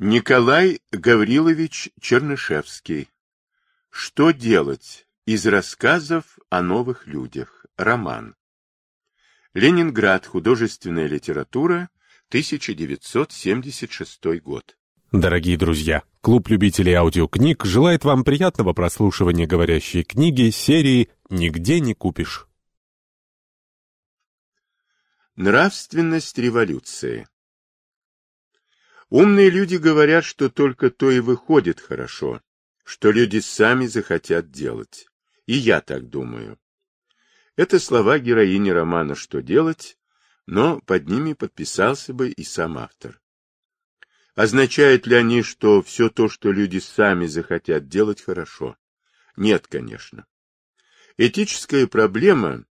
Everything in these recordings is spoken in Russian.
Николай Гаврилович Чернышевский. Что делать? Из рассказов о новых людях. Роман. Ленинград. Художественная литература. 1976 год. Дорогие друзья, клуб любителей аудиокниг желает вам приятного прослушивания говорящей книги серии «Нигде не купишь». Нравственность революции. Умные люди говорят, что только то и выходит хорошо, что люди сами захотят делать. И я так думаю. Это слова героини романа «Что делать?», но под ними подписался бы и сам автор. Означают ли они, что все то, что люди сами захотят делать, хорошо? Нет, конечно. Этическая проблема,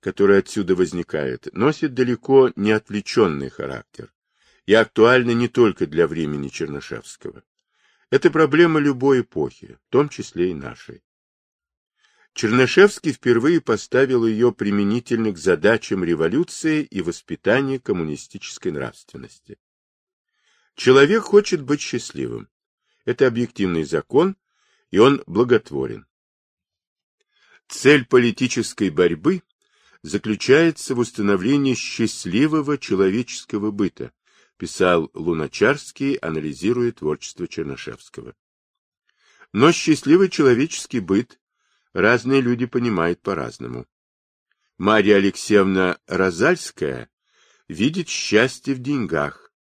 которая отсюда возникает, носит далеко не отвлеченный характер и актуальна не только для времени Чернышевского. Это проблема любой эпохи, в том числе и нашей. Чернышевский впервые поставил ее применительно к задачам революции и воспитания коммунистической нравственности. Человек хочет быть счастливым. Это объективный закон, и он благотворен. Цель политической борьбы заключается в установлении счастливого человеческого быта, писал Луначарский, анализируя творчество Чернышевского. Но счастливый человеческий быт разные люди понимают по-разному. Марья Алексеевна Розальская видит счастье в деньгах,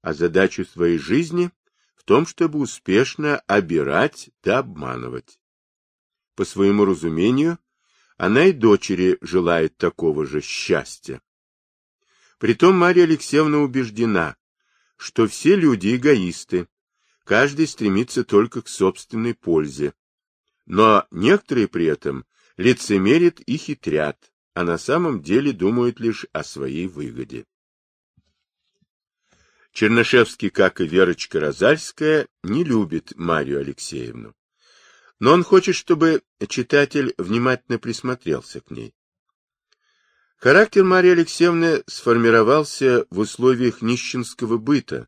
а задачу своей жизни в том, чтобы успешно обирать да обманывать. По своему разумению, она и дочери желает такого же счастья. Притом Марья Алексеевна убеждена, что все люди эгоисты, каждый стремится только к собственной пользе. Но некоторые при этом лицемерят и хитрят, а на самом деле думают лишь о своей выгоде. Чернышевский, как и Верочка Розальская, не любит Марию Алексеевну. Но он хочет, чтобы читатель внимательно присмотрелся к ней. Характер Марии Алексеевны сформировался в условиях нищенского быта,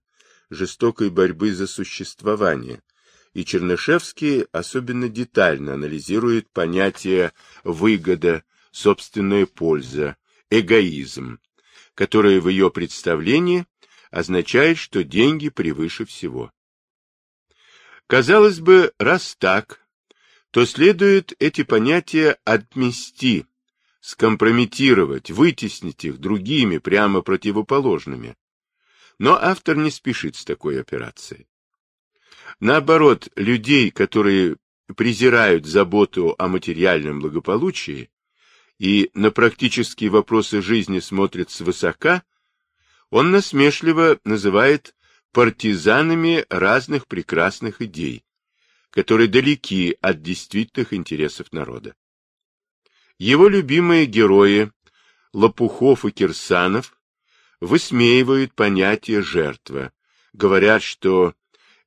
жестокой борьбы за существование, и Чернышевский особенно детально анализирует понятие «выгода», «собственная польза», «эгоизм», которое в ее представлении означает, что деньги превыше всего. Казалось бы, раз так, то следует эти понятия отмести, скомпрометировать, вытеснить их другими, прямо противоположными. Но автор не спешит с такой операцией. Наоборот, людей, которые презирают заботу о материальном благополучии и на практические вопросы жизни смотрят свысока, он насмешливо называет партизанами разных прекрасных идей, которые далеки от действительных интересов народа. Его любимые герои Лопухов и Кирсанов высмеивают понятие жертва, говорят, что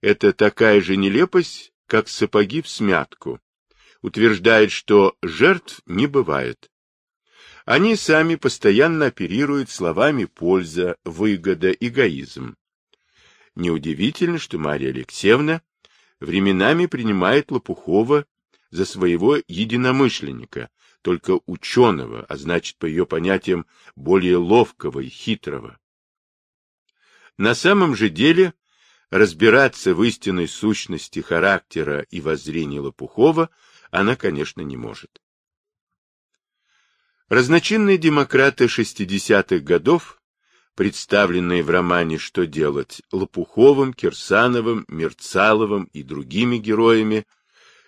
это такая же нелепость, как сапоги в смятку, утверждает, что жертв не бывает. Они сами постоянно оперируют словами польза, выгода, эгоизм. Неудивительно, что Марья Алексеевна временами принимает Лопухова за своего единомышленника, только ученого, а значит, по ее понятиям, более ловкого и хитрого. На самом же деле, разбираться в истинной сущности характера и воззрения Лопухова она, конечно, не может. Разночинные демократы 60-х годов, представленные в романе «Что делать» Лопуховым, Кирсановым, Мерцаловым и другими героями,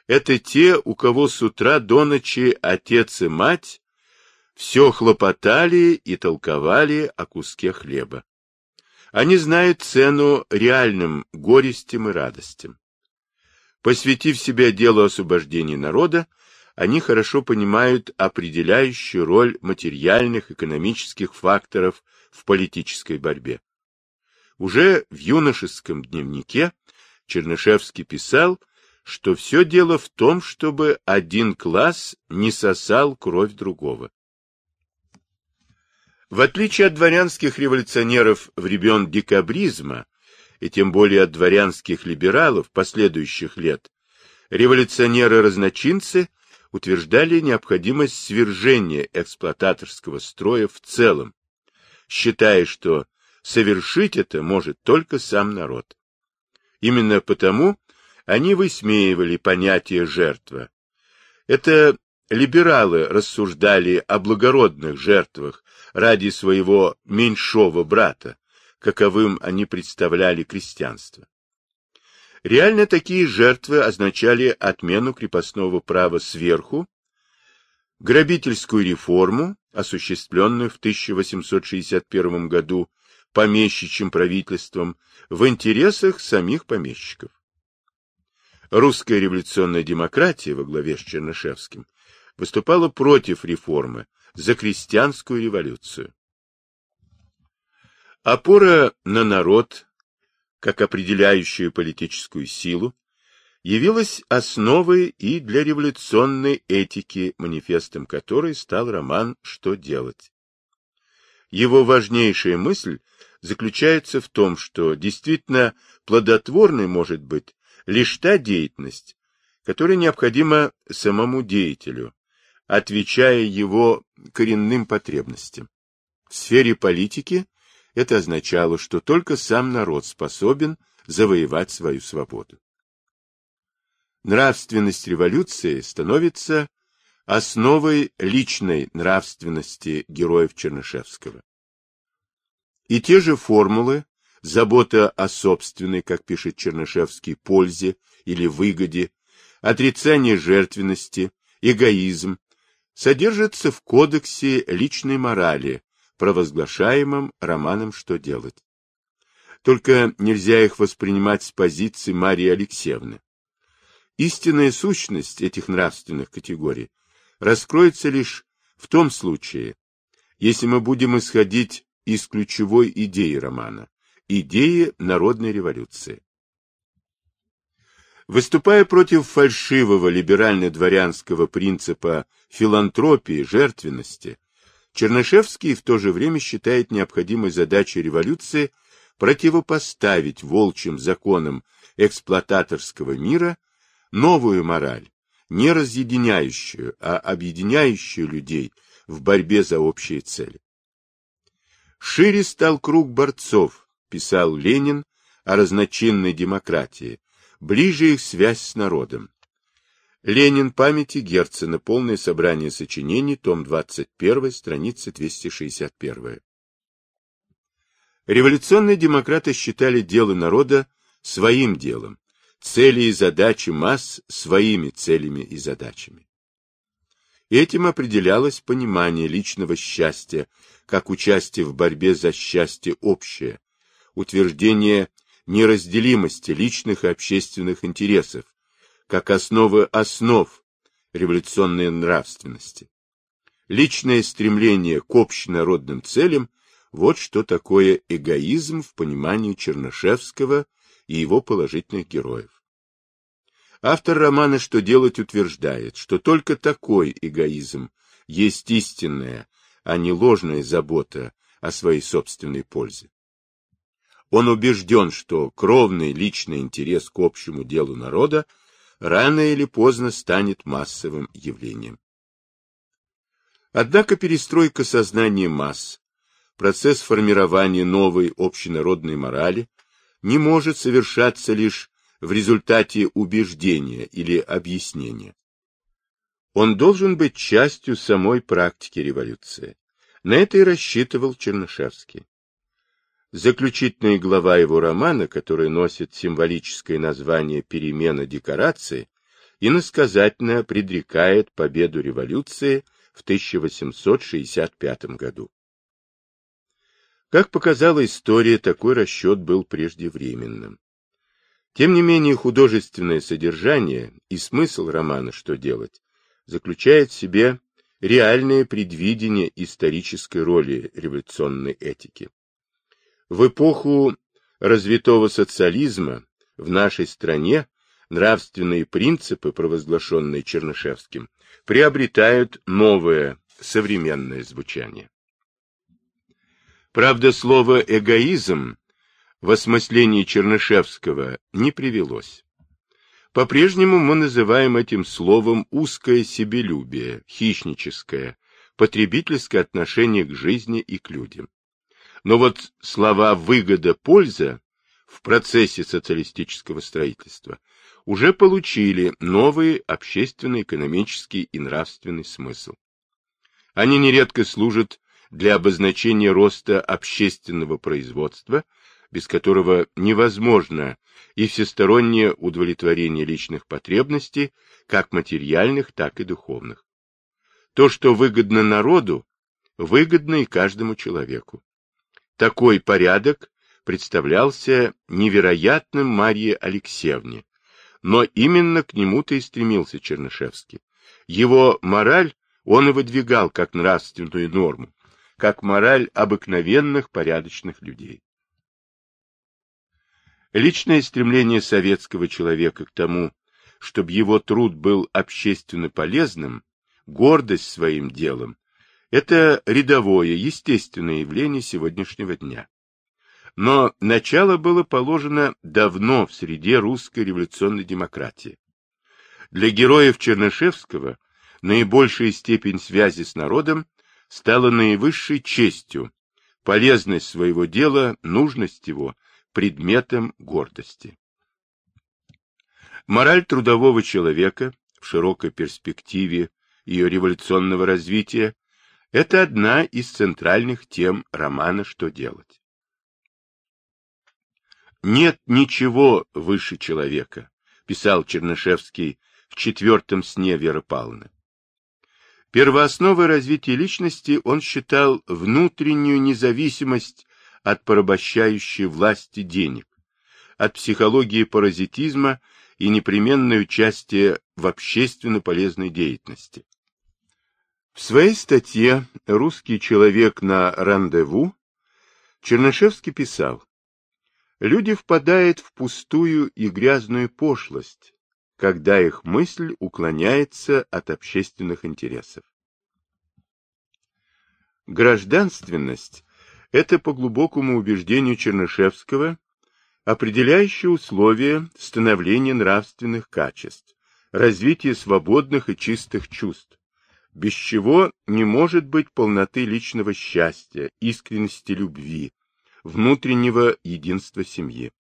это те, у кого с утра до ночи отец и мать все хлопотали и толковали о куске хлеба. Они знают цену реальным горестям и радостям. Посвятив себя делу освобождения народа, они хорошо понимают определяющую роль материальных экономических факторов в политической борьбе. Уже в юношеском дневнике Чернышевский писал, что все дело в том, чтобы один класс не сосал кровь другого. В отличие от дворянских революционеров времен декабризма и тем более от дворянских либералов последующих лет, революционеры-разночинцы утверждали необходимость свержения эксплуататорского строя в целом, считая, что совершить это может только сам народ. Именно потому они высмеивали понятие «жертва». Это либералы рассуждали о благородных жертвах ради своего меньшого брата, каковым они представляли крестьянство. Реально такие жертвы означали отмену крепостного права сверху, грабительскую реформу, осуществленную в 1861 году помещичьим правительством в интересах самих помещиков. Русская революционная демократия во главе с Чернышевским выступала против реформы, за крестьянскую революцию. Опора на народ, как определяющую политическую силу, явилась основой и для революционной этики, манифестом которой стал роман «Что делать?». Его важнейшая мысль заключается в том, что действительно плодотворной может быть лишь та деятельность, которая необходима самому деятелю, отвечая его коренным потребностям. В сфере политики это означало, что только сам народ способен завоевать свою свободу. Нравственность революции становится основой личной нравственности героев Чернышевского. И те же формулы, забота о собственной, как пишет Чернышевский, пользе или выгоде, отрицание жертвенности, эгоизм, содержатся в Кодексе личной морали, провозглашаемом романом «Что делать?». Только нельзя их воспринимать с позиции Марии Алексеевны. Истинная сущность этих нравственных категорий раскроется лишь в том случае, если мы будем исходить из ключевой идеи романа, идеи народной революции. Выступая против фальшивого либерально-дворянского принципа филантропии, жертвенности, Чернышевский в то же время считает необходимой задачей революции противопоставить волчьим законам эксплуататорского мира новую мораль, не разъединяющую, а объединяющую людей в борьбе за общие цели. Шире стал круг борцов, писал Ленин о разночинной демократии, ближе их связь с народом. Ленин памяти Герцена. Полное собрание сочинений. Том 21. Страница 261. Революционные демократы считали дело народа своим делом, цели и задачи масс своими целями и задачами. Этим определялось понимание личного счастья, как участие в борьбе за счастье общее, утверждение неразделимости личных и общественных интересов, как основы основ революционной нравственности. Личное стремление к общенародным целям – вот что такое эгоизм в понимании Чернышевского и его положительных героев. Автор романа «Что делать» утверждает, что только такой эгоизм есть истинная, а не ложная забота о своей собственной пользе. Он убежден, что кровный личный интерес к общему делу народа рано или поздно станет массовым явлением. Однако перестройка сознания масс, процесс формирования новой общенародной морали не может совершаться лишь в результате убеждения или объяснения. Он должен быть частью самой практики революции. На это и рассчитывал Чернышевский. Заключительная глава его романа, который носит символическое название «Перемена декорации», иносказательно предрекает победу революции в 1865 году. Как показала история, такой расчет был преждевременным. Тем не менее, художественное содержание и смысл романа «Что делать» заключает в себе реальное предвидение исторической роли революционной этики. В эпоху развитого социализма в нашей стране нравственные принципы, провозглашенные Чернышевским, приобретают новое современное звучание. Правда, слово «эгоизм» в осмыслении Чернышевского не привелось. По-прежнему мы называем этим словом узкое себелюбие, хищническое, потребительское отношение к жизни и к людям. Но вот слова «выгода», «польза» в процессе социалистического строительства уже получили новый общественно-экономический и нравственный смысл. Они нередко служат для обозначения роста общественного производства, без которого невозможно и всестороннее удовлетворение личных потребностей, как материальных, так и духовных. То, что выгодно народу, выгодно и каждому человеку. Такой порядок представлялся невероятным Марье Алексеевне, но именно к нему-то и стремился Чернышевский. Его мораль он и выдвигал как нравственную норму, как мораль обыкновенных порядочных людей. Личное стремление советского человека к тому, чтобы его труд был общественно полезным, гордость своим делом, это рядовое, естественное явление сегодняшнего дня. Но начало было положено давно в среде русской революционной демократии. Для героев Чернышевского наибольшая степень связи с народом стала наивысшей честью, полезность своего дела, нужность его – предметом гордости. Мораль трудового человека в широкой перспективе ее революционного развития – это одна из центральных тем романа «Что делать?». «Нет ничего выше человека», – писал Чернышевский в четвертом сне Веры Павловны. Первоосновой развития личности он считал внутреннюю независимость от порабощающей власти денег, от психологии паразитизма и непременное участие в общественно полезной деятельности. В своей статье «Русский человек на рандеву» Чернышевский писал, «Люди впадают в пустую и грязную пошлость, когда их мысль уклоняется от общественных интересов. Гражданственность это, по глубокому убеждению Чернышевского, определяющее условие становления нравственных качеств, развития свободных и чистых чувств, без чего не может быть полноты личного счастья, искренности любви, внутреннего единства семьи.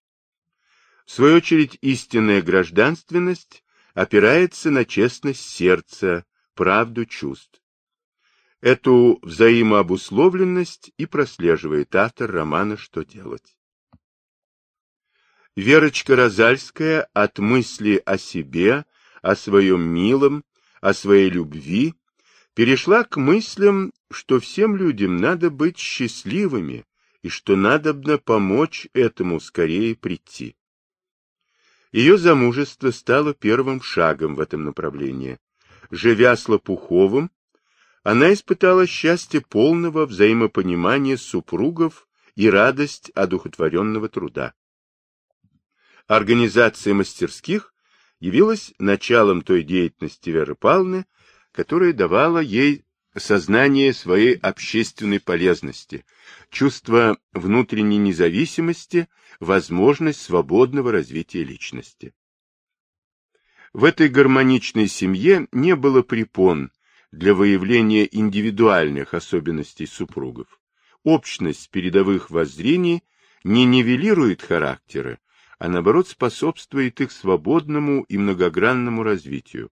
В свою очередь, истинная гражданственность опирается на честность сердца, правду чувств. Эту взаимообусловленность и прослеживает автор романа «Что делать?». Верочка Розальская от мысли о себе, о своем милом, о своей любви перешла к мыслям, что всем людям надо быть счастливыми и что надобно помочь этому скорее прийти. Ее замужество стало первым шагом в этом направлении. Живя с Лопуховым, она испытала счастье полного взаимопонимания супругов и радость одухотворенного труда. Организация мастерских явилась началом той деятельности Веры Павловны, которая давала ей сознание своей общественной полезности, чувство внутренней независимости, возможность свободного развития личности. В этой гармоничной семье не было препон для выявления индивидуальных особенностей супругов. Общность передовых воззрений не нивелирует характеры, а наоборот способствует их свободному и многогранному развитию.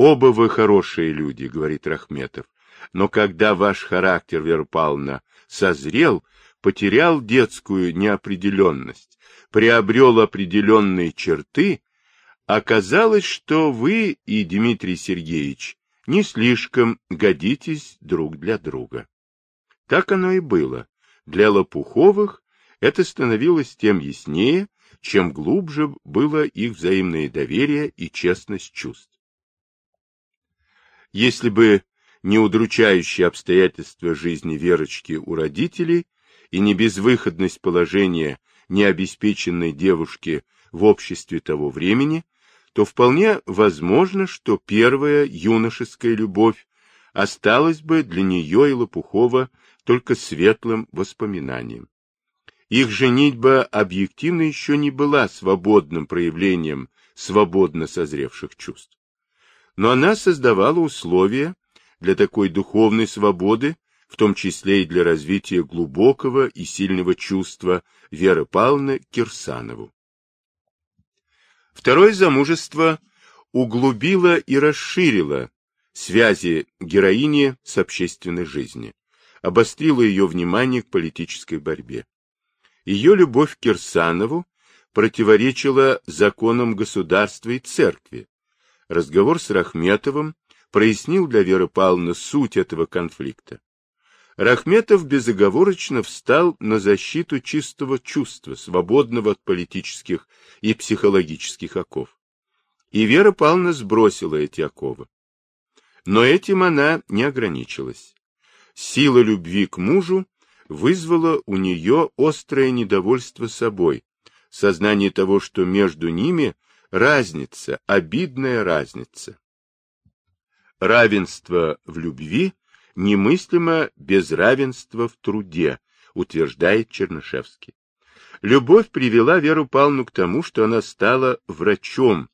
«Оба вы хорошие люди», — говорит Рахметов, «но когда ваш характер, Вера Павловна, созрел, потерял детскую неопределенность, приобрел определенные черты, оказалось, что вы и Дмитрий Сергеевич не слишком годитесь друг для друга. Так оно и было. Для Лопуховых это становилось тем яснее, чем глубже было их взаимное доверие и честность чувств. Если бы не удручающие обстоятельства жизни Верочки у родителей и не безвыходность положения необеспеченной девушки в обществе того времени, то вполне возможно, что первая юношеская любовь осталась бы для нее и Лопухова только светлым воспоминанием. Их женитьба объективно еще не была свободным проявлением свободно созревших чувств. Но она создавала условия для такой духовной свободы, в том числе и для развития глубокого и сильного чувства Веры Павловны Кирсанову. Второе замужество углубило и расширило связи героини с общественной жизнью, обострило ее внимание к политической борьбе. Ее любовь к Кирсанову противоречила законам государства и церкви. Разговор с Рахметовым прояснил для Веры Павловны суть этого конфликта. Рахметов безоговорочно встал на защиту чистого чувства, свободного от политических и психологических оков. И Вера Павловна сбросила эти оковы. Но этим она не ограничилась. Сила любви к мужу вызвало у нее острое недовольство собой, сознание того, что между ними разница, обидная разница. Равенство в любви немыслимо без равенства в труде, утверждает Чернышевский. Любовь привела Веру Павловну к тому, что она стала врачом,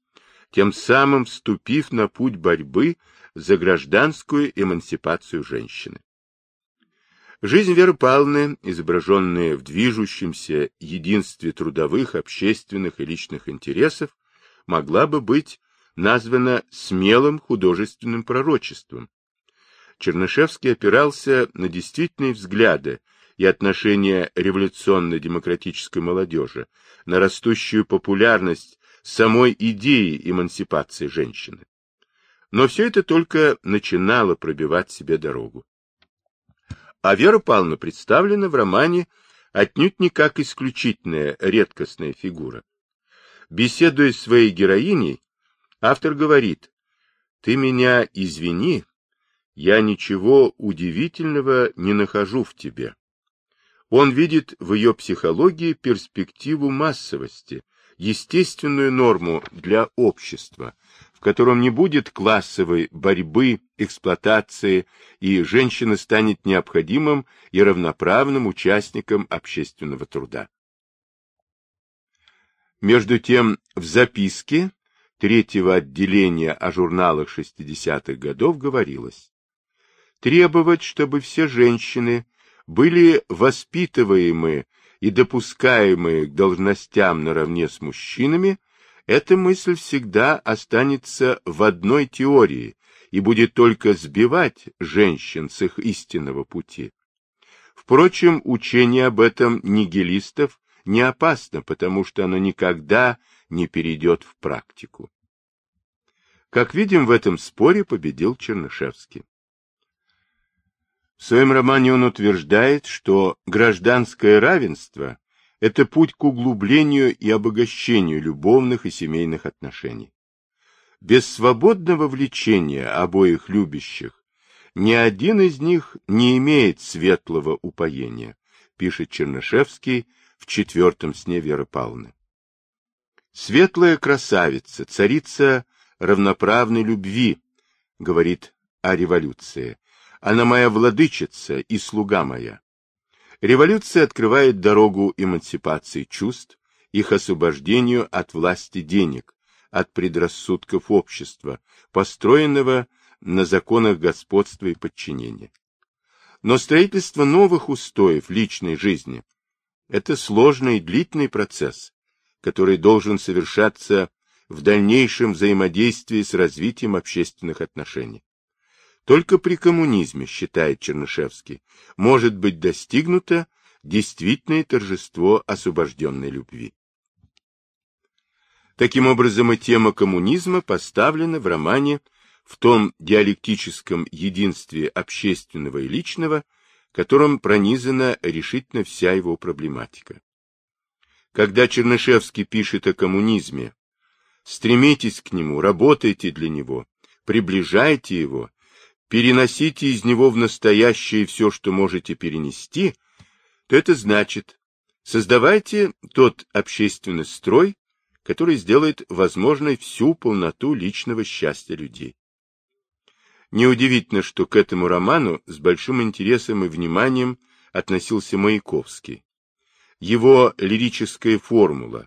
тем самым вступив на путь борьбы за гражданскую эмансипацию женщины. Жизнь Веры Павловны, изображенная в движущемся единстве трудовых, общественных и личных интересов, могла бы быть названа смелым художественным пророчеством. Чернышевский опирался на действительные взгляды и отношения революционно-демократической молодежи, на растущую популярность самой идеи эмансипации женщины. Но все это только начинало пробивать себе дорогу. А Вера Павловна представлена в романе отнюдь не как исключительная редкостная фигура. Беседуя с своей героиней, автор говорит, «Ты меня извини, я ничего удивительного не нахожу в тебе». Он видит в ее психологии перспективу массовости, естественную норму для общества, в котором не будет классовой борьбы, эксплуатации, и женщина станет необходимым и равноправным участником общественного труда. Между тем, в записке третьего отделения о журналах 60-х годов говорилось требовать, чтобы все женщины были воспитываемы и допускаемые к должностям наравне с мужчинами, эта мысль всегда останется в одной теории и будет только сбивать женщин с их истинного пути. Впрочем, учение об этом нигилистов не опасно, потому что оно никогда не перейдет в практику. Как видим, в этом споре победил Чернышевский. В своем романе он утверждает, что гражданское равенство это путь к углублению и обогащению любовных и семейных отношений. Без свободного влечения обоих любящих ни один из них не имеет светлого упоения, пишет Чернышевский в четвертом сне Веры Павловны. Светлая красавица, царица равноправной любви, говорит о революции. Она моя владычица и слуга моя. Революция открывает дорогу эмансипации чувств, их освобождению от власти денег, от предрассудков общества, построенного на законах господства и подчинения. Но строительство новых устоев личной жизни – это сложный и длительный процесс, который должен совершаться в дальнейшем взаимодействии с развитием общественных отношений. Только при коммунизме, считает Чернышевский, может быть достигнуто действительное торжество освобожденной любви. Таким образом, и тема коммунизма поставлена в романе в том диалектическом единстве общественного и личного, которым пронизана решительно вся его проблематика. Когда Чернышевский пишет о коммунизме, стремитесь к нему, работайте для него, приближайте его, переносите из него в настоящее все, что можете перенести, то это значит, создавайте тот общественный строй, который сделает возможной всю полноту личного счастья людей. Неудивительно, что к этому роману с большим интересом и вниманием относился Маяковский. Его лирическая формула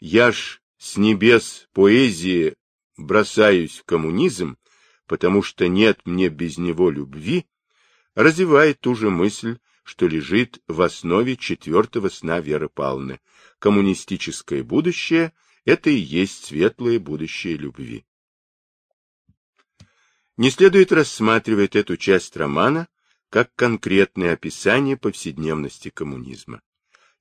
«Я ж с небес поэзии бросаюсь в коммунизм, потому что нет мне без него любви», развивает ту же мысль, что лежит в основе четвертого сна Веры Павловны. Коммунистическое будущее – это и есть светлое будущее любви. Не следует рассматривать эту часть романа как конкретное описание повседневности коммунизма.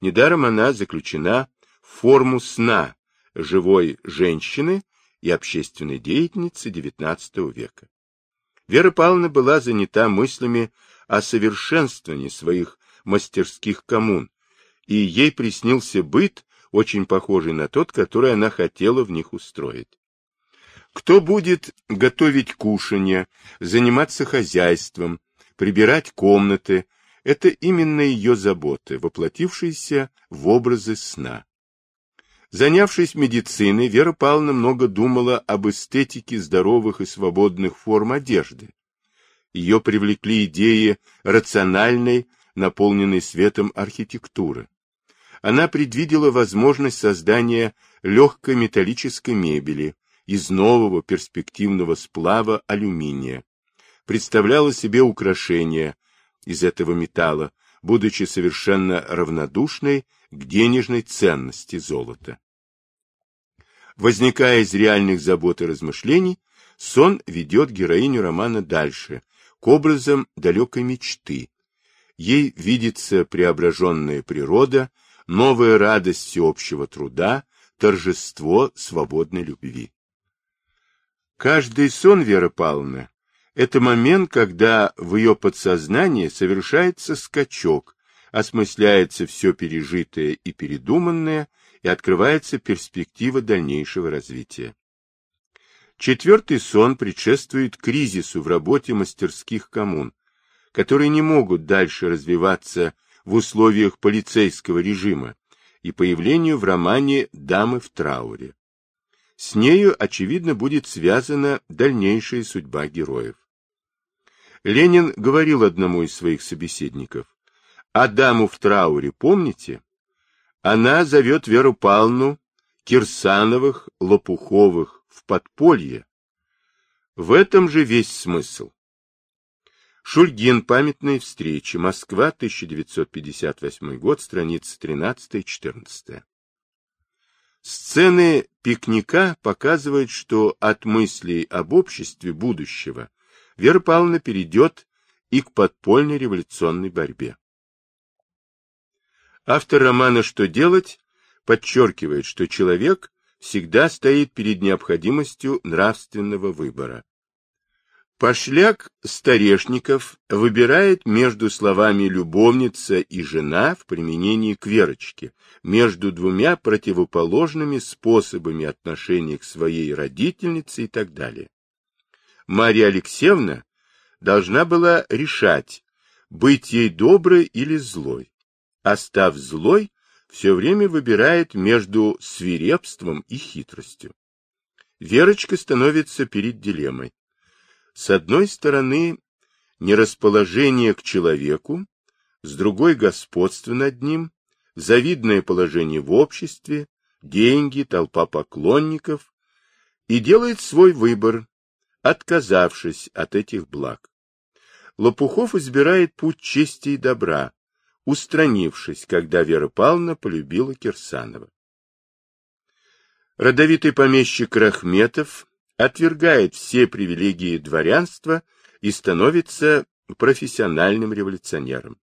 Недаром она заключена в форму сна живой женщины и общественной деятельницы XIX века. Вера Павловна была занята мыслями о совершенствовании своих мастерских коммун, и ей приснился быт, очень похожий на тот, который она хотела в них устроить. Кто будет готовить кушанье, заниматься хозяйством, прибирать комнаты, это именно ее заботы, воплотившиеся в образы сна. Занявшись медициной, Вера Павловна много думала об эстетике здоровых и свободных форм одежды. Ее привлекли идеи рациональной, наполненной светом архитектуры. Она предвидела возможность создания легкой металлической мебели из нового перспективного сплава алюминия, представляла себе украшения из этого металла, будучи совершенно равнодушной к денежной ценности золота. Возникая из реальных забот и размышлений, сон ведет героиню романа дальше, к образам далекой мечты. Ей видится преображенная природа, новая радость всеобщего труда, торжество свободной любви. Каждый сон Веры Павловны – это момент, когда в ее подсознании совершается скачок, осмысляется все пережитое и передуманное, и открывается перспектива дальнейшего развития. Четвертый сон предшествует кризису в работе мастерских коммун, которые не могут дальше развиваться в условиях полицейского режима и появлению в романе «Дамы в трауре». С нею, очевидно, будет связана дальнейшая судьба героев. Ленин говорил одному из своих собеседников, «А даму в трауре помните? Она зовет Веру Павловну Кирсановых, Лопуховых, в подполье. В этом же весь смысл. Шульгин. Памятные встречи. Москва, 1958 год, страница 13-14. Сцены пикника показывают, что от мыслей об обществе будущего Вера Павловна перейдет и к подпольной революционной борьбе. Автор романа «Что делать?» подчеркивает, что человек всегда стоит перед необходимостью нравственного выбора. Пошляк Старешников выбирает между словами «любовница» и «жена» в применении к Верочке, между двумя противоположными способами отношения к своей родительнице и так далее. Марья Алексеевна должна была решать, быть ей доброй или злой. А став злой, все время выбирает между свирепством и хитростью. Верочка становится перед дилеммой. С одной стороны, нерасположение к человеку, с другой — господство над ним, завидное положение в обществе, деньги, толпа поклонников, и делает свой выбор, отказавшись от этих благ. Лопухов избирает путь чести и добра, устранившись, когда Вера Павловна полюбила Кирсанова. Родовитый помещик Рахметов отвергает все привилегии дворянства и становится профессиональным революционером.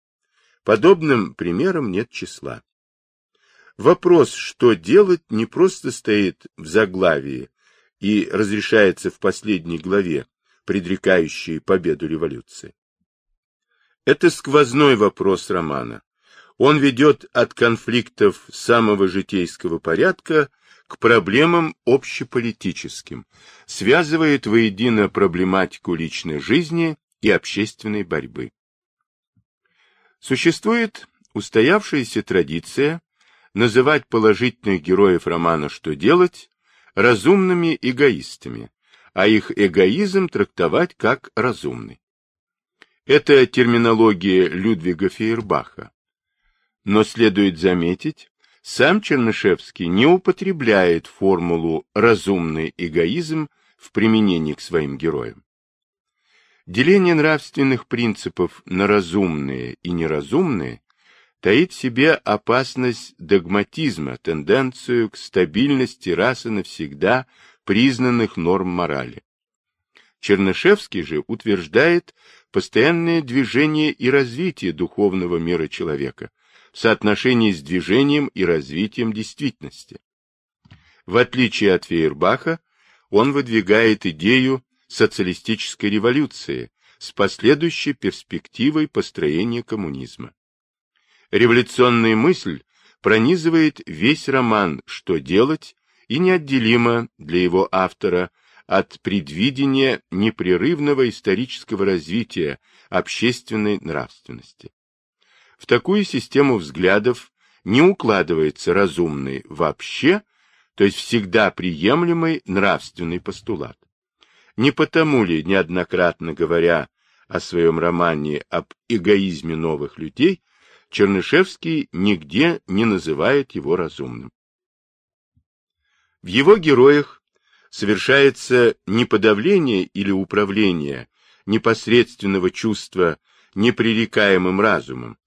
Подобным примерам нет числа. Вопрос, что делать, не просто стоит в заглавии и разрешается в последней главе, предрекающей победу революции. Это сквозной вопрос романа. Он ведет от конфликтов самого житейского порядка к проблемам общеполитическим, связывает воедино проблематику личной жизни и общественной борьбы. Существует устоявшаяся традиция называть положительных героев романа «Что делать» разумными эгоистами, а их эгоизм трактовать как разумный. Это терминология Людвига Фейербаха. Но следует заметить, сам Чернышевский не употребляет формулу «разумный эгоизм» в применении к своим героям. Деление нравственных принципов на разумные и неразумные таит в себе опасность догматизма, тенденцию к стабильности раз и навсегда признанных норм морали. Чернышевский же утверждает постоянное движение и развитие духовного мира человека в соотношении с движением и развитием действительности. В отличие от Фейербаха, он выдвигает идею социалистической революции с последующей перспективой построения коммунизма. Революционная мысль пронизывает весь роман «Что делать» и неотделима для его автора от предвидения непрерывного исторического развития общественной нравственности. В такую систему взглядов не укладывается разумный вообще, то есть всегда приемлемый нравственный постулат. Не потому ли, неоднократно говоря о своем романе об эгоизме новых людей, Чернышевский нигде не называет его разумным. В его героях совершается не подавление или управление непосредственного чувства непререкаемым разумом,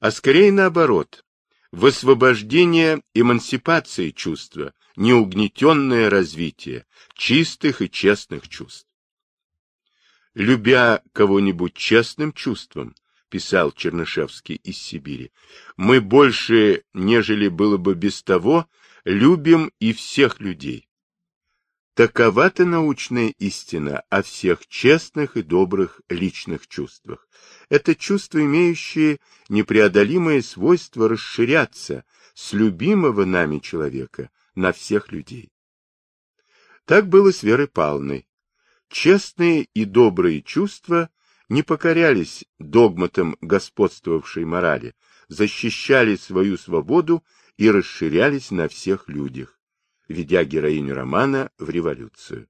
а скорее наоборот, высвобождение эмансипации чувства, неугнетенное развитие чистых и честных чувств. Любя кого-нибудь честным чувством, писал Чернышевский из Сибири, мы больше, нежели было бы без того, любим и всех людей. Такова-то научная истина о всех честных и добрых личных чувствах. Это чувства, имеющие непреодолимое свойство расширяться с любимого нами человека на всех людей. Так было с Верой Павловной. Честные и добрые чувства не покорялись догматам господствовавшей морали, защищали свою свободу и расширялись на всех людях, ведя героиню романа в революцию.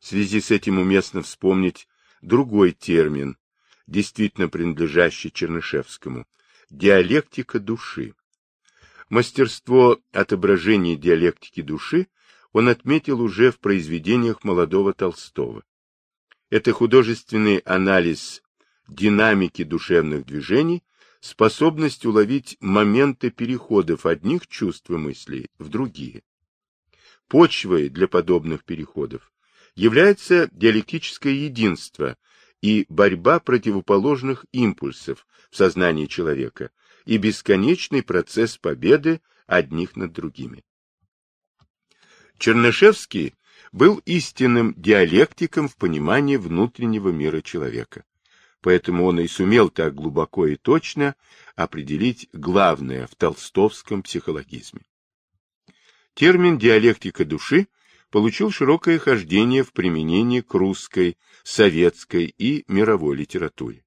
В связи с этим уместно вспомнить другой термин, действительно принадлежащий Чернышевскому – диалектика души. Мастерство отображения диалектики души он отметил уже в произведениях молодого Толстого. Это художественный анализ динамики душевных движений, способность уловить моменты переходов одних чувств и мыслей в другие. Почвой для подобных переходов является диалектическое единство и борьба противоположных импульсов в сознании человека и бесконечный процесс победы одних над другими. Чернышевский был истинным диалектиком в понимании внутреннего мира человека. Поэтому он и сумел так глубоко и точно определить главное в толстовском психологизме. Термин «диалектика души» получил широкое хождение в применении к русской, советской и мировой литературе.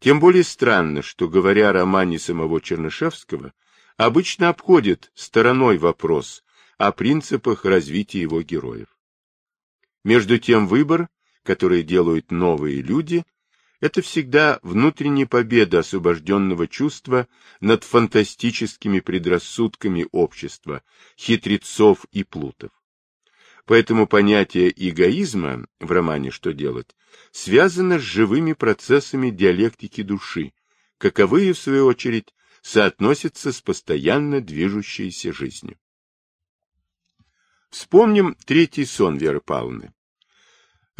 Тем более странно, что, говоря о романе самого Чернышевского, обычно обходит стороной вопрос о принципах развития его героев. Между тем выбор, который делают новые люди, это всегда внутренняя победа освобожденного чувства над фантастическими предрассудками общества, хитрецов и плутов. Поэтому понятие эгоизма в романе «Что делать» связано с живыми процессами диалектики души, каковые, в свою очередь, соотносятся с постоянно движущейся жизнью. Вспомним третий сон Веры Павловны.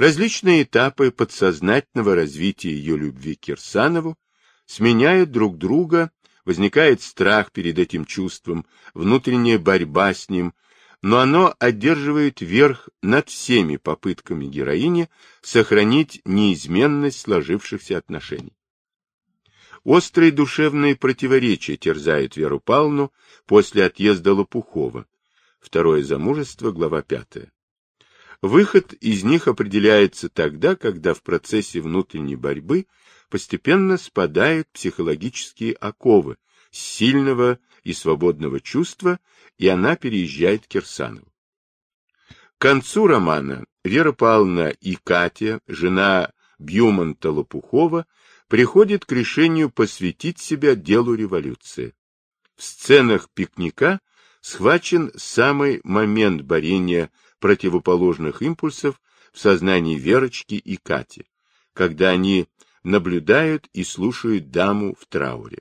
Различные этапы подсознательного развития ее любви к Кирсанову сменяют друг друга, возникает страх перед этим чувством, внутренняя борьба с ним, но оно одерживает верх над всеми попытками героини сохранить неизменность сложившихся отношений. Острые душевные противоречия терзают Веру Павловну после отъезда Лопухова, Второе замужество, глава 5. Выход из них определяется тогда, когда в процессе внутренней борьбы постепенно спадают психологические оковы сильного и свободного чувства, и она переезжает к Кирсанову. К концу романа Вера Павловна и Катя, жена Бьюмонта Лопухова, приходит к решению посвятить себя делу революции. В сценах пикника схвачен самый момент борения противоположных импульсов в сознании Верочки и Кати, когда они наблюдают и слушают даму в трауре.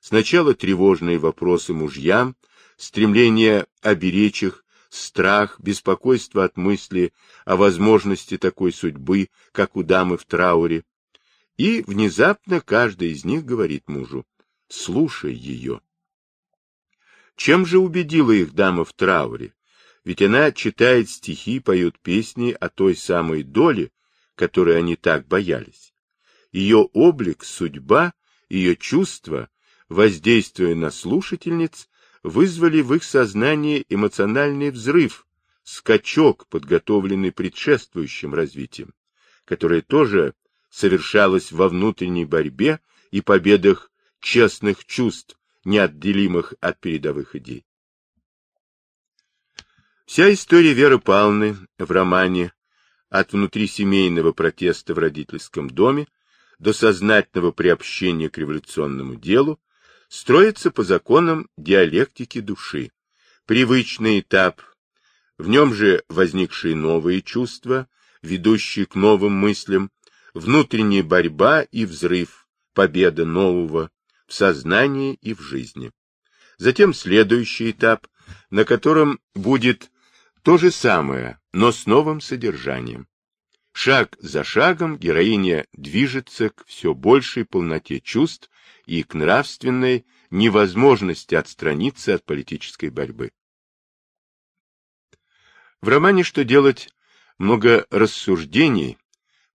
Сначала тревожные вопросы мужьям, стремление оберечь их, страх, беспокойство от мысли о возможности такой судьбы, как у дамы в трауре. И внезапно каждый из них говорит мужу, слушай ее. Чем же убедила их дама в трауре? Ведь она читает стихи, поет песни о той самой доле, которой они так боялись. Ее облик, судьба, ее чувства, воздействуя на слушательниц, вызвали в их сознании эмоциональный взрыв, скачок, подготовленный предшествующим развитием, которое тоже совершалось во внутренней борьбе и победах честных чувств, неотделимых от передовых идей. Вся история Веры Павловны в романе от внутрисемейного протеста в родительском доме до сознательного приобщения к революционному делу строится по законам диалектики души. Привычный этап, в нем же возникшие новые чувства, ведущие к новым мыслям, внутренняя борьба и взрыв, победа нового в сознании и в жизни. Затем следующий этап, на котором будет то же самое, но с новым содержанием. Шаг за шагом героиня движется к все большей полноте чувств и к нравственной невозможности отстраниться от политической борьбы. В романе «Что делать?» много рассуждений,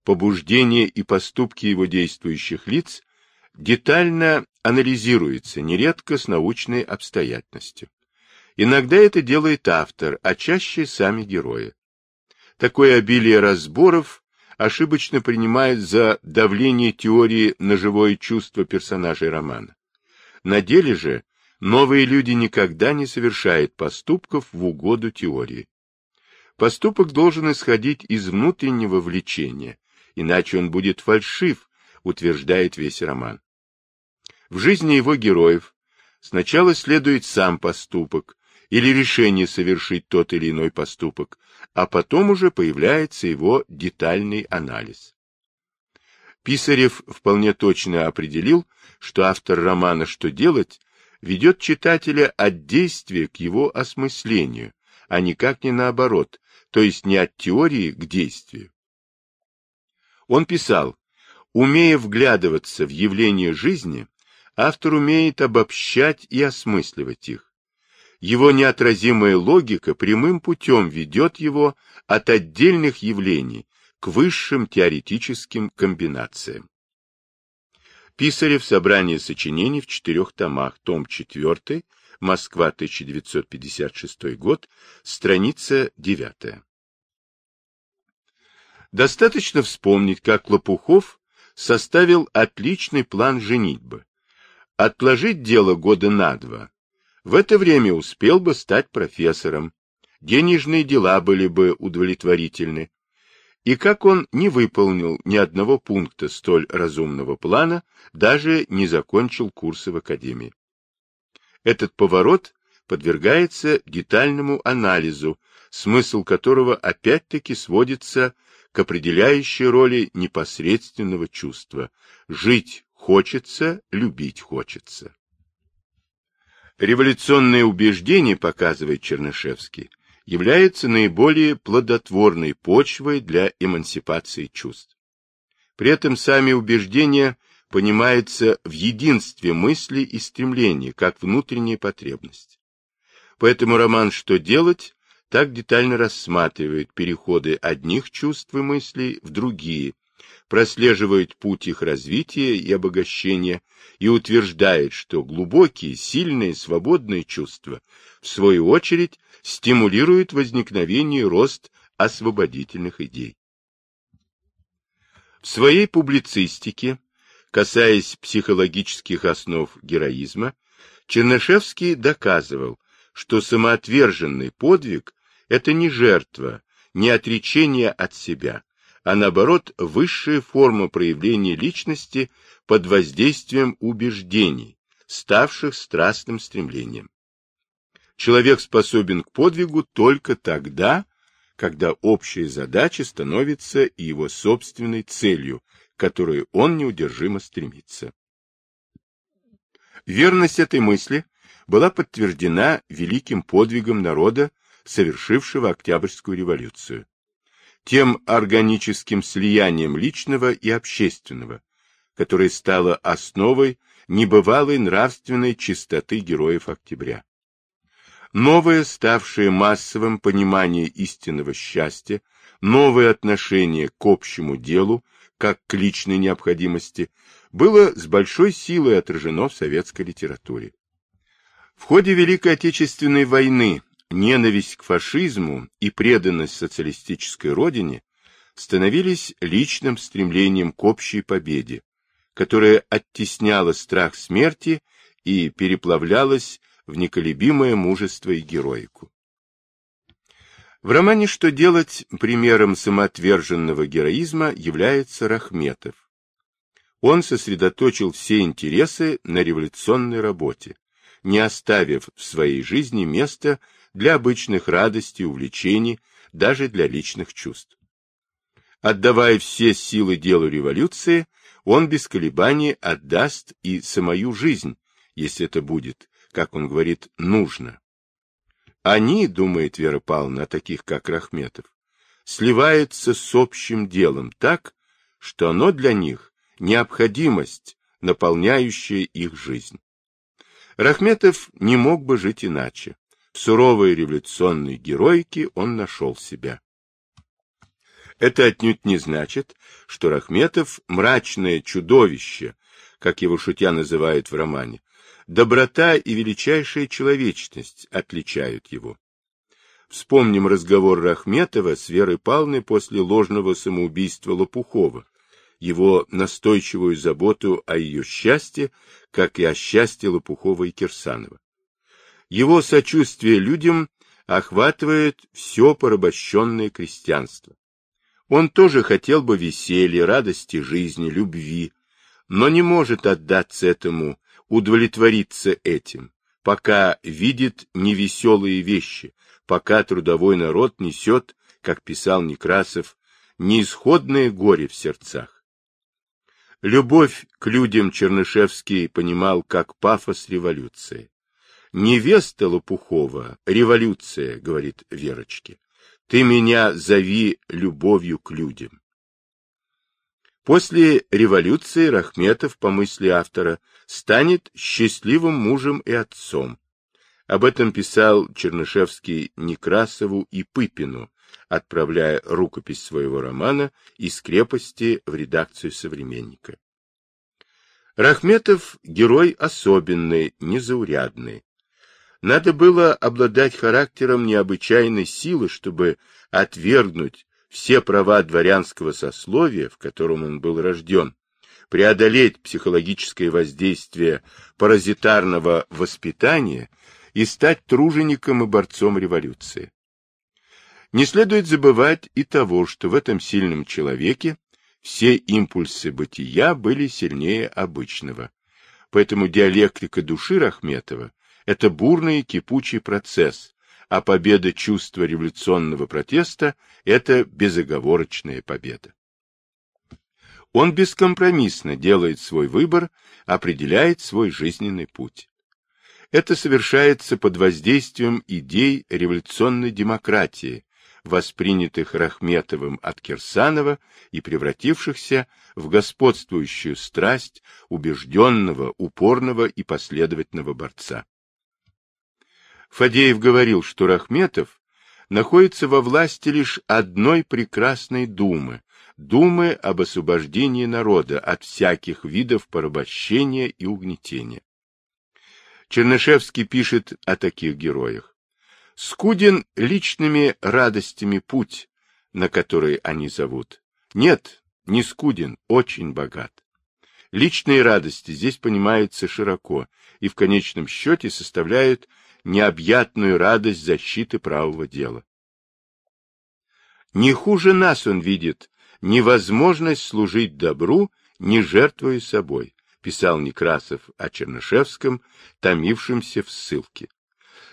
побуждения и поступки его действующих лиц детально анализируются, нередко с научной обстоятельностью. Иногда это делает автор, а чаще сами герои. Такое обилие разборов ошибочно принимают за давление теории на живое чувство персонажей романа. На деле же новые люди никогда не совершают поступков в угоду теории. Поступок должен исходить из внутреннего влечения, иначе он будет фальшив, утверждает весь роман. В жизни его героев сначала следует сам поступок, или решение совершить тот или иной поступок, а потом уже появляется его детальный анализ. Писарев вполне точно определил, что автор романа «Что делать» ведет читателя от действия к его осмыслению, а никак не наоборот, то есть не от теории к действию. Он писал, умея вглядываться в явления жизни, автор умеет обобщать и осмысливать их, его неотразимая логика прямым путем ведет его от отдельных явлений к высшим теоретическим комбинациям. Писарев собрание сочинений в четырех томах, том 4, Москва, 1956 год, страница 9. Достаточно вспомнить, как Лопухов составил отличный план женитьбы. Отложить дело года на два, в это время успел бы стать профессором, денежные дела были бы удовлетворительны. И как он не выполнил ни одного пункта столь разумного плана, даже не закончил курсы в академии. Этот поворот подвергается детальному анализу, смысл которого опять-таки сводится к определяющей роли непосредственного чувства. Жить хочется, любить хочется. Революционное убеждение, показывает Чернышевский, является наиболее плодотворной почвой для эмансипации чувств. При этом сами убеждения понимаются в единстве мысли и стремлений, как внутренняя потребность. Поэтому роман «Что делать» так детально рассматривает переходы одних чувств и мыслей в другие, прослеживает путь их развития и обогащения и утверждает, что глубокие, сильные, свободные чувства, в свою очередь, стимулируют возникновение и рост освободительных идей. В своей публицистике, касаясь психологических основ героизма, Чернышевский доказывал, что самоотверженный подвиг – это не жертва, не отречение от себя, а наоборот высшая форма проявления личности под воздействием убеждений, ставших страстным стремлением. Человек способен к подвигу только тогда, когда общая задача становится его собственной целью, к которой он неудержимо стремится. Верность этой мысли была подтверждена великим подвигом народа, совершившего Октябрьскую революцию, тем органическим слиянием личного и общественного, которое стало основой небывалой нравственной чистоты героев октября. Новое, ставшее массовым понимание истинного счастья, новое отношение к общему делу, как к личной необходимости, было с большой силой отражено в советской литературе. В ходе Великой Отечественной войны ненависть к фашизму и преданность социалистической родине становились личным стремлением к общей победе, которая оттесняла страх смерти и переплавлялась в неколебимое мужество и героику. В романе «Что делать» примером самоотверженного героизма является Рахметов. Он сосредоточил все интересы на революционной работе, не оставив в своей жизни места для обычных радостей, увлечений, даже для личных чувств. Отдавая все силы делу революции, он без колебаний отдаст и самую жизнь, если это будет, как он говорит, нужно. Они, думает Вера Павловна, таких как Рахметов, сливаются с общим делом так, что оно для них необходимость, наполняющая их жизнь. Рахметов не мог бы жить иначе. Суровой революционной героике он нашел себя. Это отнюдь не значит, что Рахметов – мрачное чудовище, как его шутя называют в романе. Доброта и величайшая человечность отличают его. Вспомним разговор Рахметова с Верой Павловной после ложного самоубийства Лопухова, его настойчивую заботу о ее счастье, как и о счастье Лопухова и Кирсанова. Его сочувствие людям охватывает все порабощенное крестьянство. Он тоже хотел бы веселья, радости жизни, любви, но не может отдаться этому, удовлетвориться этим, пока видит невеселые вещи, пока трудовой народ несет, как писал Некрасов, неисходное горе в сердцах. Любовь к людям Чернышевский понимал как пафос революции. Невеста Лопухова — революция, говорит Верочке. Ты меня зови любовью к людям. После революции Рахметов, по мысли автора, станет счастливым мужем и отцом. Об этом писал Чернышевский Некрасову и Пыпину, отправляя рукопись своего романа из крепости в редакцию «Современника». Рахметов – герой особенный, незаурядный. Надо было обладать характером необычайной силы, чтобы отвергнуть все права дворянского сословия, в котором он был рожден, преодолеть психологическое воздействие паразитарного воспитания и стать тружеником и борцом революции. Не следует забывать и того, что в этом сильном человеке все импульсы бытия были сильнее обычного. Поэтому диалектика души Рахметова это бурный кипучий процесс, а победа чувства революционного протеста – это безоговорочная победа. Он бескомпромиссно делает свой выбор, определяет свой жизненный путь. Это совершается под воздействием идей революционной демократии, воспринятых Рахметовым от Кирсанова и превратившихся в господствующую страсть убежденного, упорного и последовательного борца. Фадеев говорил, что Рахметов находится во власти лишь одной прекрасной думы, думы об освобождении народа от всяких видов порабощения и угнетения. Чернышевский пишет о таких героях. Скуден личными радостями путь, на который они зовут. Нет, не скуден, очень богат. Личные радости здесь понимаются широко и в конечном счете составляют необъятную радость защиты правого дела. Не хуже нас он видит невозможность служить добру, не жертвуя собой, писал Некрасов о Чернышевском, томившемся в ссылке.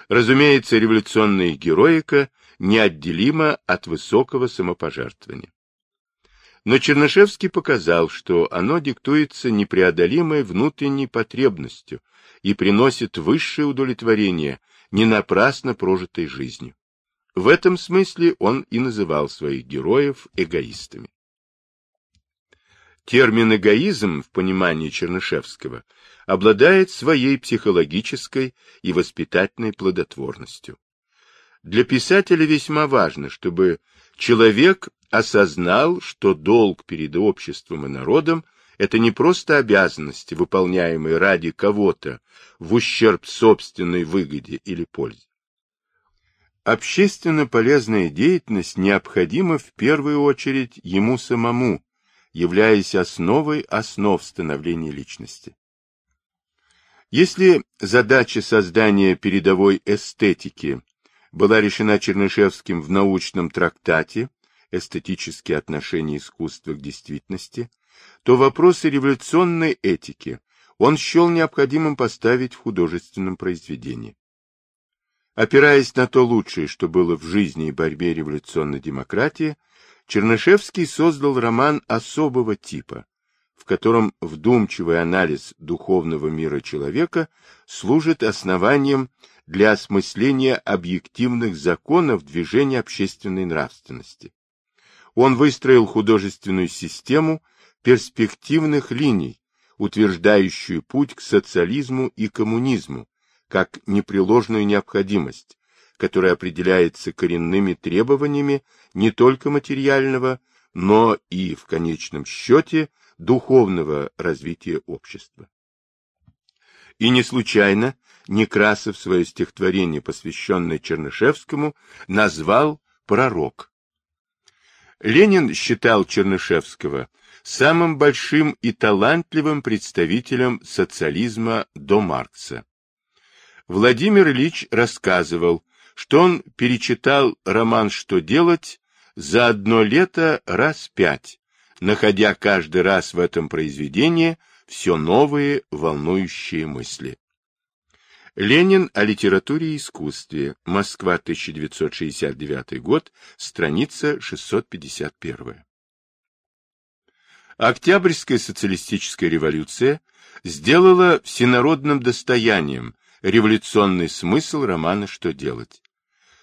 Разумеется, революционная героика неотделима от высокого самопожертвования. Но Чернышевский показал, что оно диктуется непреодолимой внутренней потребностью и приносит высшее удовлетворение не напрасно прожитой жизнью. В этом смысле он и называл своих героев эгоистами. Термин «эгоизм» в понимании Чернышевского обладает своей психологической и воспитательной плодотворностью. Для писателя весьма важно, чтобы человек осознал, что долг перед обществом и народом – это не просто обязанности, выполняемые ради кого-то в ущерб собственной выгоде или пользе. Общественно полезная деятельность необходима в первую очередь ему самому, являясь основой основ становления личности. Если задача создания передовой эстетики была решена Чернышевским в научном трактате «Эстетические отношения искусства к действительности», то вопросы революционной этики он счел необходимым поставить в художественном произведении. Опираясь на то лучшее, что было в жизни и борьбе революционной демократии, Чернышевский создал роман особого типа, в котором вдумчивый анализ духовного мира человека служит основанием для осмысления объективных законов движения общественной нравственности. Он выстроил художественную систему перспективных линий, утверждающую путь к социализму и коммунизму, как непреложную необходимость, которая определяется коренными требованиями не только материального, но и, в конечном счете, духовного развития общества. И не случайно Некрасов свое стихотворение, посвященное Чернышевскому, назвал «Пророк». Ленин считал Чернышевского самым большим и талантливым представителем социализма до Маркса. Владимир Ильич рассказывал, что он перечитал роман «Что делать» за одно лето раз пять, находя каждый раз в этом произведении все новые волнующие мысли. Ленин о литературе и искусстве. Москва, 1969 год, страница 651. Октябрьская социалистическая революция сделала всенародным достоянием революционный смысл романа «Что делать?».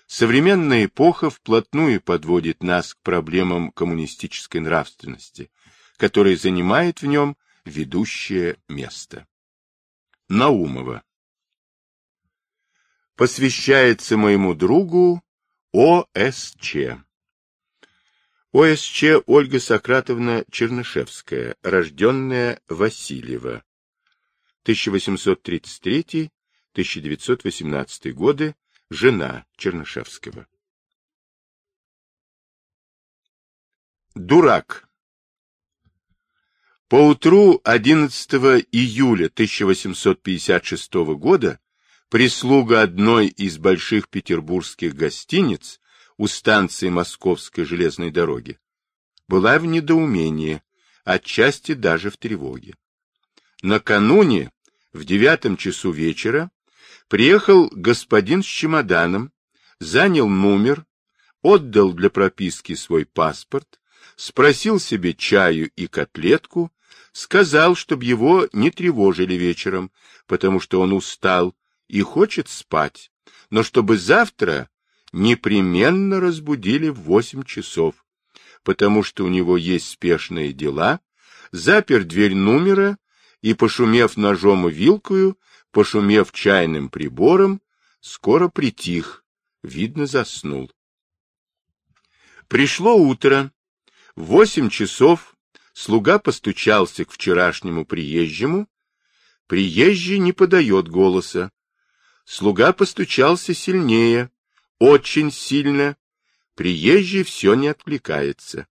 Современная эпоха вплотную подводит нас к проблемам коммунистической нравственности, которая занимает в нем ведущее место. Наумова Посвящается моему другу О.С.Ч. О.С.Ч. Ольга Сократовна Чернышевская, рожденная Васильева, 1833-1918 годы, жена Чернышевского. Дурак. Поутру 11 июля 1856 года прислуга одной из больших петербургских гостиниц у станции Московской железной дороги была в недоумении, отчасти даже в тревоге. Накануне, в девятом часу вечера, Приехал господин с чемоданом, занял номер, отдал для прописки свой паспорт, спросил себе чаю и котлетку, сказал, чтобы его не тревожили вечером, потому что он устал и хочет спать, но чтобы завтра непременно разбудили в восемь часов, потому что у него есть спешные дела, запер дверь номера и, пошумев ножом и вилкою, пошумев чайным прибором, скоро притих, видно, заснул. Пришло утро. В восемь часов слуга постучался к вчерашнему приезжему. Приезжий не подает голоса. Слуга постучался сильнее, очень сильно. Приезжий все не откликается.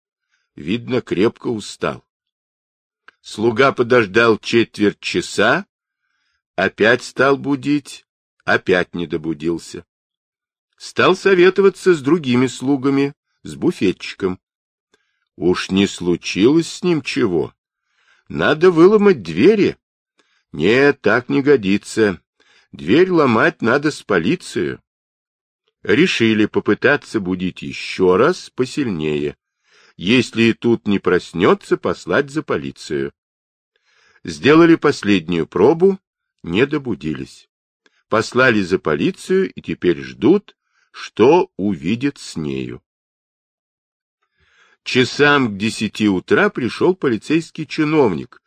Видно, крепко устал. Слуга подождал четверть часа, Опять стал будить, опять не добудился. Стал советоваться с другими слугами, с буфетчиком. Уж не случилось с ним чего. Надо выломать двери. Нет, так не годится. Дверь ломать надо с полицией. Решили попытаться будить еще раз посильнее. Если и тут не проснется, послать за полицию. Сделали последнюю пробу, не добудились. Послали за полицию и теперь ждут, что увидят с нею. Часам к десяти утра пришел полицейский чиновник.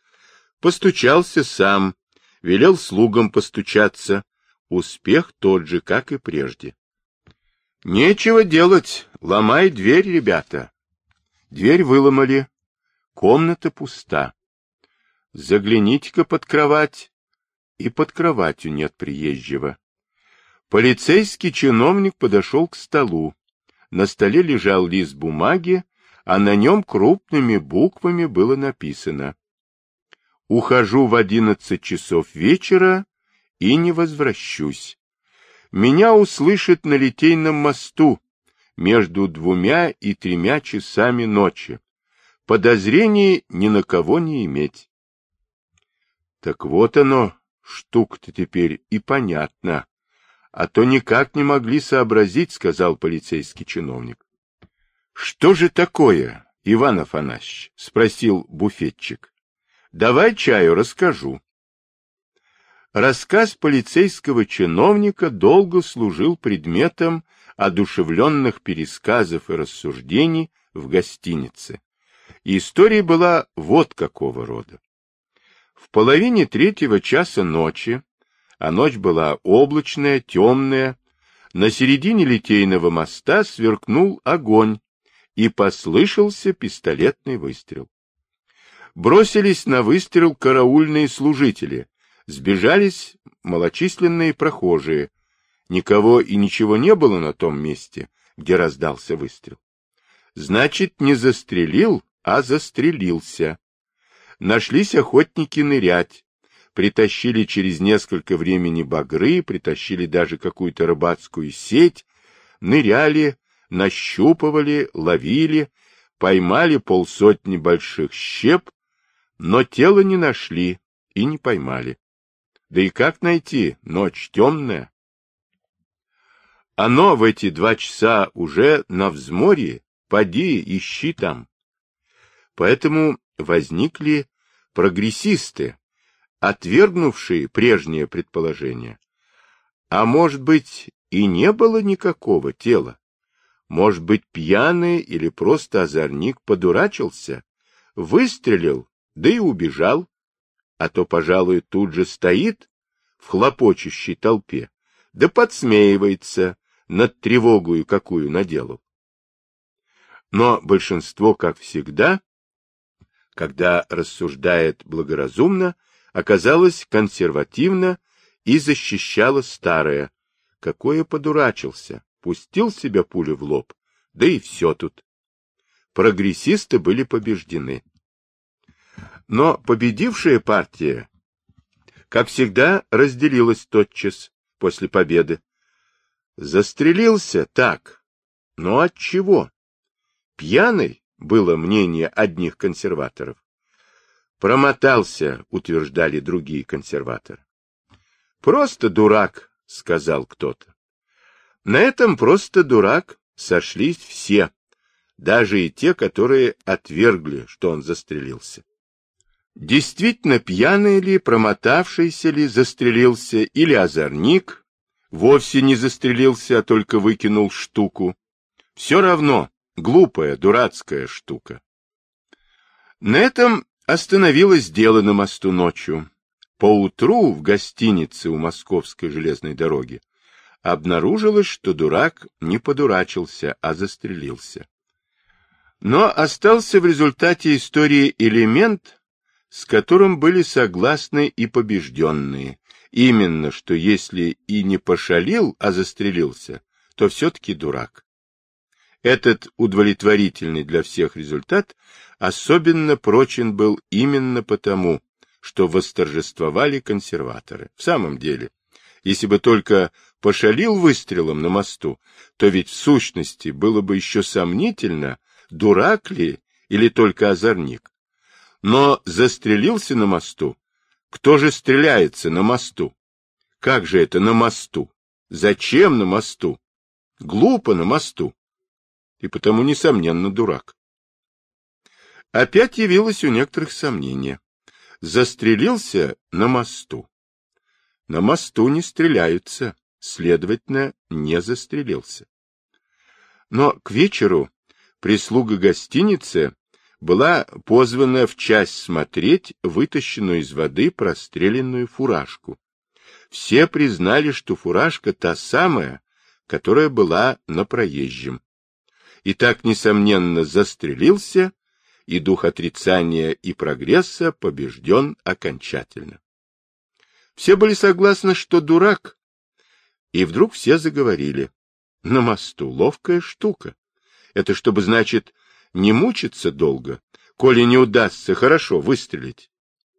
Постучался сам, велел слугам постучаться. Успех тот же, как и прежде. Нечего делать, ломай дверь, ребята. Дверь выломали. Комната пуста. Загляните-ка под кровать. И под кроватью нет приезжего. Полицейский чиновник подошел к столу. На столе лежал лист бумаги, а на нем крупными буквами было написано «Ухожу в одиннадцать часов вечера и не возвращусь. Меня услышат на Литейном мосту между двумя и тремя часами ночи. Подозрений ни на кого не иметь». Так вот оно, штука-то теперь и понятно. А то никак не могли сообразить, сказал полицейский чиновник. Что же такое, Иван Афанасьевич? спросил буфетчик. Давай чаю расскажу. Рассказ полицейского чиновника долго служил предметом одушевленных пересказов и рассуждений в гостинице. И история была вот какого рода. В половине третьего часа ночи, а ночь была облачная, темная, на середине Литейного моста сверкнул огонь, и послышался пистолетный выстрел. Бросились на выстрел караульные служители, сбежались малочисленные прохожие. Никого и ничего не было на том месте, где раздался выстрел. Значит, не застрелил, а застрелился. Нашлись охотники нырять, притащили через несколько времени багры, притащили даже какую-то рыбацкую сеть, ныряли, нащупывали, ловили, поймали полсотни больших щеп, но тело не нашли и не поймали. Да и как найти? Ночь темная. Оно в эти два часа уже на взморье, поди, ищи там. Поэтому возникли прогрессисты, отвергнувшие прежнее предположение. А может быть, и не было никакого тела? Может быть, пьяный или просто озорник подурачился, выстрелил, да и убежал, а то, пожалуй, тут же стоит в хлопочущей толпе, да подсмеивается над тревогою, какую наделал. Но большинство, как всегда, когда рассуждает благоразумно, оказалось консервативно и защищало старое. Какое подурачился, пустил себя пулю в лоб, да и все тут. Прогрессисты были побеждены. Но победившая партия, как всегда, разделилась тотчас после победы. Застрелился так, но от чего? Пьяный, было мнение одних консерваторов. Промотался, утверждали другие консерваторы. Просто дурак, сказал кто-то. На этом просто дурак сошлись все, даже и те, которые отвергли, что он застрелился. Действительно пьяный ли, промотавшийся ли, застрелился, или озорник, вовсе не застрелился, а только выкинул штуку. Все равно глупая, дурацкая штука. На этом остановилось дело на мосту ночью. Поутру в гостинице у Московской железной дороги обнаружилось, что дурак не подурачился, а застрелился. Но остался в результате истории элемент, с которым были согласны и побежденные, именно, что если и не пошалил, а застрелился, то все-таки дурак. Этот удовлетворительный для всех результат особенно прочен был именно потому, что восторжествовали консерваторы. В самом деле, если бы только пошалил выстрелом на мосту, то ведь в сущности было бы еще сомнительно, дурак ли или только озорник. Но застрелился на мосту. Кто же стреляется на мосту? Как же это на мосту? Зачем на мосту? Глупо на мосту. И потому, несомненно, дурак. Опять явилось у некоторых сомнение. Застрелился на мосту. На мосту не стреляются, следовательно, не застрелился. Но к вечеру прислуга гостиницы была позвана в часть смотреть вытащенную из воды простреленную фуражку. Все признали, что фуражка та самая, которая была на проезжем. И так, несомненно, застрелился, и дух отрицания и прогресса побежден окончательно. Все были согласны, что дурак, и вдруг все заговорили. На мосту ловкая штука. Это чтобы, значит, не мучиться долго, коли не удастся хорошо выстрелить.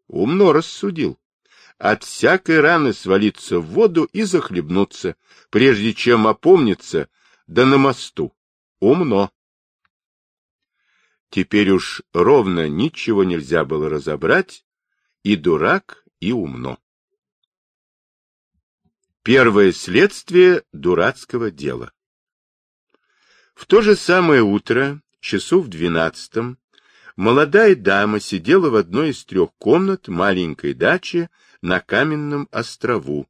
Умно рассудил. От всякой раны свалиться в воду и захлебнуться, прежде чем опомниться, да на мосту. Умно. Теперь уж ровно ничего нельзя было разобрать, и дурак, и умно. Первое следствие дурацкого дела. В то же самое утро, часу в двенадцатом, молодая дама сидела в одной из трех комнат маленькой дачи на каменном острову,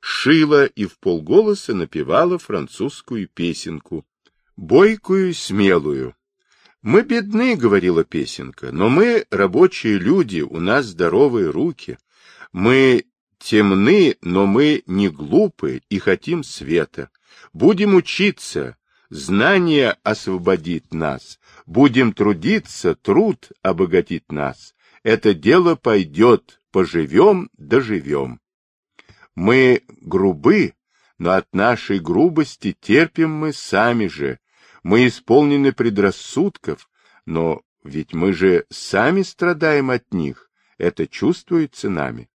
шила и в полголоса напевала французскую песенку, бойкую и смелую. «Мы бедны», — говорила песенка, — «но мы рабочие люди, у нас здоровые руки. Мы темны, но мы не глупы и хотим света. Будем учиться, знание освободит нас. Будем трудиться, труд обогатит нас. Это дело пойдет, поживем, доживем. Мы грубы, но от нашей грубости терпим мы сами же. Мы исполнены предрассудков, но ведь мы же сами страдаем от них. Это чувствуется нами.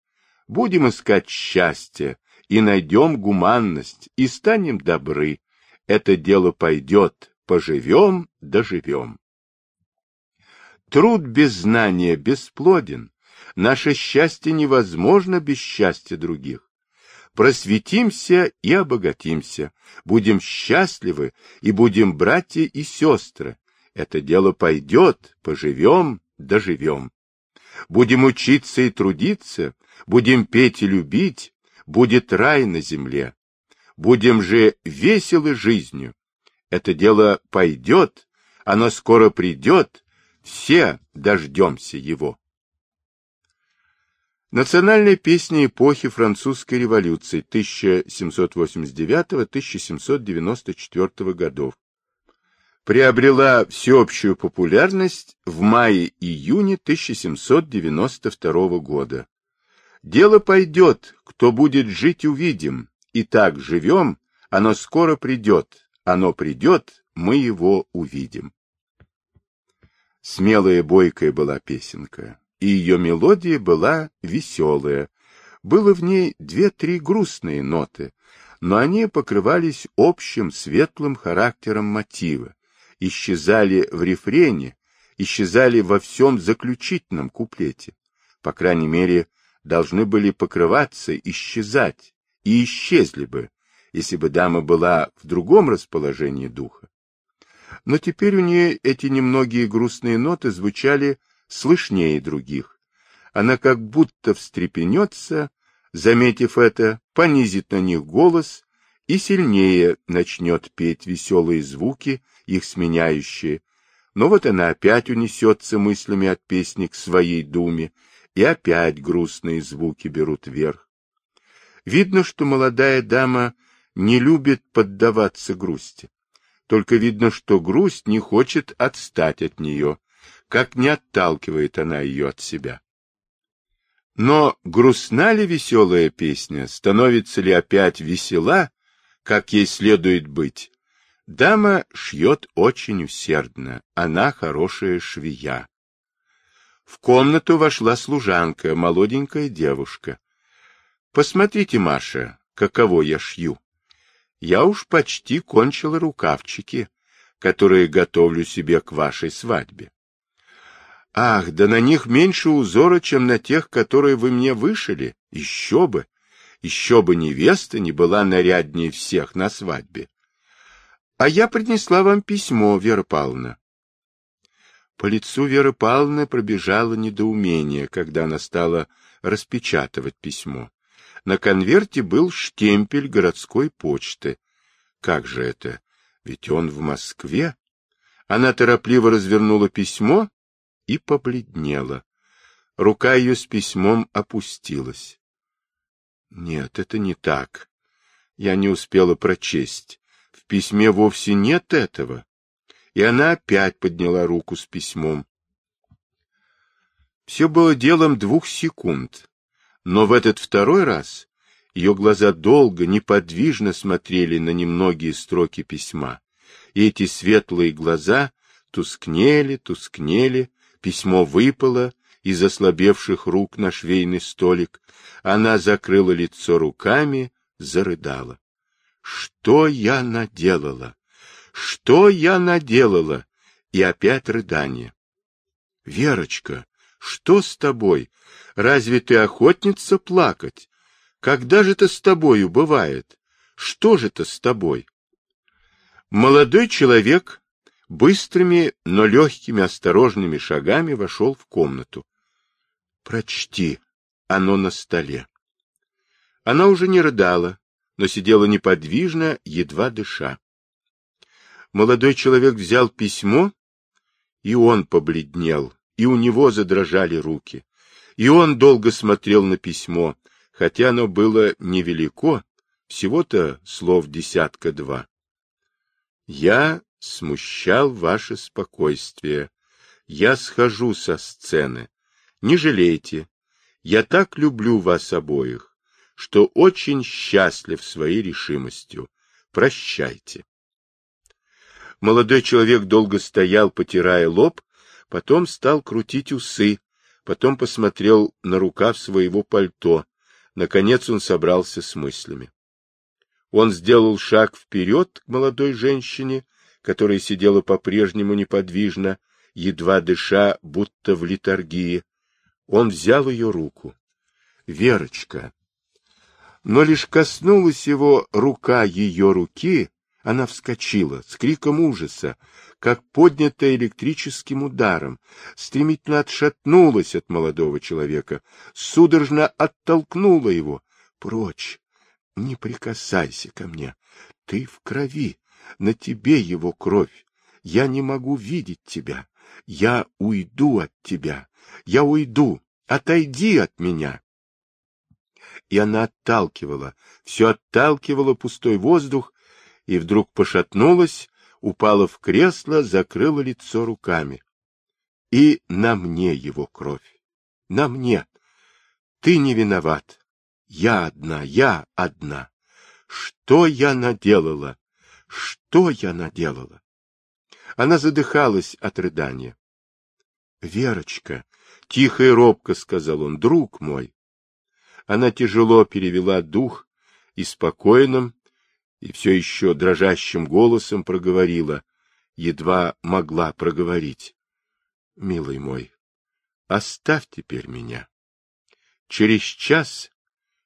Будем искать счастье, и найдем гуманность, и станем добры. Это дело пойдет, поживем, доживем. Труд без знания бесплоден. Наше счастье невозможно без счастья других. Просветимся и обогатимся, будем счастливы и будем братья и сестры. Это дело пойдет, поживем, доживем. Будем учиться и трудиться, будем петь и любить, будет рай на земле. Будем же веселы жизнью. Это дело пойдет, оно скоро придет, все дождемся его. Национальная песня эпохи французской революции 1789-1794 годов приобрела всеобщую популярность в мае-июне 1792 года. Дело пойдет, кто будет жить, увидим, и так живем, оно скоро придет, оно придет, мы его увидим. Смелая бойкая была песенка, и ее мелодия была веселая. Было в ней две-три грустные ноты, но они покрывались общим светлым характером мотива, исчезали в рефрене, исчезали во всем заключительном куплете. По крайней мере, должны были покрываться, исчезать, и исчезли бы, если бы дама была в другом расположении духа. Но теперь у нее эти немногие грустные ноты звучали слышнее других. Она как будто встрепенется, заметив это, понизит на них голос и сильнее начнет петь веселые звуки, их сменяющие. Но вот она опять унесется мыслями от песни к своей думе, и опять грустные звуки берут верх. Видно, что молодая дама не любит поддаваться грусти. Только видно, что грусть не хочет отстать от нее, как не отталкивает она ее от себя. Но грустна ли веселая песня, становится ли опять весела, как ей следует быть? Дама шьет очень усердно, она хорошая швея. В комнату вошла служанка, молоденькая девушка. — Посмотрите, Маша, каково я шью. Я уж почти кончила рукавчики, которые готовлю себе к вашей свадьбе. Ах, да на них меньше узора, чем на тех, которые вы мне вышили. Еще бы! Еще бы невеста не была наряднее всех на свадьбе. А я принесла вам письмо, Вера Павловна. По лицу Веры Павловны пробежало недоумение, когда она стала распечатывать письмо. На конверте был штемпель городской почты. Как же это? Ведь он в Москве. Она торопливо развернула письмо и побледнела. Рука ее с письмом опустилась. Нет, это не так. Я не успела прочесть. В письме вовсе нет этого. И она опять подняла руку с письмом. Все было делом двух секунд. Но в этот второй раз ее глаза долго, неподвижно смотрели на немногие строки письма. И эти светлые глаза тускнели, тускнели, письмо выпало, из ослабевших рук на швейный столик. Она закрыла лицо руками, зарыдала. Что я наделала? Что я наделала? И опять рыдание. Верочка, что с тобой? Разве ты охотница плакать? Когда же это с тобою бывает? Что же это с тобой? Молодой человек быстрыми, но легкими, осторожными шагами вошел в комнату. Прочти. Оно на столе. Она уже не рыдала, но сидела неподвижно, едва дыша. Молодой человек взял письмо, и он побледнел, и у него задрожали руки. И он долго смотрел на письмо, хотя оно было невелико, всего-то слов десятка-два. Я смущал ваше спокойствие. Я схожу со сцены. Не жалейте. Я так люблю вас обоих, что очень счастлив своей решимостью. Прощайте. Молодой человек долго стоял, потирая лоб, потом стал крутить усы, потом посмотрел на рукав своего пальто. Наконец он собрался с мыслями. Он сделал шаг вперед к молодой женщине, которая сидела по-прежнему неподвижно, едва дыша, будто в литургии, он взял ее руку. Верочка. Но лишь коснулась его рука ее руки, она вскочила с криком ужаса, как поднятая электрическим ударом, стремительно отшатнулась от молодого человека, судорожно оттолкнула его. Прочь! Не прикасайся ко мне! Ты в крови! На тебе его кровь! Я не могу видеть тебя! Я уйду от тебя! Я уйду. Отойди от меня. И она отталкивала, все отталкивала пустой воздух, и вдруг пошатнулась, упала в кресло, закрыла лицо руками. И на мне его кровь. На мне. Ты не виноват. Я одна, я одна. Что я наделала? Что я наделала? Она задыхалась от рыдания. Верочка, Тихо и робко сказал он, друг мой. Она тяжело перевела дух и спокойным, и все еще дрожащим голосом проговорила, едва могла проговорить. Милый мой, оставь теперь меня. Через час,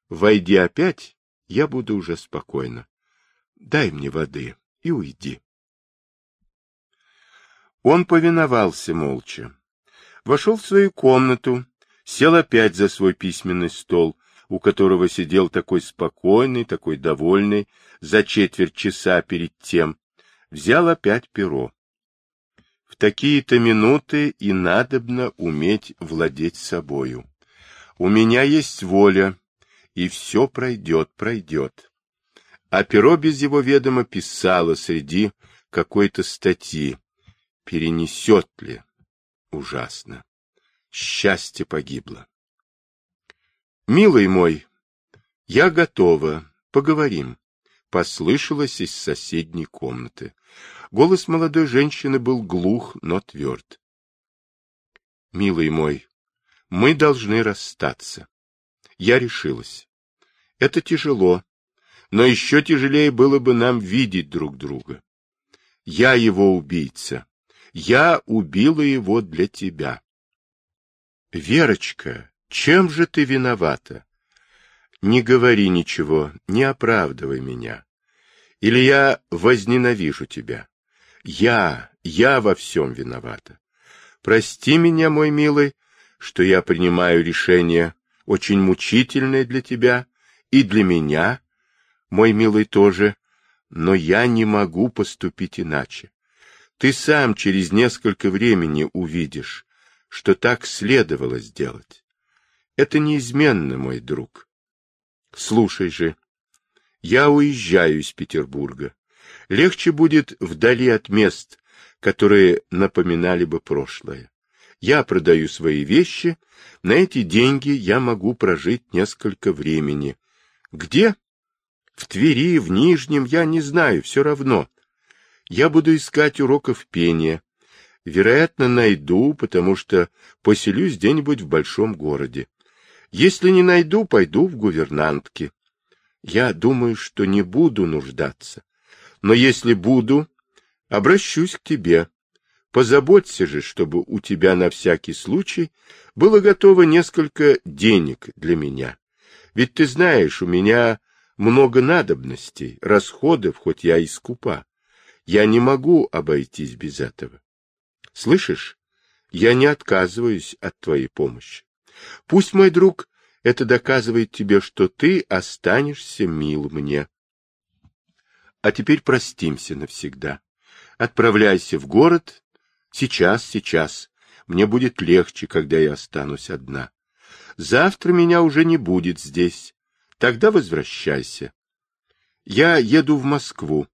войди опять, я буду уже спокойна. Дай мне воды и уйди. Он повиновался молча вошел в свою комнату, сел опять за свой письменный стол, у которого сидел такой спокойный, такой довольный, за четверть часа перед тем, взял опять перо. В такие-то минуты и надобно уметь владеть собою. У меня есть воля, и все пройдет, пройдет. А перо без его ведома писало среди какой-то статьи. Перенесет ли? ужасно. Счастье погибло. Милый мой, я готова, поговорим, послышалось из соседней комнаты. Голос молодой женщины был глух, но тверд. Милый мой, мы должны расстаться. Я решилась. Это тяжело, но еще тяжелее было бы нам видеть друг друга. Я его убийца, я убила его для тебя. Верочка, чем же ты виновата? Не говори ничего, не оправдывай меня. Или я возненавижу тебя. Я, я во всем виновата. Прости меня, мой милый, что я принимаю решение, очень мучительное для тебя и для меня, мой милый тоже, но я не могу поступить иначе. Ты сам через несколько времени увидишь, что так следовало сделать. Это неизменно, мой друг. Слушай же, я уезжаю из Петербурга. Легче будет вдали от мест, которые напоминали бы прошлое. Я продаю свои вещи, на эти деньги я могу прожить несколько времени. Где? В Твери, в Нижнем, я не знаю, все равно. Я буду искать уроков пения. Вероятно, найду, потому что поселюсь где-нибудь в большом городе. Если не найду, пойду в гувернантки. Я думаю, что не буду нуждаться. Но если буду, обращусь к тебе. Позаботься же, чтобы у тебя на всякий случай было готово несколько денег для меня. Ведь ты знаешь, у меня много надобностей, расходов, хоть я и скупа. Я не могу обойтись без этого. Слышишь, я не отказываюсь от твоей помощи. Пусть, мой друг, это доказывает тебе, что ты останешься мил мне. А теперь простимся навсегда. Отправляйся в город. Сейчас, сейчас. Мне будет легче, когда я останусь одна. Завтра меня уже не будет здесь. Тогда возвращайся. Я еду в Москву.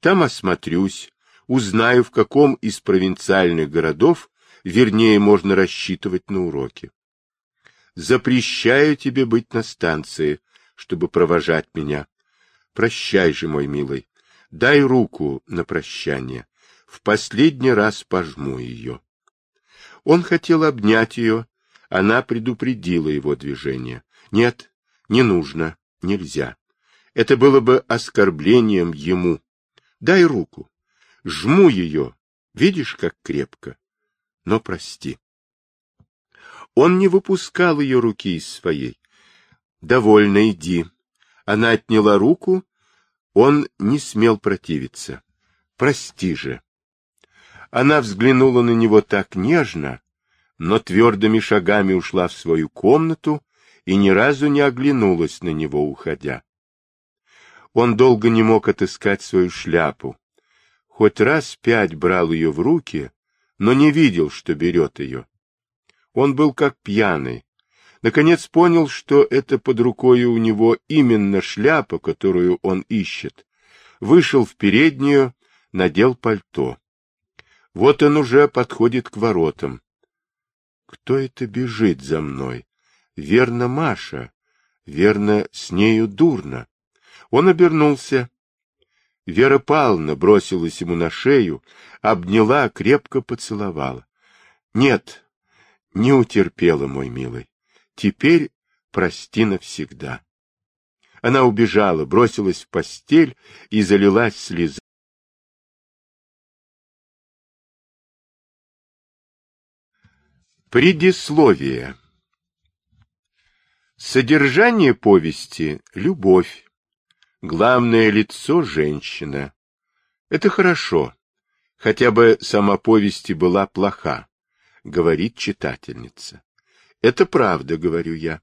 Там осмотрюсь, узнаю, в каком из провинциальных городов вернее можно рассчитывать на уроки. Запрещаю тебе быть на станции, чтобы провожать меня. Прощай же, мой милый. Дай руку на прощание. В последний раз пожму ее. Он хотел обнять ее. Она предупредила его движение. Нет, не нужно, нельзя. Это было бы оскорблением ему. Дай руку. Жму ее. Видишь, как крепко. Но прости. Он не выпускал ее руки из своей. Довольно, иди. Она отняла руку. Он не смел противиться. Прости же. Она взглянула на него так нежно, но твердыми шагами ушла в свою комнату, и ни разу не оглянулась на него, уходя. Он долго не мог отыскать свою шляпу. Хоть раз пять брал ее в руки, но не видел, что берет ее. Он был как пьяный. Наконец понял, что это под рукой у него именно шляпа, которую он ищет. Вышел в переднюю, надел пальто. Вот он уже подходит к воротам. Кто это бежит за мной? Верно, Маша. Верно, с нею дурно. Он обернулся. Вера Павловна бросилась ему на шею, обняла, крепко поцеловала. — Нет, не утерпела, мой милый. Теперь прости навсегда. Она убежала, бросилась в постель и залилась слезами. Предисловие Содержание повести — любовь. Главное лицо — женщина. Это хорошо. Хотя бы сама повесть была плоха, говорит читательница. Это правда, говорю я.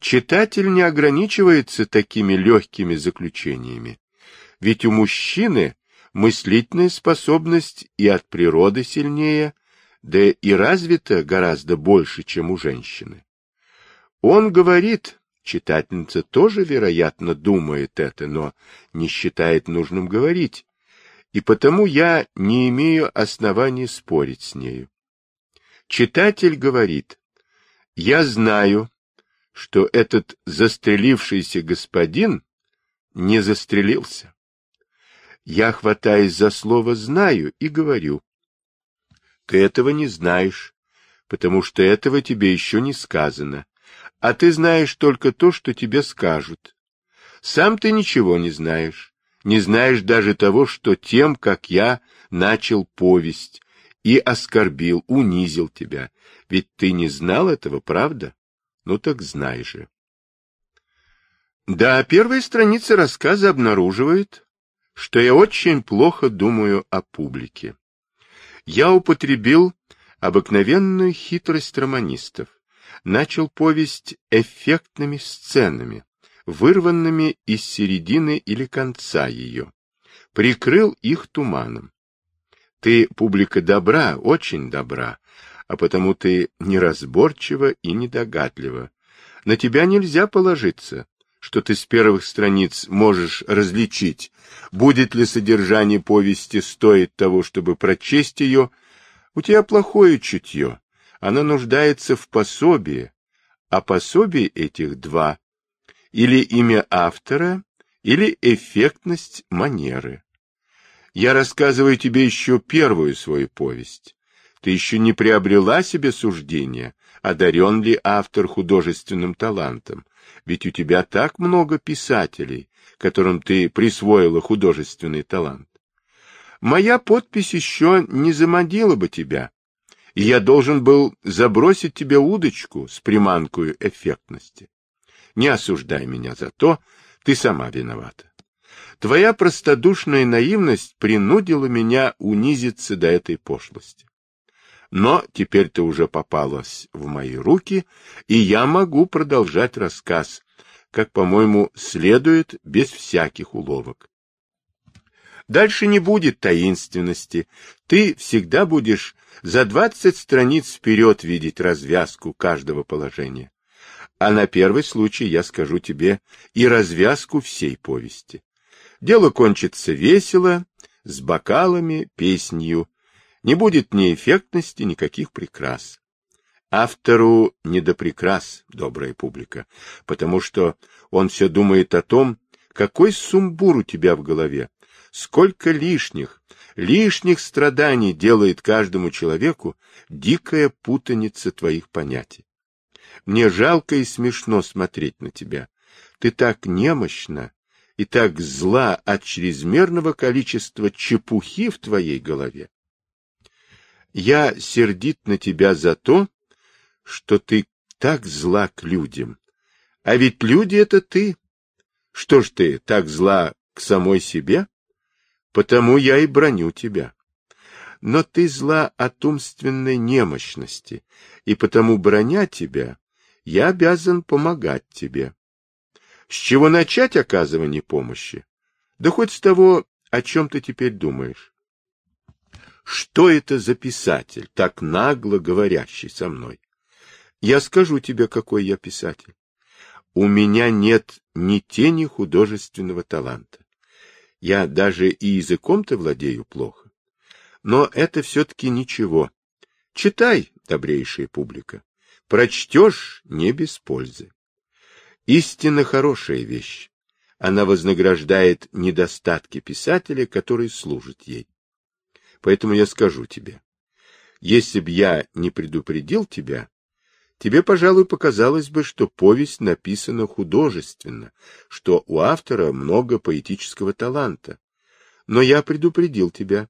Читатель не ограничивается такими легкими заключениями. Ведь у мужчины мыслительная способность и от природы сильнее, да и развита гораздо больше, чем у женщины. Он говорит, читательница тоже, вероятно, думает это, но не считает нужным говорить, и потому я не имею оснований спорить с нею. Читатель говорит, я знаю, что этот застрелившийся господин не застрелился. Я, хватаясь за слово «знаю» и говорю, ты этого не знаешь, потому что этого тебе еще не сказано а ты знаешь только то, что тебе скажут. Сам ты ничего не знаешь, не знаешь даже того, что тем, как я начал повесть, и оскорбил, унизил тебя. Ведь ты не знал этого, правда? Ну так знай же. Да, первая страница рассказа обнаруживает, что я очень плохо думаю о публике. Я употребил обыкновенную хитрость романистов, начал повесть эффектными сценами, вырванными из середины или конца ее, прикрыл их туманом. Ты публика добра, очень добра, а потому ты неразборчива и недогадлива. На тебя нельзя положиться, что ты с первых страниц можешь различить, будет ли содержание повести стоить того, чтобы прочесть ее. У тебя плохое чутье, оно нуждается в пособии, а пособий этих два — или имя автора, или эффектность манеры. Я рассказываю тебе еще первую свою повесть. Ты еще не приобрела себе суждения, одарен ли автор художественным талантом, ведь у тебя так много писателей, которым ты присвоила художественный талант. Моя подпись еще не заманила бы тебя, и я должен был забросить тебе удочку с приманкой эффектности. Не осуждай меня за то, ты сама виновата. Твоя простодушная наивность принудила меня унизиться до этой пошлости. Но теперь ты уже попалась в мои руки, и я могу продолжать рассказ, как, по-моему, следует, без всяких уловок. Дальше не будет таинственности. Ты всегда будешь за двадцать страниц вперед видеть развязку каждого положения. А на первый случай я скажу тебе и развязку всей повести. Дело кончится весело, с бокалами, песнью, не будет ни эффектности, никаких прикрас. Автору не до прикрас, добрая публика, потому что он все думает о том, какой сумбур у тебя в голове, сколько лишних, лишних страданий делает каждому человеку дикая путаница твоих понятий. Мне жалко и смешно смотреть на тебя. Ты так немощна и так зла от чрезмерного количества чепухи в твоей голове. Я сердит на тебя за то, что ты так зла к людям. А ведь люди — это ты. Что ж ты так зла к самой себе? Потому я и броню тебя. Но ты зла от умственной немощности, и потому, броня тебя, я обязан помогать тебе. С чего начать оказывание помощи? Да хоть с того, о чем ты теперь думаешь. Что это за писатель, так нагло говорящий со мной? Я скажу тебе, какой я писатель. У меня нет ни тени художественного таланта. Я даже и языком-то владею плохо. Но это все-таки ничего. Читай, добрейшая публика. Прочтешь не без пользы. Истинно хорошая вещь. Она вознаграждает недостатки писателя, который служит ей. Поэтому я скажу тебе. Если б я не предупредил тебя, тебе, пожалуй, показалось бы, что повесть написана художественно, что у автора много поэтического таланта. Но я предупредил тебя,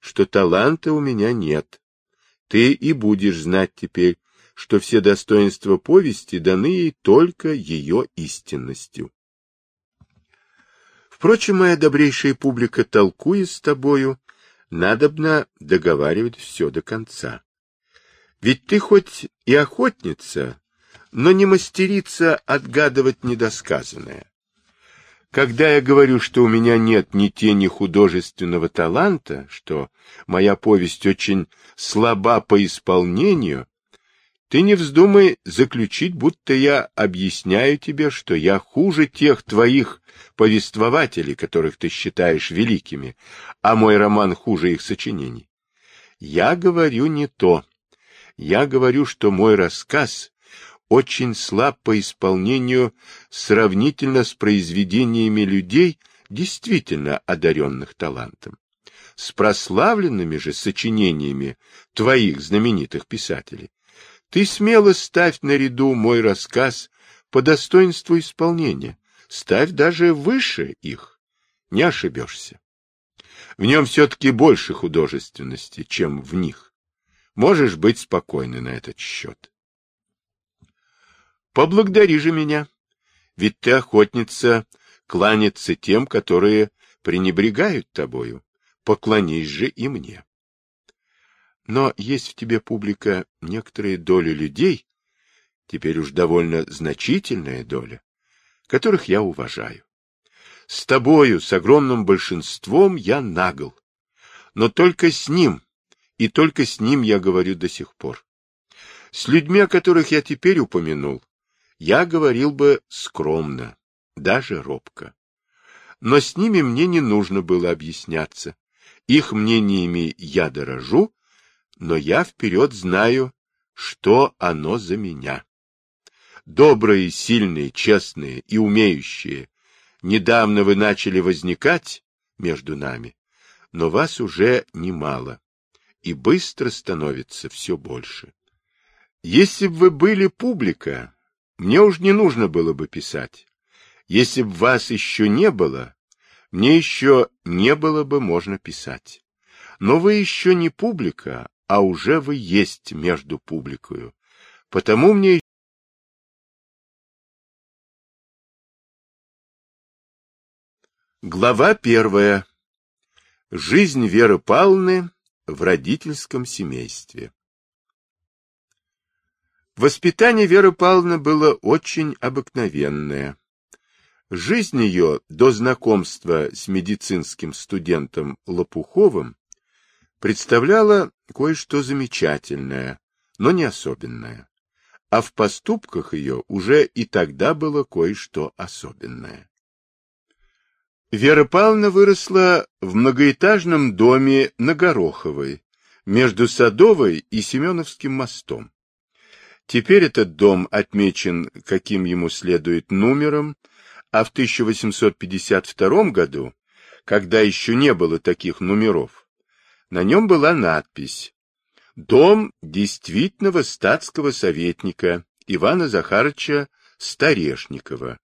что таланта у меня нет. Ты и будешь знать теперь, что все достоинства повести даны ей только ее истинностью. Впрочем, моя добрейшая публика, толкуя с тобою, надобно договаривать все до конца. Ведь ты хоть и охотница, но не мастерица отгадывать недосказанное. Когда я говорю, что у меня нет ни тени художественного таланта, что моя повесть очень слаба по исполнению, ты не вздумай заключить, будто я объясняю тебе, что я хуже тех твоих повествователей, которых ты считаешь великими, а мой роман хуже их сочинений. Я говорю не то. Я говорю, что мой рассказ очень слаб по исполнению сравнительно с произведениями людей, действительно одаренных талантом. С прославленными же сочинениями твоих знаменитых писателей ты смело ставь наряду мой рассказ по достоинству исполнения, ставь даже выше их, не ошибешься. В нем все-таки больше художественности, чем в них. Можешь быть спокойна на этот счет. Поблагодари же меня, ведь ты охотница кланяться тем, которые пренебрегают тобою. Поклонись же и мне. Но есть в тебе, публика, некоторые доли людей, теперь уж довольно значительная доля, которых я уважаю. С тобою, с огромным большинством, я нагл. Но только с ним, и только с ним я говорю до сих пор. С людьми, о которых я теперь упомянул, я говорил бы скромно, даже робко. Но с ними мне не нужно было объясняться. Их мнениями я дорожу, но я вперед знаю, что оно за меня. Добрые, сильные, честные и умеющие, недавно вы начали возникать между нами, но вас уже немало, и быстро становится все больше. Если бы вы были публика, мне уж не нужно было бы писать. Если б вас еще не было, мне еще не было бы можно писать. Но вы еще не публика, а уже вы есть между публикою. Потому мне Глава первая. Жизнь Веры Павловны в родительском семействе. Воспитание Веры Павловны было очень обыкновенное. Жизнь ее до знакомства с медицинским студентом Лопуховым представляла кое-что замечательное, но не особенное. А в поступках ее уже и тогда было кое-что особенное. Вера Павловна выросла в многоэтажном доме на Гороховой, между Садовой и Семеновским мостом. Теперь этот дом отмечен, каким ему следует, номером, а в 1852 году, когда еще не было таких номеров, на нем была надпись «Дом действительного статского советника Ивана Захаровича Старешникова».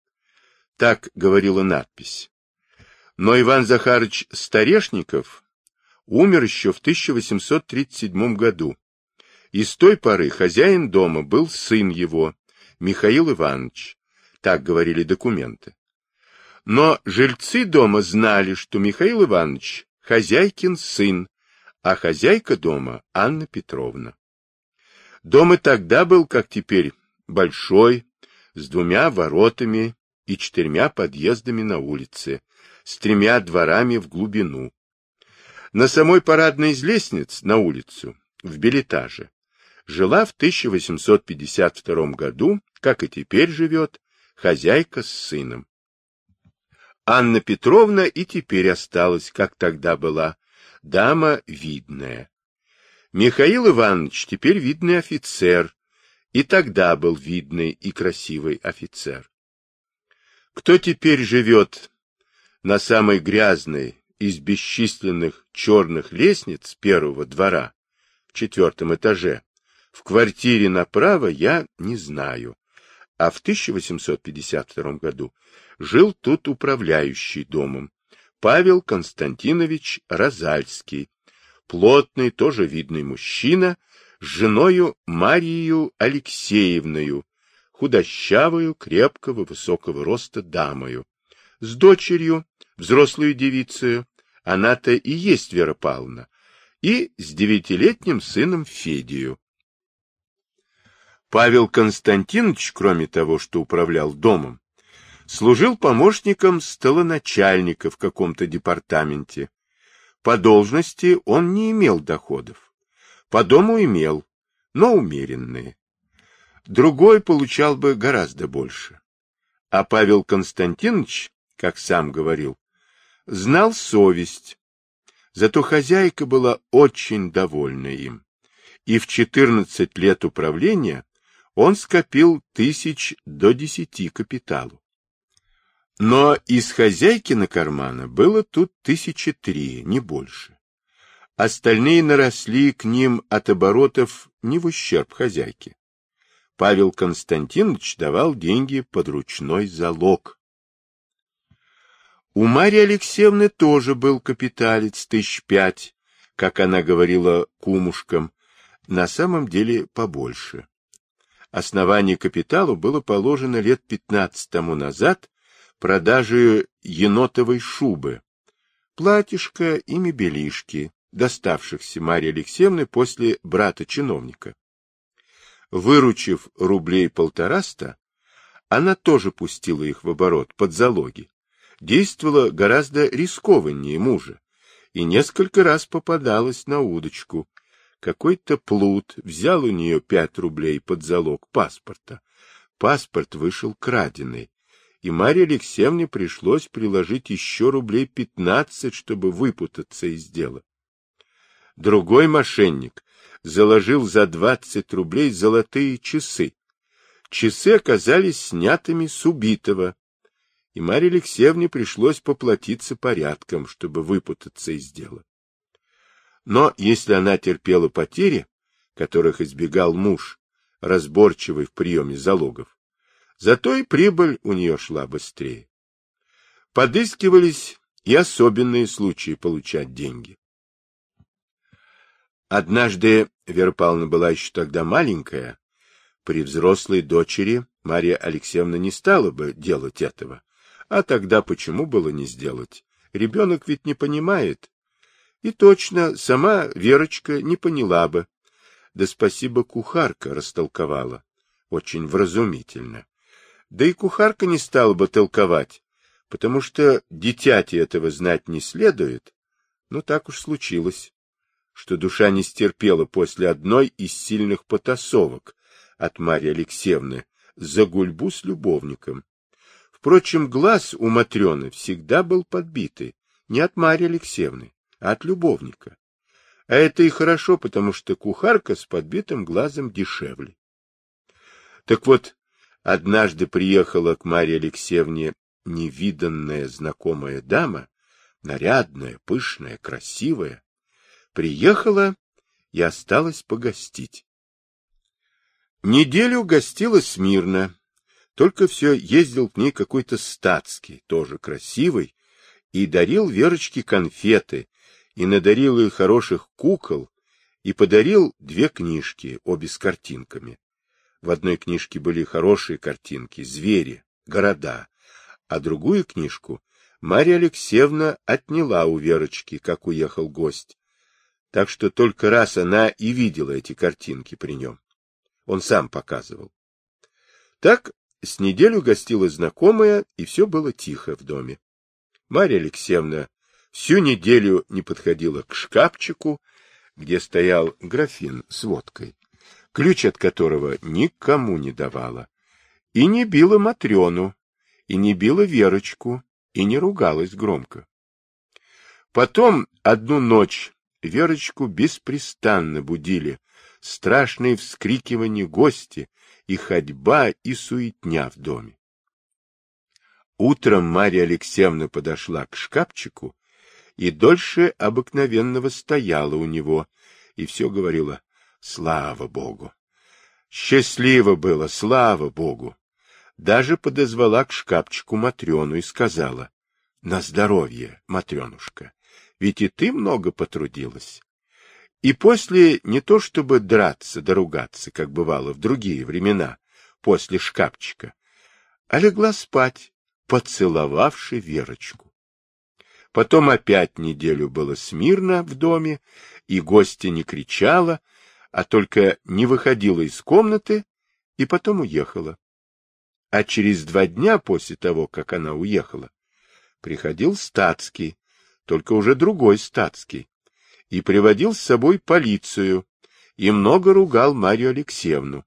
Так говорила надпись. Но Иван Захарович Старешников умер еще в 1837 году, и с той поры хозяин дома был сын его, Михаил Иванович, так говорили документы. Но жильцы дома знали, что Михаил Иванович – хозяйкин сын, а хозяйка дома – Анна Петровна. Дом и тогда был, как теперь, большой, с двумя воротами и четырьмя подъездами на улице, с тремя дворами в глубину. На самой парадной из лестниц на улицу, в билетаже, жила в 1852 году, как и теперь живет, хозяйка с сыном. Анна Петровна и теперь осталась, как тогда была, дама видная. Михаил Иванович теперь видный офицер, и тогда был видный и красивый офицер. Кто теперь живет на самой грязной из бесчисленных черных лестниц первого двора в четвертом этаже, в квартире направо я не знаю, а в 1852 году жил тут управляющий домом Павел Константинович Розальский, плотный, тоже видный мужчина, с женою Марию Алексеевною, худощавую, крепкого, высокого роста дамою, с дочерью, взрослую девицею, она-то и есть Вера Павловна, и с девятилетним сыном Федию. Павел Константинович, кроме того, что управлял домом, служил помощником столоначальника в каком-то департаменте. По должности он не имел доходов. По дому имел, но умеренные. Другой получал бы гораздо больше. А Павел Константинович, как сам говорил, знал совесть. Зато хозяйка была очень довольна им. И в 14 лет управления он скопил тысяч до десяти капиталу. Но из хозяйкина кармана было тут тысячи три, не больше. Остальные наросли к ним от оборотов не в ущерб хозяйке. Павел Константинович давал деньги под ручной залог. У Марьи Алексеевны тоже был капиталец тысяч пять, как она говорила кумушкам, на самом деле побольше. Основание капиталу было положено лет 15 тому назад продажей енотовой шубы, платьишка и мебелишки, доставшихся Марье Алексеевне после брата-чиновника. Выручив рублей полтораста, она тоже пустила их в оборот под залоги, действовала гораздо рискованнее мужа и несколько раз попадалась на удочку. Какой-то плут взял у нее пять рублей под залог паспорта. Паспорт вышел краденый, и Марье Алексеевне пришлось приложить еще рублей пятнадцать, чтобы выпутаться из дела. Другой мошенник заложил за двадцать рублей золотые часы. Часы оказались снятыми с убитого, и Марье Алексеевне пришлось поплатиться порядком, чтобы выпутаться из дела. Но если она терпела потери, которых избегал муж, разборчивый в приеме залогов, зато и прибыль у нее шла быстрее. Подыскивались и особенные случаи получать деньги. Однажды Вера Павловна была еще тогда маленькая, при взрослой дочери Марья Алексеевна не стала бы делать этого, а тогда почему было не сделать? Ребенок ведь не понимает. И точно, сама Верочка не поняла бы. Да спасибо кухарка растолковала. Очень вразумительно. Да и кухарка не стала бы толковать, потому что дитяти этого знать не следует. Но так уж случилось, что душа не стерпела после одной из сильных потасовок от Марьи Алексеевны за гульбу с любовником. Впрочем, глаз у Матрены всегда был подбитый, не от Марьи Алексеевны, а от любовника. А это и хорошо, потому что кухарка с подбитым глазом дешевле. Так вот, однажды приехала к Марье Алексеевне невиданная знакомая дама, нарядная, пышная, красивая. Приехала и осталась погостить. Неделю гостила смирно, только все ездил к ней какой-то статский, тоже красивый, и дарил Верочке конфеты, и надарил ей хороших кукол, и подарил две книжки, обе с картинками. В одной книжке были хорошие картинки, звери, города, а другую книжку Марья Алексеевна отняла у Верочки, как уехал гость. Так что только раз она и видела эти картинки при нем. Он сам показывал. Так с неделю гостила знакомая, и все было тихо в доме. Марья Алексеевна всю неделю не подходила к шкафчику, где стоял графин с водкой, ключ от которого никому не давала, и не била Матрёну, и не била Верочку, и не ругалась громко. Потом одну ночь Верочку беспрестанно будили страшные вскрикивания гости, и ходьба, и суетня в доме. Утром Марья Алексеевна подошла к шкафчику и дольше обыкновенного стояла у него, и все говорила «Слава Богу!». Счастливо было, слава Богу! Даже подозвала к шкафчику Матрёну и сказала «На здоровье, Матрёнушка, ведь и ты много потрудилась». И после не то чтобы драться да ругаться, как бывало в другие времена, после шкафчика, а легла спать, поцеловавши Верочку. Потом опять неделю было смирно в доме, и гостья не кричала, а только не выходила из комнаты и потом уехала. А через два дня после того, как она уехала, приходил статский, только уже другой статский, и приводил с собой полицию, и много ругал Марию Алексеевну.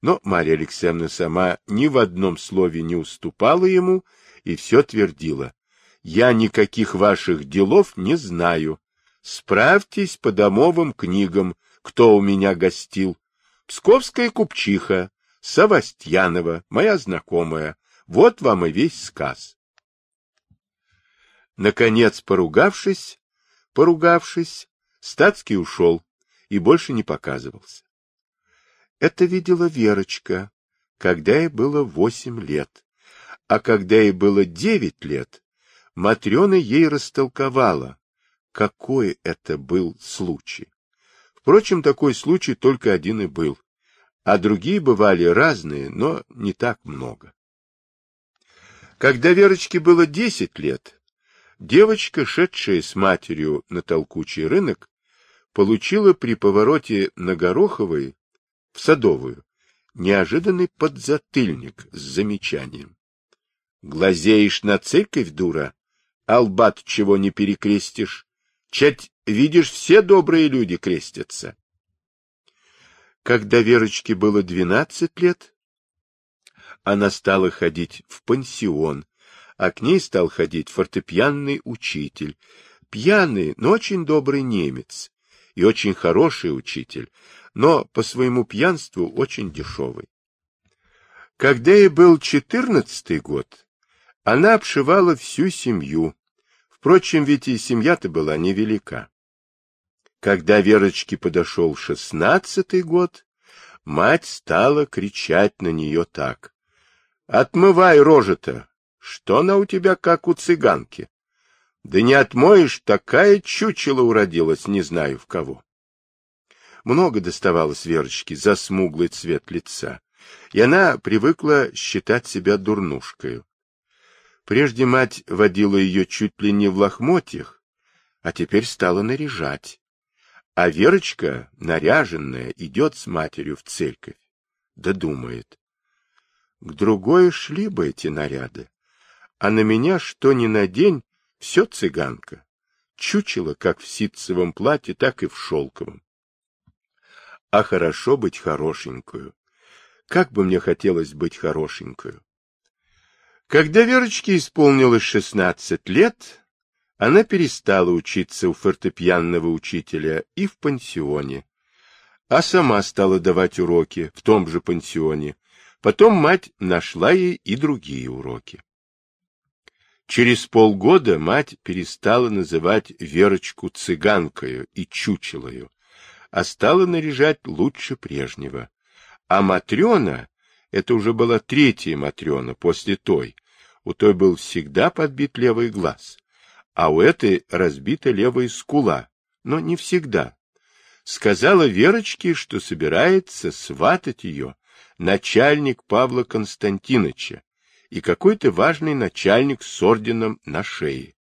Но Марья Алексеевна сама ни в одном слове не уступала ему и все твердила. «Я никаких ваших делов не знаю. Справьтесь по домовым книгам, кто у меня гостил. Псковская купчиха, Савастьянова, моя знакомая. Вот вам и весь сказ». Наконец, поругавшись, Поругавшись, Стацкий ушел и больше не показывался. Это видела Верочка, когда ей было восемь лет, а когда ей было девять лет, Матрена ей растолковала, какой это был случай. Впрочем, такой случай только один и был, а другие бывали разные, но не так много. Когда Верочке было десять лет, девочка, шедшая с матерью на толкучий рынок, получила при повороте на Гороховой в Садовую неожиданный подзатыльник с замечанием. Глазеешь на церковь, дура, албат чего не перекрестишь. Чать, видишь, все добрые люди крестятся. Когда Верочке было двенадцать лет, она стала ходить в пансион, а к ней стал ходить фортепианный учитель, пьяный, но очень добрый немец, и очень хороший учитель, но по своему пьянству очень дешевый. Когда ей был четырнадцатый год, она обшивала всю семью. Впрочем, ведь и семья-то была невелика. Когда Верочке подошел шестнадцатый год, мать стала кричать на нее так. — Отмывай рожа-то! Что она у тебя, как у цыганки? Да не отмоешь, такая чучело уродилась, не знаю в кого. Много доставалось Верочке за смуглый цвет лица, и она привыкла считать себя дурнушкой. Прежде мать водила ее чуть ли не в лохмотьях, а теперь стала наряжать. А Верочка, наряженная, идет с матерью в церковь. Да думает. К другой шли бы эти наряды, а на меня что ни на день, все цыганка. Чучело как в ситцевом платье, так и в шелковом а хорошо быть хорошенькую. Как бы мне хотелось быть хорошенькую. Когда Верочке исполнилось шестнадцать лет, она перестала учиться у фортепианного учителя и в пансионе, а сама стала давать уроки в том же пансионе. Потом мать нашла ей и другие уроки. Через полгода мать перестала называть Верочку цыганкою и чучелою, а стала наряжать лучше прежнего. А Матрена, это уже была третья Матрена после той, у той был всегда подбит левый глаз, а у этой разбита левая скула, но не всегда. Сказала Верочке, что собирается сватать ее начальник Павла Константиновича и какой-то важный начальник с орденом на шее.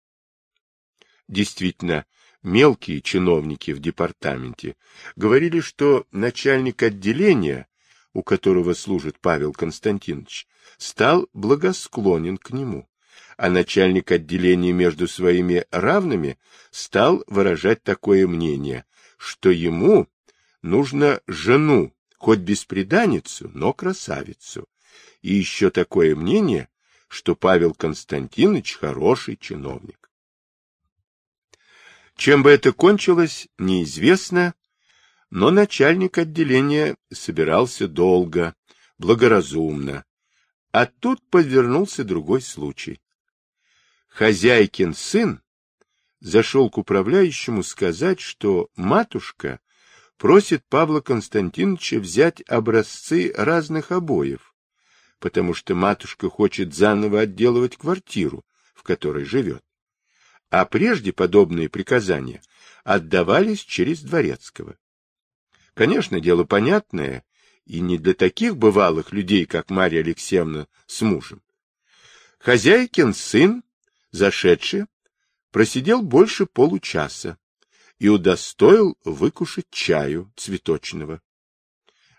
Действительно, мелкие чиновники в департаменте говорили, что начальник отделения, у которого служит Павел Константинович, стал благосклонен к нему, а начальник отделения между своими равными стал выражать такое мнение, что ему нужно жену, хоть бесприданницу, но красавицу, и еще такое мнение, что Павел Константинович хороший чиновник. Чем бы это кончилось, неизвестно, но начальник отделения собирался долго, благоразумно. А тут подвернулся другой случай. Хозяйкин сын зашел к управляющему сказать, что матушка просит Павла Константиновича взять образцы разных обоев, потому что матушка хочет заново отделывать квартиру, в которой живет а прежде подобные приказания отдавались через Дворецкого. Конечно, дело понятное, и не для таких бывалых людей, как Марья Алексеевна с мужем. Хозяйкин сын, зашедший, просидел больше получаса и удостоил выкушать чаю цветочного.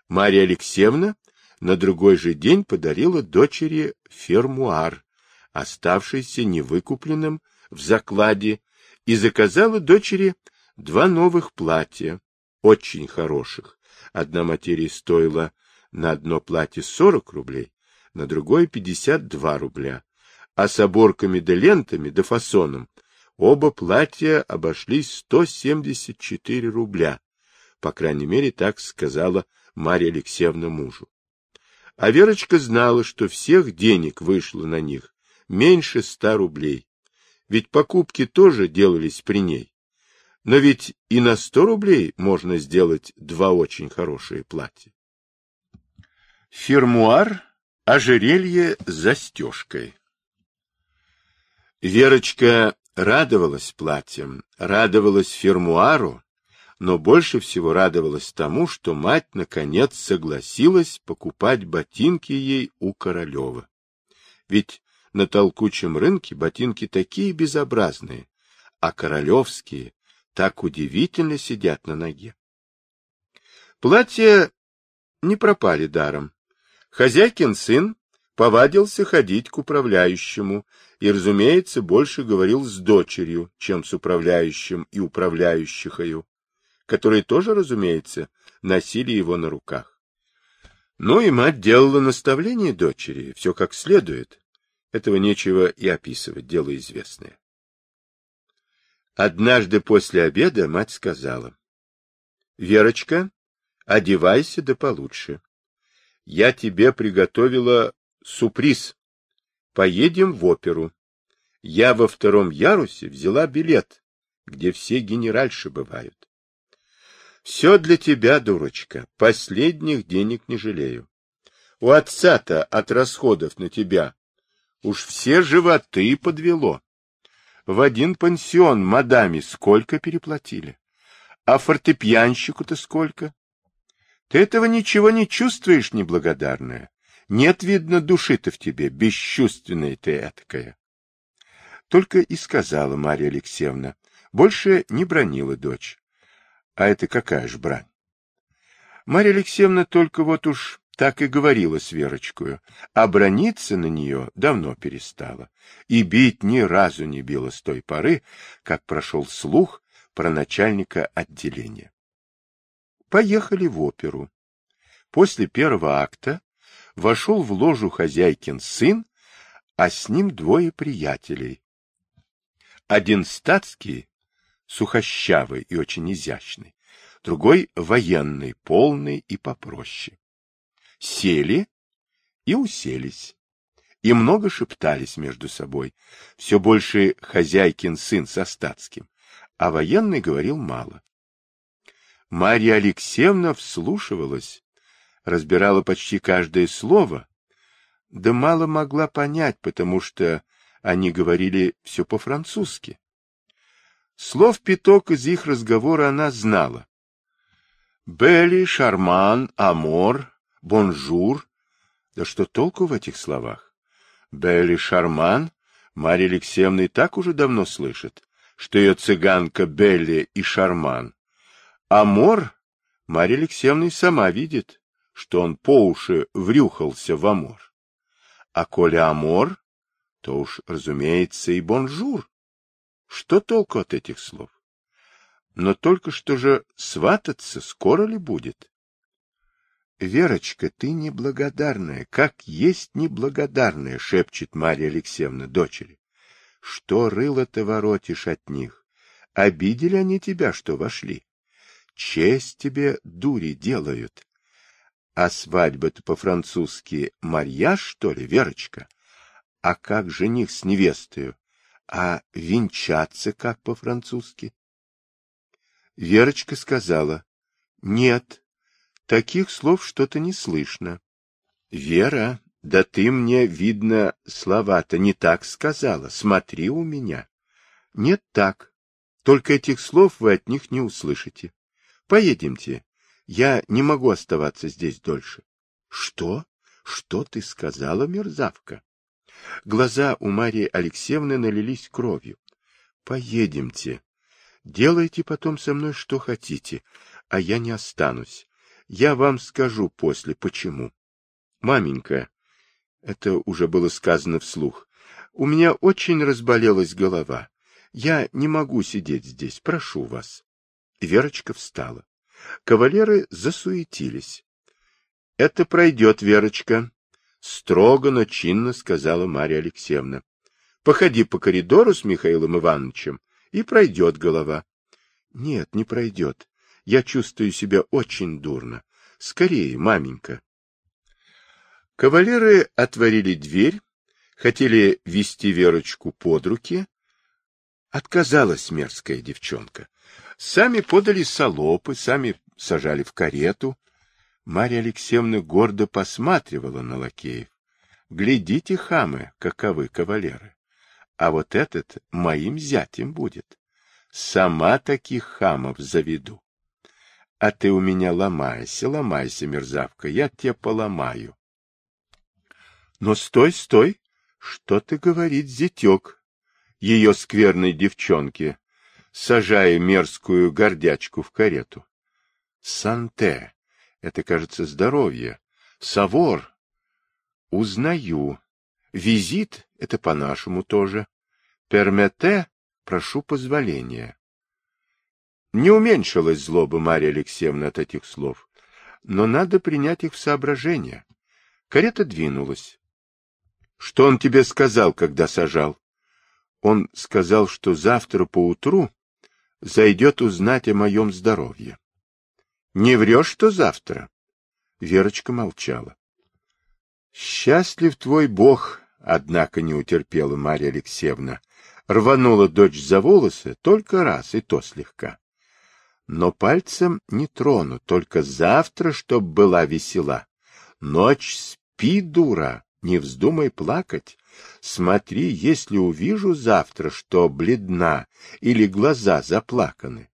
Марья Алексеевна на другой же день подарила дочери фермуар, оставшийся невыкупленным в закладе и заказала дочери два новых платья, очень хороших. Одна материя стоила на одно платье 40 рублей, на другое 52 рубля, а с оборками да лентами да фасоном оба платья обошлись 174 рубля. По крайней мере, так сказала Марья Алексеевна мужу. А Верочка знала, что всех денег вышло на них меньше ста рублей, ведь покупки тоже делались при ней. Но ведь и на сто рублей можно сделать два очень хорошие платья. Фермуар, ожерелье с застежкой. Верочка радовалась платьям, радовалась фермуару, но больше всего радовалась тому, что мать, наконец, согласилась покупать ботинки ей у Королева. Ведь на толкучем рынке ботинки такие безобразные, а королевские так удивительно сидят на ноге. Платья не пропали даром. Хозяйкин сын повадился ходить к управляющему и, разумеется, больше говорил с дочерью, чем с управляющим и управляющихою, которые тоже, разумеется, носили его на руках. Ну и мать делала наставление дочери, все как следует. Этого нечего и описывать, дело известное. Однажды после обеда мать сказала, — Верочка, одевайся да получше. Я тебе приготовила сюрприз. Поедем в оперу. Я во втором ярусе взяла билет, где все генеральши бывают. Все для тебя, дурочка, последних денег не жалею. У отца-то от расходов на тебя уж все животы подвело. В один пансион мадаме сколько переплатили? А фортепьянщику-то сколько? Ты этого ничего не чувствуешь, неблагодарная. Нет, видно, души-то в тебе, бесчувственная ты этакая. Только и сказала Марья Алексеевна. Больше не бронила дочь. А это какая ж брань? Марья Алексеевна только вот уж так и говорила с Верочкою, а брониться на нее давно перестала. И бить ни разу не била с той поры, как прошел слух про начальника отделения. Поехали в оперу. После первого акта вошел в ложу хозяйкин сын, а с ним двое приятелей. Один статский, сухощавый и очень изящный, другой военный, полный и попроще. Сели и уселись, и много шептались между собой, все больше хозяйкин сын со статским, а военный говорил мало. Марья Алексеевна вслушивалась, разбирала почти каждое слово, да мало могла понять, потому что они говорили все по-французски. Слов пяток из их разговора она знала. Belle, charmante, amour, bonheur. Да что толку в этих словах? Belle, charmante Марья Алексеевна и так уже давно слышит, что ее цыганка belle и charmante. Amour Марья Алексеевна и сама видит, что он по уши врюхался в amour. А коли amour, то уж, разумеется, и bonheur. Что толку от этих слов? Но только что же свататься скоро ли будет? Верочка, ты неблагодарная, как есть неблагодарная, шепчет Марья Алексеевна дочери. Что рыло-то воротишь от них? Обидели они тебя, что вошли? Честь тебе, дури, делают. А свадьба-то по-французски «Марьяж», что ли, Верочка? А как жених с невестою? А венчаться как по-французски? Верочка сказала, нет, таких слов что-то не слышно. Вера, да ты мне, видно, слова-то не так сказала, смотри у меня. Нет так, только этих слов вы от них не услышите. Поедемте, я не могу оставаться здесь дольше. Что? Что ты сказала, мерзавка? Глаза у Марии Алексеевны налились кровью. Поедемте. Делайте потом со мной что хотите, а я не останусь. Я вам скажу после, почему. Маменька, это уже было сказано вслух, у меня очень разболелась голова. Я не могу сидеть здесь, прошу вас. Верочка встала. Кавалеры засуетились. — Это пройдет, Верочка, — строго, но чинно сказала Марья Алексеевна. — Походи по коридору с Михаилом Ивановичем, и пройдет голова. — Нет, не пройдет. Я чувствую себя очень дурно. Скорее, маменька. Кавалеры отворили дверь, хотели вести Верочку под руки. Отказалась мерзкая девчонка. Сами подали солопы, сами сажали в карету. Марья Алексеевна гордо посматривала на лакеев. Глядите, хамы, каковы кавалеры. А вот этот моим зятем будет. Сама таких хамов заведу. А ты у меня ломайся, ломайся, мерзавка, я тебя поломаю. Но стой, стой, что ты говорит зятек, ее скверной девчонке, сажая мерзкую гордячку в карету. Санте, это, кажется, здоровье. Савор, узнаю. Визит, это по-нашему тоже. Пермете, прошу позволения. Не уменьшилась злоба Марья Алексеевна от этих слов, но надо принять их в соображение. Карета двинулась. — Что он тебе сказал, когда сажал? Он сказал, что завтра поутру зайдет узнать о моем здоровье. — Не врешь, что завтра? Верочка молчала. — Счастлив твой Бог, однако не утерпела Марья Алексеевна. Рванула дочь за волосы только раз, и то слегка но пальцем не трону, только завтра, чтоб была весела. Ночь спи, дура, не вздумай плакать. Смотри, если увижу завтра, что бледна или глаза заплаканы.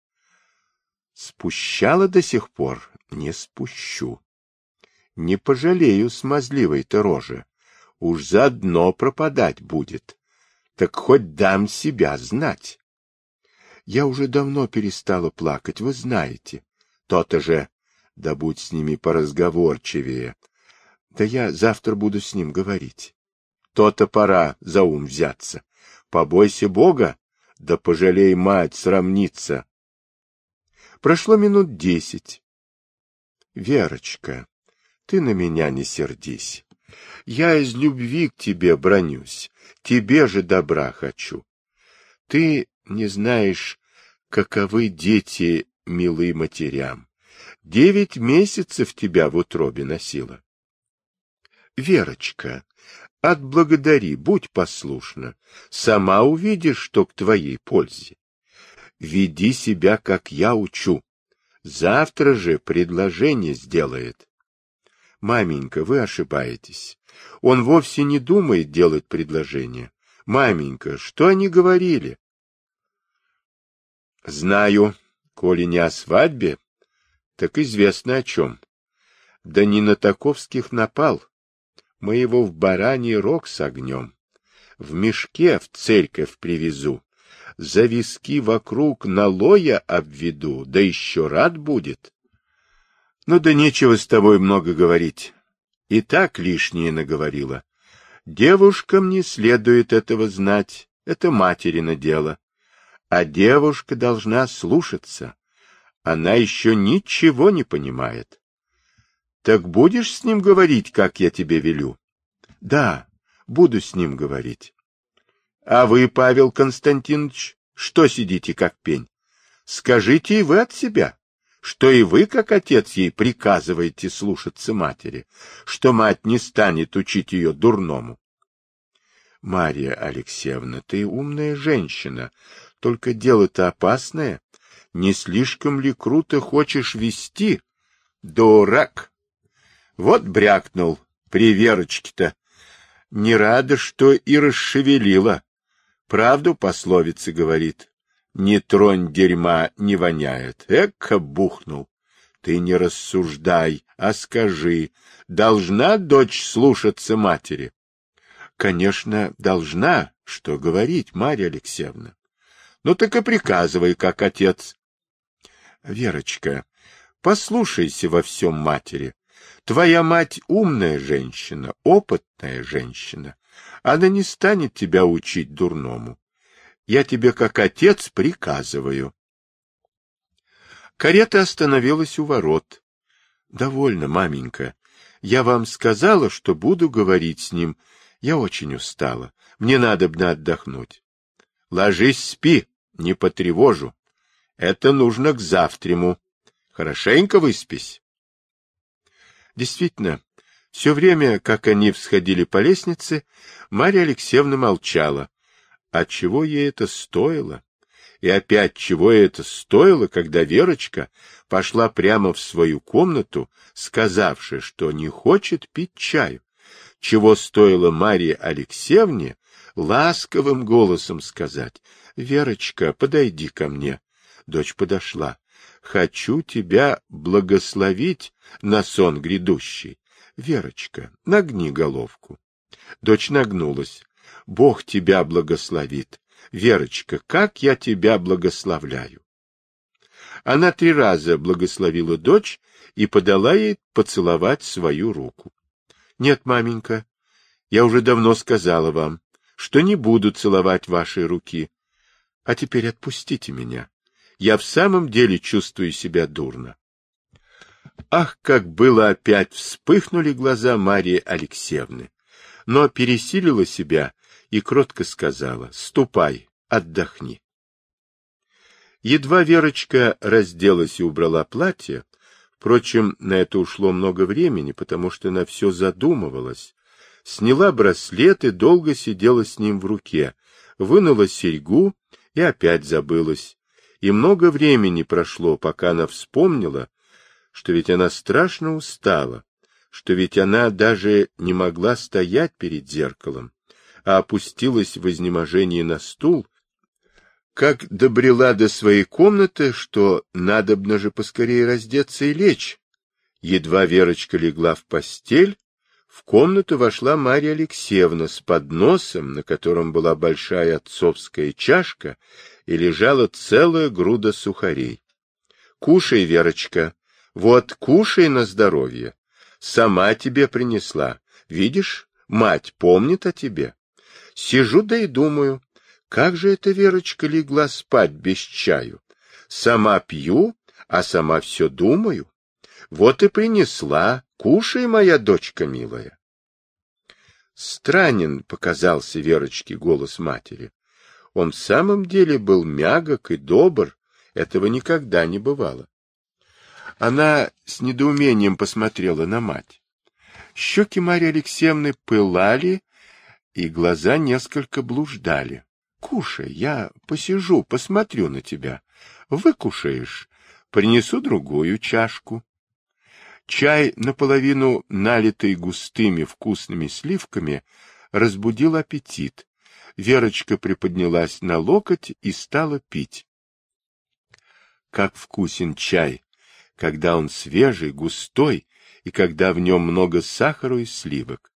Спущала до сих пор, не спущу. Не пожалею смазливой-то рожи. Уж заодно пропадать будет. Так хоть дам себя знать. Я уже давно перестала плакать, вы знаете. То-то же. Да будь с ними поразговорчивее. Да я завтра буду с ним говорить. То-то пора за ум взяться. Побойся Бога, да пожалей мать срамниться. Прошло минут десять. Верочка, ты на меня не сердись. Я из любви к тебе бронюсь, тебе же добра хочу. Ты не знаешь, каковы дети, милые матерям. Девять месяцев тебя в утробе носила. Верочка, отблагодари, будь послушна. Сама увидишь, что к твоей пользе. Веди себя, как я учу. Завтра же предложение сделает. Маменька, вы ошибаетесь. Он вовсе не думает делать предложение. Маменька, что они говорили? Знаю, коли не о свадьбе, так известно о чем. Да не на таковских напал. Мы его в бараний рог согнем. В мешке в церковь привезу. За виски вокруг налоя обведу, да еще рад будет. Ну да нечего с тобой много говорить. И так лишнее наговорила. Девушкам не следует этого знать, это материно дело. А девушка должна слушаться. Она еще ничего не понимает. Так будешь с ним говорить, как я тебе велю? Да, буду с ним говорить. А вы, Павел Константинович, что сидите как пень? Скажите и вы от себя, что и вы, как отец ей, приказываете слушаться матери, что мать не станет учить ее дурному. Марья Алексеевна, ты умная женщина, только дело-то опасное. Не слишком ли круто хочешь вести? Дурак! Вот брякнул при Верочке-то. Не рада, что и расшевелила. Правду пословица говорит. Не тронь дерьма, не воняет. Эка бухнул. Ты не рассуждай, а скажи, должна дочь слушаться матери? Конечно, должна, что говорить, Марья Алексеевна. Ну так и приказывай, как отец. Верочка, послушайся во всем матери. Твоя мать умная женщина, опытная женщина. Она не станет тебя учить дурному. Я тебе, как отец, приказываю. Карета остановилась у ворот. — Довольно, маменька. Я вам сказала, что буду говорить с ним. Я очень устала. Мне надо бы отдохнуть. — Ложись, спи не потревожу. Это нужно к завтраму. Хорошенько выспись. Действительно, все время, как они всходили по лестнице, Марья Алексеевна молчала. А чего ей это стоило? И опять чего это стоило, когда Верочка пошла прямо в свою комнату, сказавши, что не хочет пить чаю? Чего стоило Марье Алексеевне ласковым голосом сказать, Верочка, подойди ко мне. Дочь подошла. Хочу тебя благословить на сон грядущий. Верочка, нагни головку. Дочь нагнулась. Бог тебя благословит. Верочка, как я тебя благословляю. Она три раза благословила дочь и подала ей поцеловать свою руку. — Нет, маменька, я уже давно сказала вам, что не буду целовать ваши руки. А теперь отпустите меня. Я в самом деле чувствую себя дурно. Ах, как было опять вспыхнули глаза Марии Алексеевны, но пересилила себя и кротко сказала, ступай, отдохни. Едва Верочка разделась и убрала платье, впрочем, на это ушло много времени, потому что она все задумывалась, сняла браслет и долго сидела с ним в руке, вынула серьгу и опять забылась. И много времени прошло, пока она вспомнила, что ведь она страшно устала, что ведь она даже не могла стоять перед зеркалом, а опустилась в изнеможении на стул, как добрела до своей комнаты, что надобно же поскорее раздеться и лечь. Едва Верочка легла в постель, в комнату вошла Марья Алексеевна с подносом, на котором была большая отцовская чашка, и лежала целая груда сухарей. — Кушай, Верочка, вот кушай на здоровье. Сама тебе принесла. Видишь, мать помнит о тебе. Сижу да и думаю, как же эта Верочка легла спать без чаю? Сама пью, а сама все думаю. Вот и принесла. Кушай, моя дочка милая. Странен показался Верочке голос матери. Он в самом деле был мягок и добр. Этого никогда не бывало. Она с недоумением посмотрела на мать. Щеки Марьи Алексеевны пылали, и глаза несколько блуждали. — Кушай, я посижу, посмотрю на тебя. Выкушаешь, принесу другую чашку. Чай, наполовину налитый густыми вкусными сливками, разбудил аппетит. Верочка приподнялась на локоть и стала пить. Как вкусен чай, когда он свежий, густой, и когда в нем много сахара и сливок.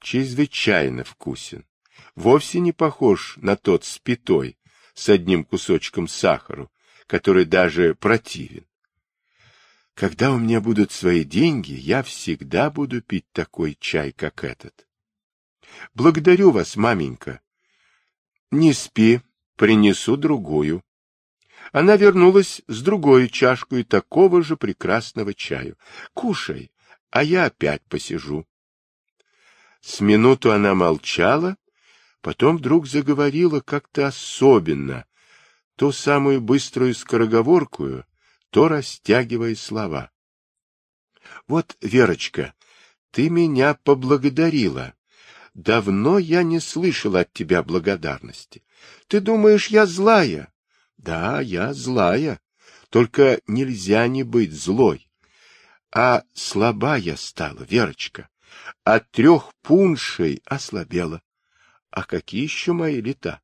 Чрезвычайно вкусен. Вовсе не похож на тот спитой, с одним кусочком сахару, который даже противен. Когда у меня будут свои деньги, я всегда буду пить такой чай, как этот. Благодарю вас, маменька. Не спи, принесу другую. Она вернулась с другой чашкой такого же прекрасного чаю. Кушай, а я опять посижу. С минуту она молчала, потом вдруг заговорила как-то особенно, то самую быструю скороговоркую, то растягивая слова. — Вот, Верочка, ты меня поблагодарила. Давно я не слышал от тебя благодарности. Ты думаешь, я злая? Да, я злая. Только нельзя не быть злой. А слабая стала, Верочка. От трех пуншей ослабела. А какие еще мои лета?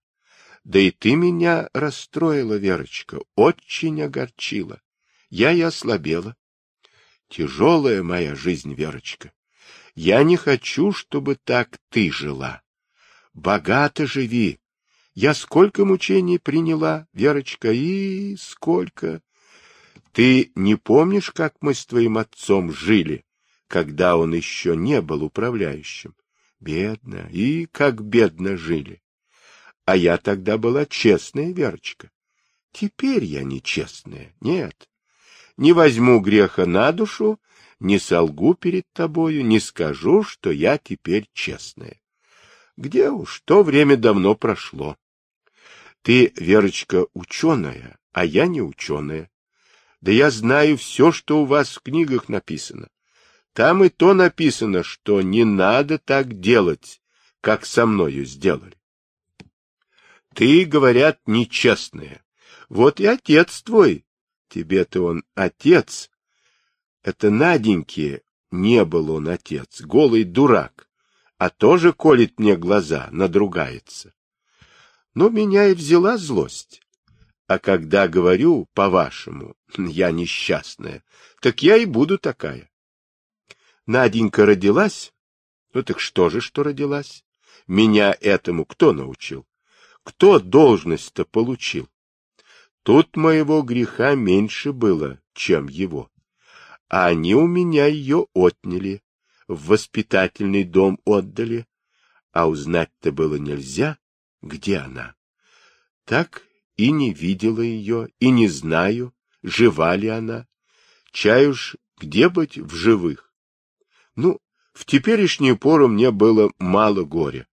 Да и ты меня расстроила, Верочка, очень огорчила. Я и ослабела. Тяжелая моя жизнь, Верочка. Я не хочу, чтобы так ты жила. Богато живи. Я сколько мучений приняла, Верочка, и сколько. Ты не помнишь, как мы с твоим отцом жили, когда он еще не был управляющим? Бедно, и как бедно жили. А я тогда была честная, Верочка. Теперь я нечестная, нет не возьму греха на душу, не солгу перед тобою, не скажу, что я теперь честная. Где уж, то время давно прошло. Ты, Верочка, ученая, а я не ученая. Да я знаю все, что у вас в книгах написано. Там и то написано, что не надо так делать, как со мною сделали. Ты, говорят, нечестная. Вот и отец твой Тебе-то он отец. Это Наденьке не был он отец, голый дурак, а тоже колет мне глаза, надругается. Но меня и взяла злость. А когда говорю, по-вашему, я несчастная, так я и буду такая. Наденька родилась? Ну так что же, что родилась? Меня этому кто научил? Кто должность-то получил? Тут моего греха меньше было, чем его. А они у меня ее отняли, в воспитательный дом отдали, а узнать-то было нельзя, где она. Так и не видела ее, и не знаю, жива ли она. Уж где быть в живых. Ну, в теперешнюю пору мне было мало горя,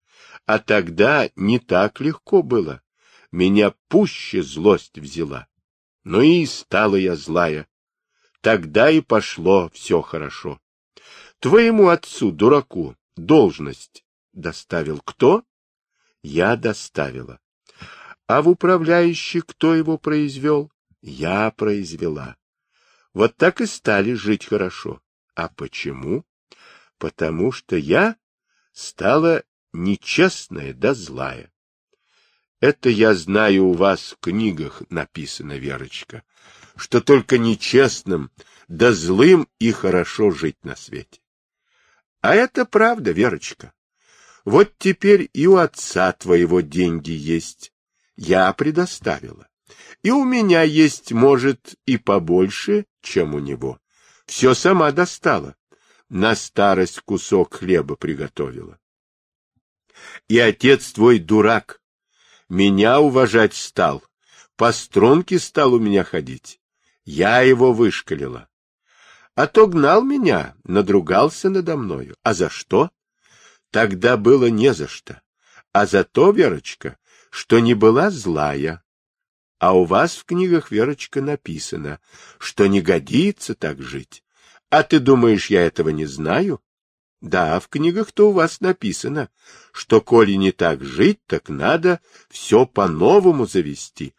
а тогда не так легко было. Меня пуще злость взяла. Ну и стала я злая. Тогда и пошло все хорошо. Твоему отцу, дураку, должность доставил кто? Я доставила. А в управляющий кто его произвел? Я произвела. Вот так и стали жить хорошо. А почему? Потому что я стала нечестная да злая. Это я знаю у вас в книгах написано, Верочка, что только нечестным да злым и хорошо жить на свете. А это правда, Верочка. Вот теперь и у отца твоего деньги есть. Я предоставила. И у меня есть, может, и побольше, чем у него. Все сама достала. На старость кусок хлеба приготовила. И отец твой дурак. Меня уважать стал. По струнке стал у меня ходить. Я его вышкалила. А то гнал меня, надругался надо мною. А за что? Тогда было не за что. А за то, Верочка, что не была злая. А у вас в книгах, Верочка, написано, что не годится так жить. А ты думаешь, я этого не знаю? Да, в книгах-то у вас написано, что коли не так жить, так надо все по-новому завести,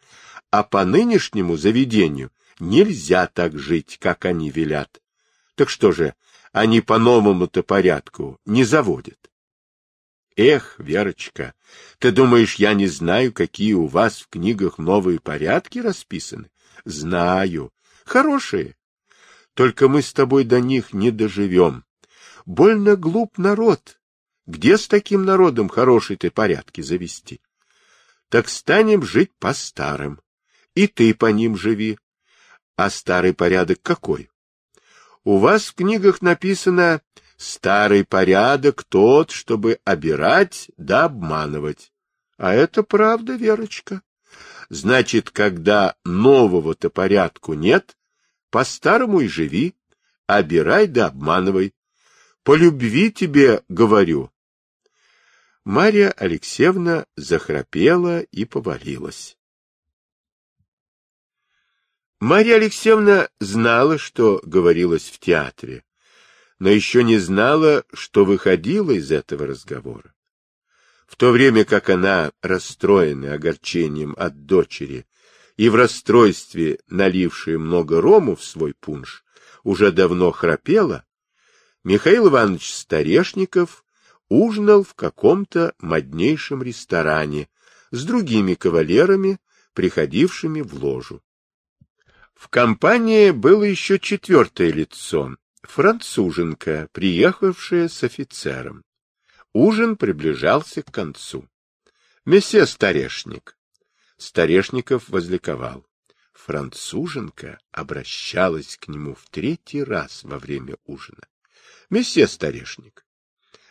а по нынешнему заведению нельзя так жить, как они велят. Так что же, они по новому-то порядку не заводят? Эх, Верочка, ты думаешь, я не знаю, какие у вас в книгах новые порядки расписаны? Знаю. Хорошие. Только мы с тобой до них не доживем. Больно глуп народ. Где с таким народом хорошие ты порядки завести? Так станем жить по старым. И ты по ним живи. А старый порядок какой? У вас в книгах написано Старый порядок тот, чтобы обирать да обманывать. А это правда, Верочка. Значит, когда нового-то порядку нет, по-старому и живи, обирай да обманывай. По любви тебе говорю. Марья Алексеевна захрапела и повалилась. Марья Алексеевна знала, что говорилось в театре, но еще не знала, что выходила из этого разговора. В то время как она, расстроенная огорчением от дочери и в расстройстве налившая много рому в свой пунш, уже давно храпела, Михаил Иванович Старешников ужинал в каком-то моднейшем ресторане с другими кавалерами, приходившими в ложу. В компании было еще четвертое лицо, француженка, приехавшая с офицером. Ужин приближался к концу. Месье Старешник. Старешников возликовал. Француженка обращалась к нему в третий раз во время ужина. Месье Старешник,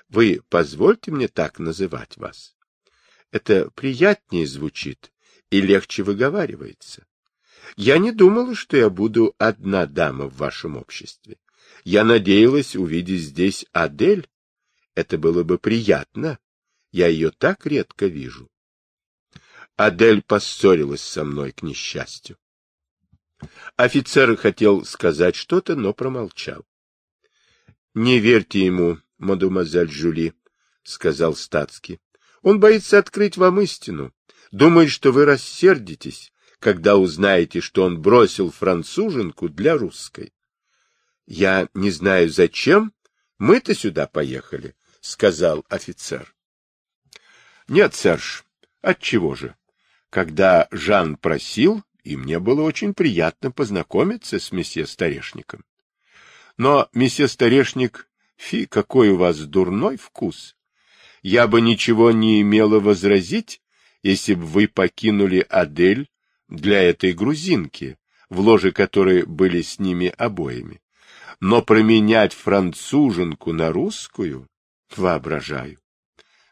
вы позвольте мне так называть вас. Это приятнее звучит и легче выговаривается. Я не думала, что я буду одна дама в вашем обществе. Я надеялась увидеть здесь Адель. Это было бы приятно. Я ее так редко вижу. Адель поссорилась со мной, к несчастью. Офицер хотел сказать что-то, но промолчал. — Не верьте ему, мадемуазель Жюли, — сказал статский. — Он боится открыть вам истину. Думает, что вы рассердитесь, когда узнаете, что он бросил француженку для русской. Я не знаю зачем. Мы-то сюда поехали, — сказал офицер. — Нет, Серж, отчего же? Когда Жан просил, и мне было очень приятно познакомиться с месье Старешником. Но, месье Старешник, фи, какой у вас дурной вкус! Я бы ничего не имела возразить, если бы вы покинули Адель для этой грузинки, в ложе которой были с ними обоими. Но променять француженку на русскую воображаю.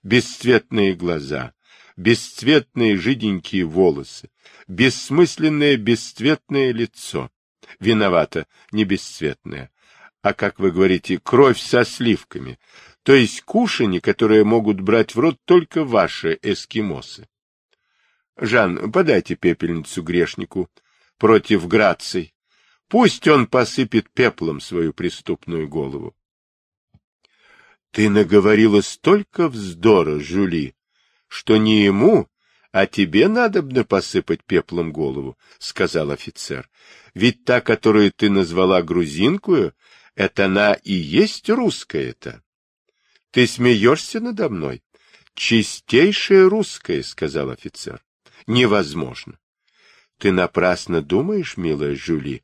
Бесцветные глаза, бесцветные жиденькие волосы, бессмысленное бесцветное лицо. Виновато, не бесцветное, а, как вы говорите, кровь со сливками, то есть кушани, которые могут брать в рот только ваши эскимосы. Жан, подайте пепельницу грешнику против Граций. Пусть он посыпет пеплом свою преступную голову. Ты наговорила столько вздора, Жюли, что не ему, а тебе надо бы посыпать пеплом голову, — сказал офицер. Ведь та, которую ты назвала грузинкую, это она и есть русская-то. Ты смеешься надо мной? Чистейшая русская, — сказал офицер. Невозможно. Ты напрасно думаешь, милая Жюли,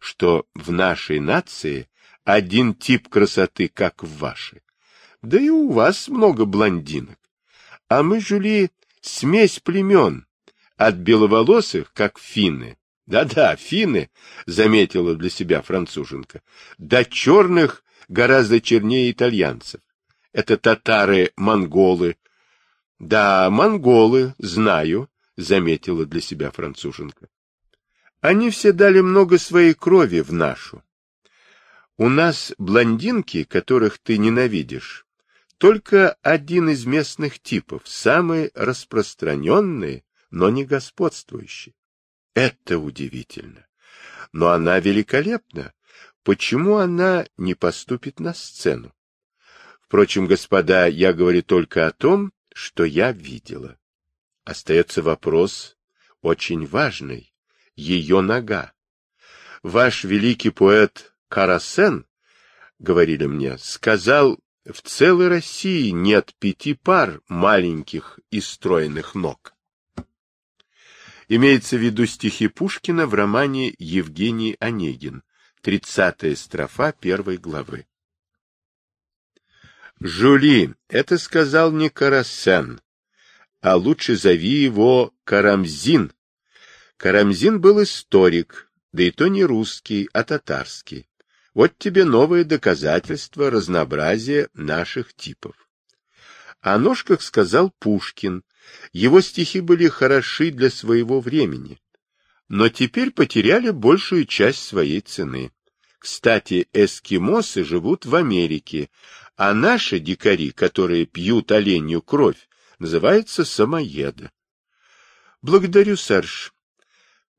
что в нашей нации один тип красоты, как в вашей. Да и у вас много блондинок. А мы, Жюли, смесь племен, от беловолосых, как финны. Да-да, финны, заметила для себя француженка, до черных гораздо чернее итальянцев. Это татары-монголы. Да, монголы, знаю, заметила для себя француженка. Они все дали много своей крови в нашу. У нас блондинки, которых ты ненавидишь, только один из местных типов, самый распространенный, но не господствующий. Это удивительно. Но она великолепна. Почему она не поступит на сцену? Впрочем, господа, я говорю только о том, что я видела. Остается вопрос очень важный. Ее нога. Ваш великий поэт Карасен, говорили мне, сказал в целой России нет пяти пар маленьких и стройных ног. Имеется в виду стихи Пушкина в романе Евгений Онегин, тридцатая строфа первой главы. Жули, это сказал не Карасен, а лучше зови его Карамзин. Карамзин был историк, да и то не русский, а татарский. Вот тебе новое доказательство разнообразия наших типов. О ножках сказал Пушкин. Его стихи были хороши для своего времени, но теперь потеряли большую часть своей цены. Кстати, эскимосы живут в Америке, а наши дикари, которые пьют оленью кровь, называются самоеды. Благодарю, Сарж.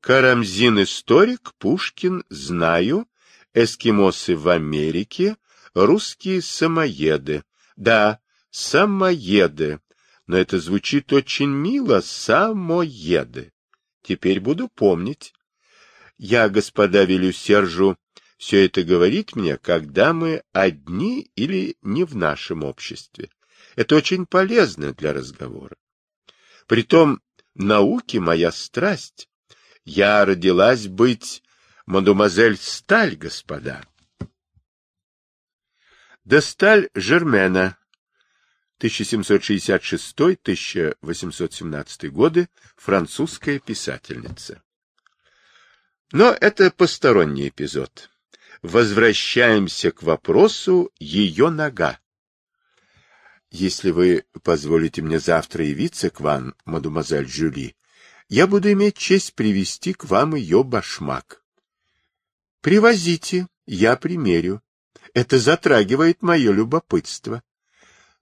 Карамзин историк, Пушкин знаю, эскимосы в Америке, русские самоеды. Да, самоеды, но это звучит очень мило, самоеды. Теперь буду помнить. Я, господа, велю Сержу все это говорить мне, когда мы одни или не в нашем обществе. Это очень полезно для разговора. Притом, науки моя страсть. Я родилась быть мадемуазель Сталь, господа. Да Сталь Жермена, 1766-1817 годы, французская писательница. Но это посторонний эпизод. Возвращаемся к вопросу ее нога. Если вы позволите мне завтра явиться к вам, мадемуазель Жюли, я буду иметь честь привести к вам ее башмак. Привозите, я примерю. Это затрагивает мое любопытство.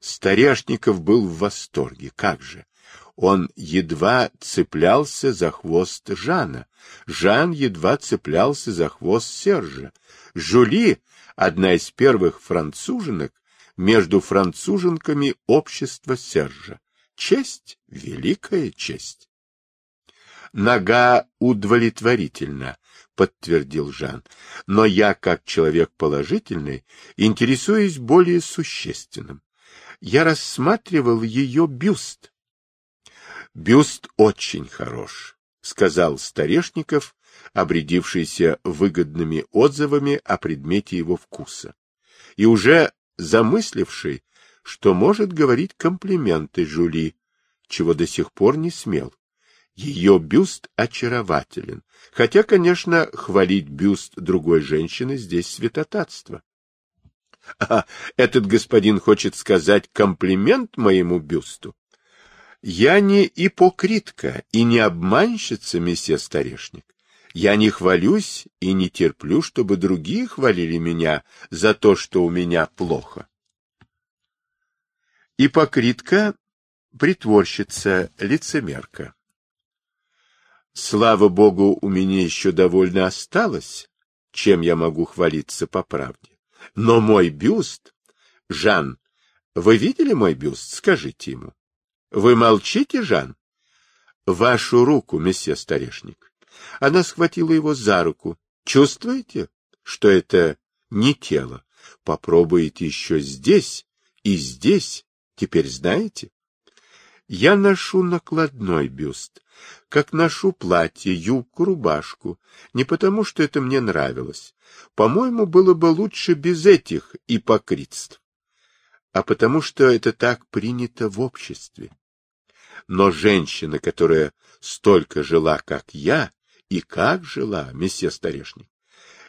Старяшников был в восторге. Как же? Он едва цеплялся за хвост Жана. Жан едва цеплялся за хвост Сержа. Жули, одна из первых француженок, между француженками общества Сержа. Честь, великая честь. Нога удовлетворительна, — подтвердил Жан. — Но я, как человек положительный, интересуюсь более существенным. Я рассматривал ее бюст. Бюст очень хорош. сказал Старешников, обрядившийся выгодными отзывами о предмете его вкуса, и уже замысливший, что может говорить комплименты Жули, чего до сих пор не смел. Ее бюст очарователен, хотя, конечно, хвалить бюст другой женщины здесь святотатство. А этот господин хочет сказать комплимент моему бюсту? Я не ипокритка и не обманщица, месье Старешник. Я не хвалюсь и не терплю, чтобы другие хвалили меня за то, что у меня плохо. Ипокритка — притворщица, лицемерка. Слава богу, у меня еще довольно осталось, чем я могу хвалиться по правде. Но мой бюст... Жан, вы видели мой бюст? Скажите ему. Вы молчите, Жан? Вашу руку, месье Старешник. Она схватила его за руку. Чувствуете, что это не тело? Попробуйте еще здесь и здесь. Теперь знаете? Я ношу накладной бюст, как ношу платье, юбку, рубашку, не потому, что это мне нравилось. По-моему, было бы лучше без этих ипокритств, а потому, что это так принято в обществе. Но женщина, которая столько жила, как я, и как жила, месье Старешник.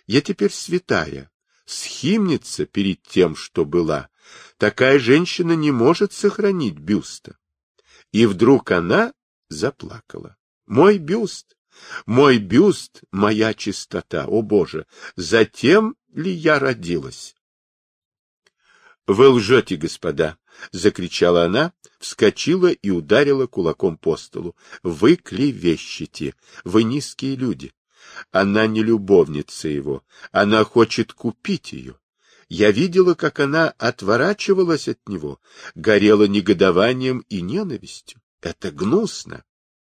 Я теперь святая, схимница перед тем, что была. Такая женщина не может сохранить бюста. И вдруг она заплакала. Мой бюст, мой бюст, моя чистота, о Боже, затем ли я родилась? Вы лжете, господа, — закричала она, вскочила и ударила кулаком по столу. — Вы клевещете, вы низкие люди. Она не любовница его, она хочет купить ее. Я видела, как она отворачивалась от него, горела негодованием и ненавистью. Это гнусно.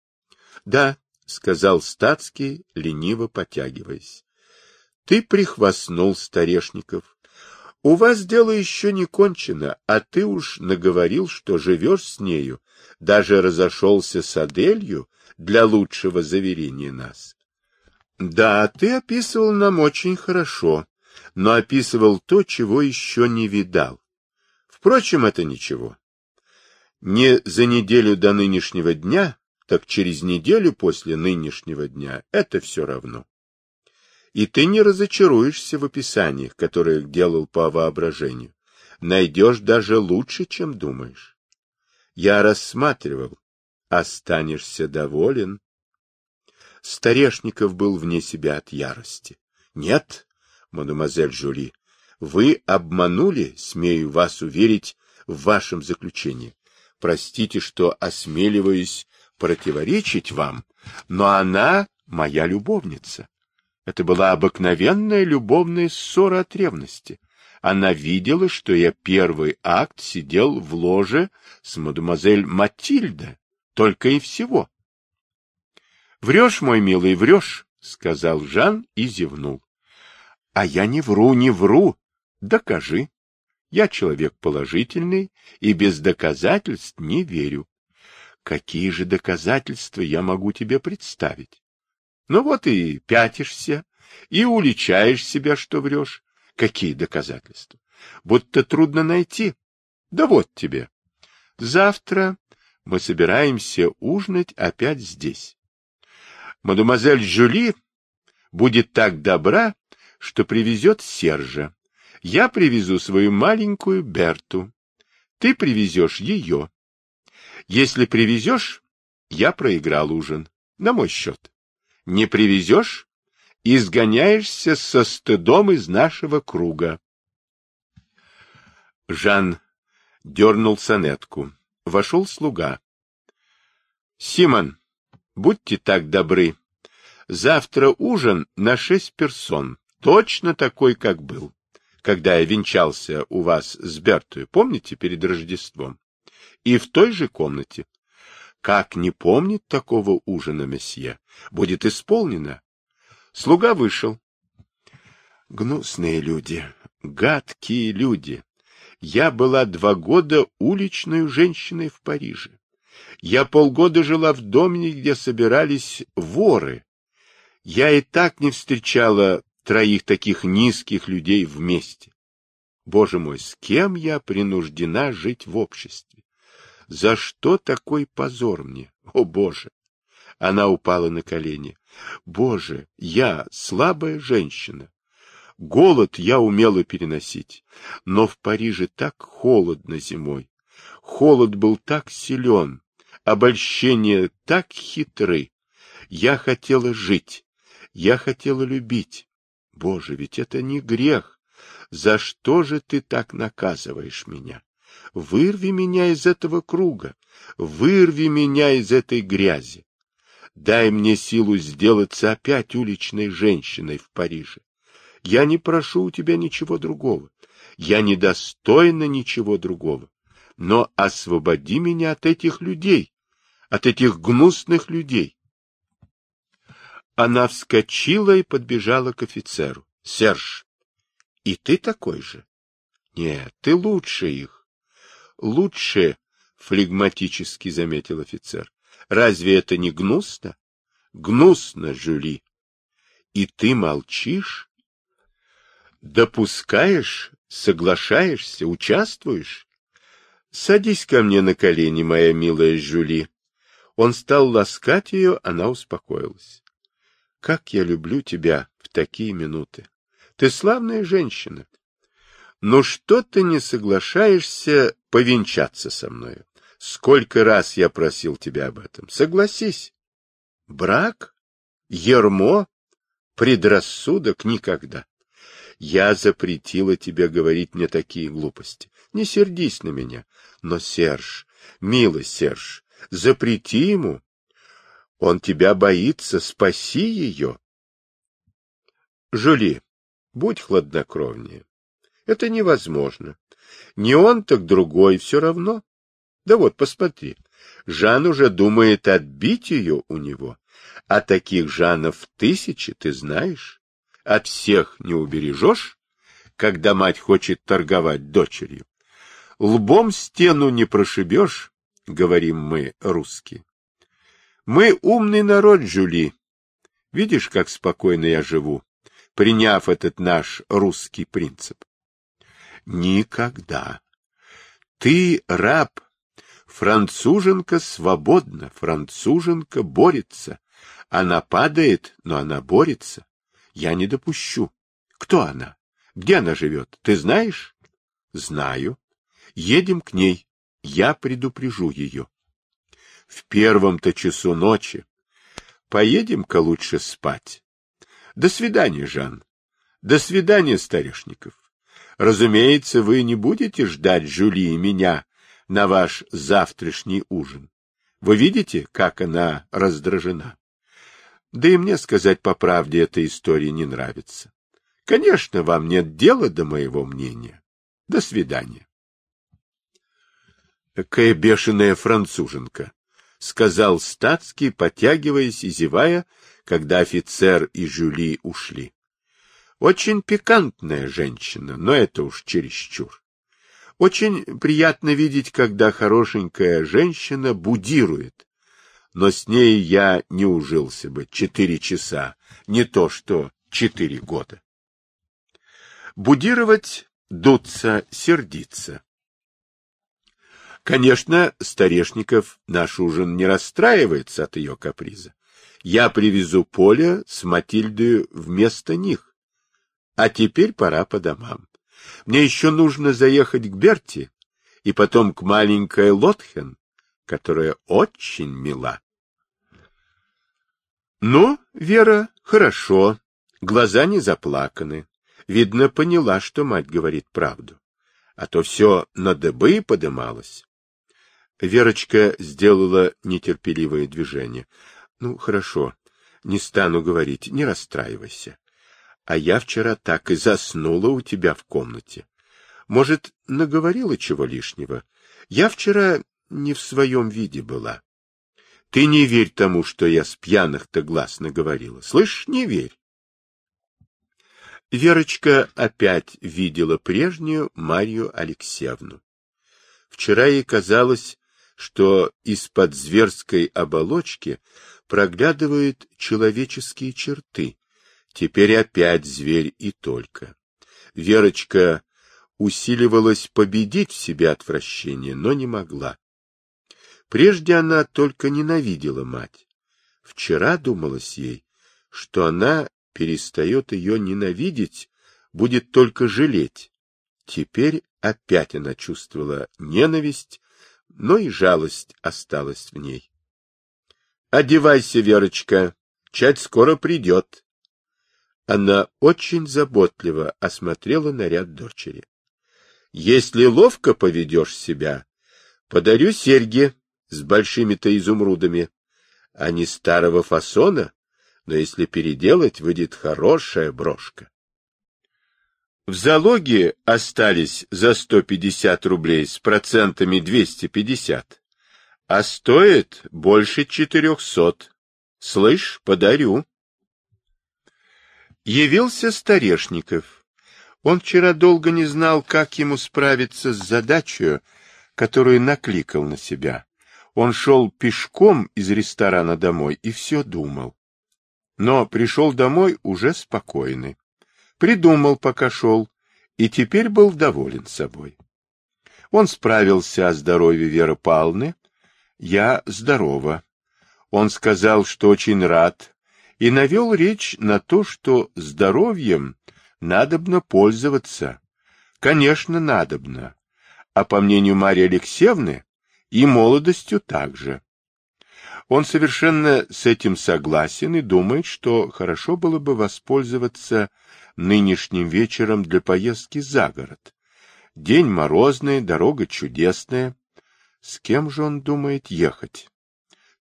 — Да, — сказал статский, лениво потягиваясь. — Ты прихвастнул, Старешников. У вас дело еще не кончено, а ты уж наговорил, что живешь с нею, даже разошелся с Аделью для лучшего заверения нас. Да, ты описывал нам очень хорошо, но описывал то, чего еще не видал. Впрочем, это ничего. Не за неделю до нынешнего дня, так через неделю после нынешнего дня, это все равно и ты не разочаруешься в описаниях, которые делал по воображению. Найдешь даже лучше, чем думаешь. Я рассматривал. Останешься доволен. Старешников был вне себя от ярости. Нет, мадемуазель Жюли, вы обманули, смею вас уверить, в вашем заключении. Простите, что осмеливаюсь противоречить вам, но она моя любовница. Это была обыкновенная любовная ссора от ревности. Она видела, что я первый акт сидел в ложе с мадемуазель Матильда, только и всего. — Врешь, мой милый, врешь, — сказал Жан и зевнул. — А я не вру, не вру. Докажи. Я человек положительный и без доказательств не верю. Какие же доказательства я могу тебе представить? Ну вот и пятишься, и уличаешь себя, что врешь. Какие доказательства? Будто трудно найти. Да вот тебе. Завтра мы собираемся ужинать опять здесь. Мадемуазель Жюли будет так добра, что привезет Сержа. Я привезу свою маленькую Берту. Ты привезешь ее. Если привезешь, я проиграл ужин. На мой счет не привезешь, изгоняешься со стыдом из нашего круга. Жан дернул сонетку. Вошел слуга. — Симон, будьте так добры. Завтра ужин на шесть персон, точно такой, как был, когда я венчался у вас с Бертой, помните, перед Рождеством? И в той же комнате. Как не помнит такого ужина, месье? Будет исполнено. Слуга вышел. Гнусные люди, гадкие люди. Я была два года уличной женщиной в Париже. Я полгода жила в доме, где собирались воры. Я и так не встречала троих таких низких людей вместе. Боже мой, с кем я принуждена жить в обществе? За что такой позор мне? О, Боже! Она упала на колени. Боже, я слабая женщина. Голод я умела переносить, но в Париже так холодно зимой. Холод был так силен, обольщения так хитры. Я хотела жить, я хотела любить. Боже, ведь это не грех. За что же ты так наказываешь меня? Вырви меня из этого круга, вырви меня из этой грязи. Дай мне силу сделаться опять уличной женщиной в Париже. Я не прошу у тебя ничего другого. Я недостойна ничего другого. Но освободи меня от этих людей, от этих гнусных людей. Она вскочила и подбежала к офицеру. — Серж, и ты такой же? — Нет, ты лучше их. — Лучше, — флегматически заметил офицер. — Разве это не гнусно? — Гнусно, Жюли. — И ты молчишь? Допускаешь, соглашаешься, участвуешь? Садись ко мне на колени, моя милая Жюли. Он стал ласкать ее, она успокоилась. Как я люблю тебя в такие минуты. Ты славная женщина. Но что ты не соглашаешься повенчаться со мною? Сколько раз я просил тебя об этом. Согласись. Брак? Ермо? Предрассудок? Никогда. Я запретила тебе говорить мне такие глупости. Не сердись на меня. Но, Серж, милый Серж, запрети ему. Он тебя боится, спаси ее. Жули, будь хладнокровнее. Это невозможно. Не он, так другой, все равно. Да вот, посмотри, Жан уже думает отбить ее у него. А таких Жанов тысячи, ты знаешь от всех не убережешь, когда мать хочет торговать дочерью. Лбом стену не прошибешь, говорим мы, русские. Мы умный народ, Жюли. Видишь, как спокойно я живу, приняв этот наш русский принцип? Никогда. Ты раб. Француженка свободна, француженка борется. Она падает, но она борется. Я не допущу. Кто она? Где она живет? Ты знаешь? Знаю. Едем к ней. Я предупрежу ее. В первом-то часу ночи. Поедем-ка лучше спать. До свидания, Жан. До свидания, Старешников. Разумеется, вы не будете ждать Жюли и меня на ваш завтрашний ужин. Вы видите, как она раздражена? Да и мне сказать по правде эта история не нравится. Конечно, вам нет дела до моего мнения. До свидания. Какая бешеная француженка, — сказал статский, потягиваясь и зевая, когда офицер и Жюли ушли. Очень пикантная женщина, но это уж чересчур. Очень приятно видеть, когда хорошенькая женщина будирует, но с ней я не ужился бы четыре часа, не то что четыре года. Будировать, дуться, сердиться. Конечно, Старешников наш ужин не расстраивается от ее каприза. Я привезу Поля с Матильдой вместо них. А теперь пора по домам. Мне еще нужно заехать к Берти и потом к маленькой Лотхен, которая очень мила. Ну, Вера, хорошо. Глаза не заплаканы. Видно, поняла, что мать говорит правду. А то все на дыбы подымалось. Верочка сделала нетерпеливое движение. Ну, хорошо, не стану говорить, не расстраивайся. А я вчера так и заснула у тебя в комнате. Может, наговорила чего лишнего? Я вчера не в своем виде была. Ты не верь тому, что я с пьяных-то глаз наговорила. Слышь, не верь. Верочка опять видела прежнюю Марью Алексеевну. Вчера ей казалось, что из-под зверской оболочки проглядывают человеческие черты. Теперь опять зверь и только. Верочка усиливалась победить в себе отвращение, но не могла. Прежде она только ненавидела мать. Вчера думалось ей, что она перестает ее ненавидеть, будет только жалеть. Теперь опять она чувствовала ненависть, но и жалость осталась в ней. — Одевайся, Верочка, чать скоро придет. Она очень заботливо осмотрела наряд дочери. — Если ловко поведешь себя, подарю серьги с большими-то изумрудами. Они старого фасона, но если переделать, выйдет хорошая брошка. В залоге остались за 150 рублей с процентами 250, а стоит больше 400. Слышь, подарю. Явился Старешников. Он вчера долго не знал, как ему справиться с задачей, которую накликал на себя. Он шел пешком из ресторана домой и все думал. Но пришел домой уже спокойный. Придумал, пока шел, и теперь был доволен собой. Он справился о здоровье Веры Павловны. Я здорова. Он сказал, что очень рад, и навел речь на то, что здоровьем надобно пользоваться. Конечно, надобно. А по мнению Марии Алексеевны, и молодостью также. Он совершенно с этим согласен и думает, что хорошо было бы воспользоваться нынешним вечером для поездки за город. День морозный, дорога чудесная. С кем же он думает ехать?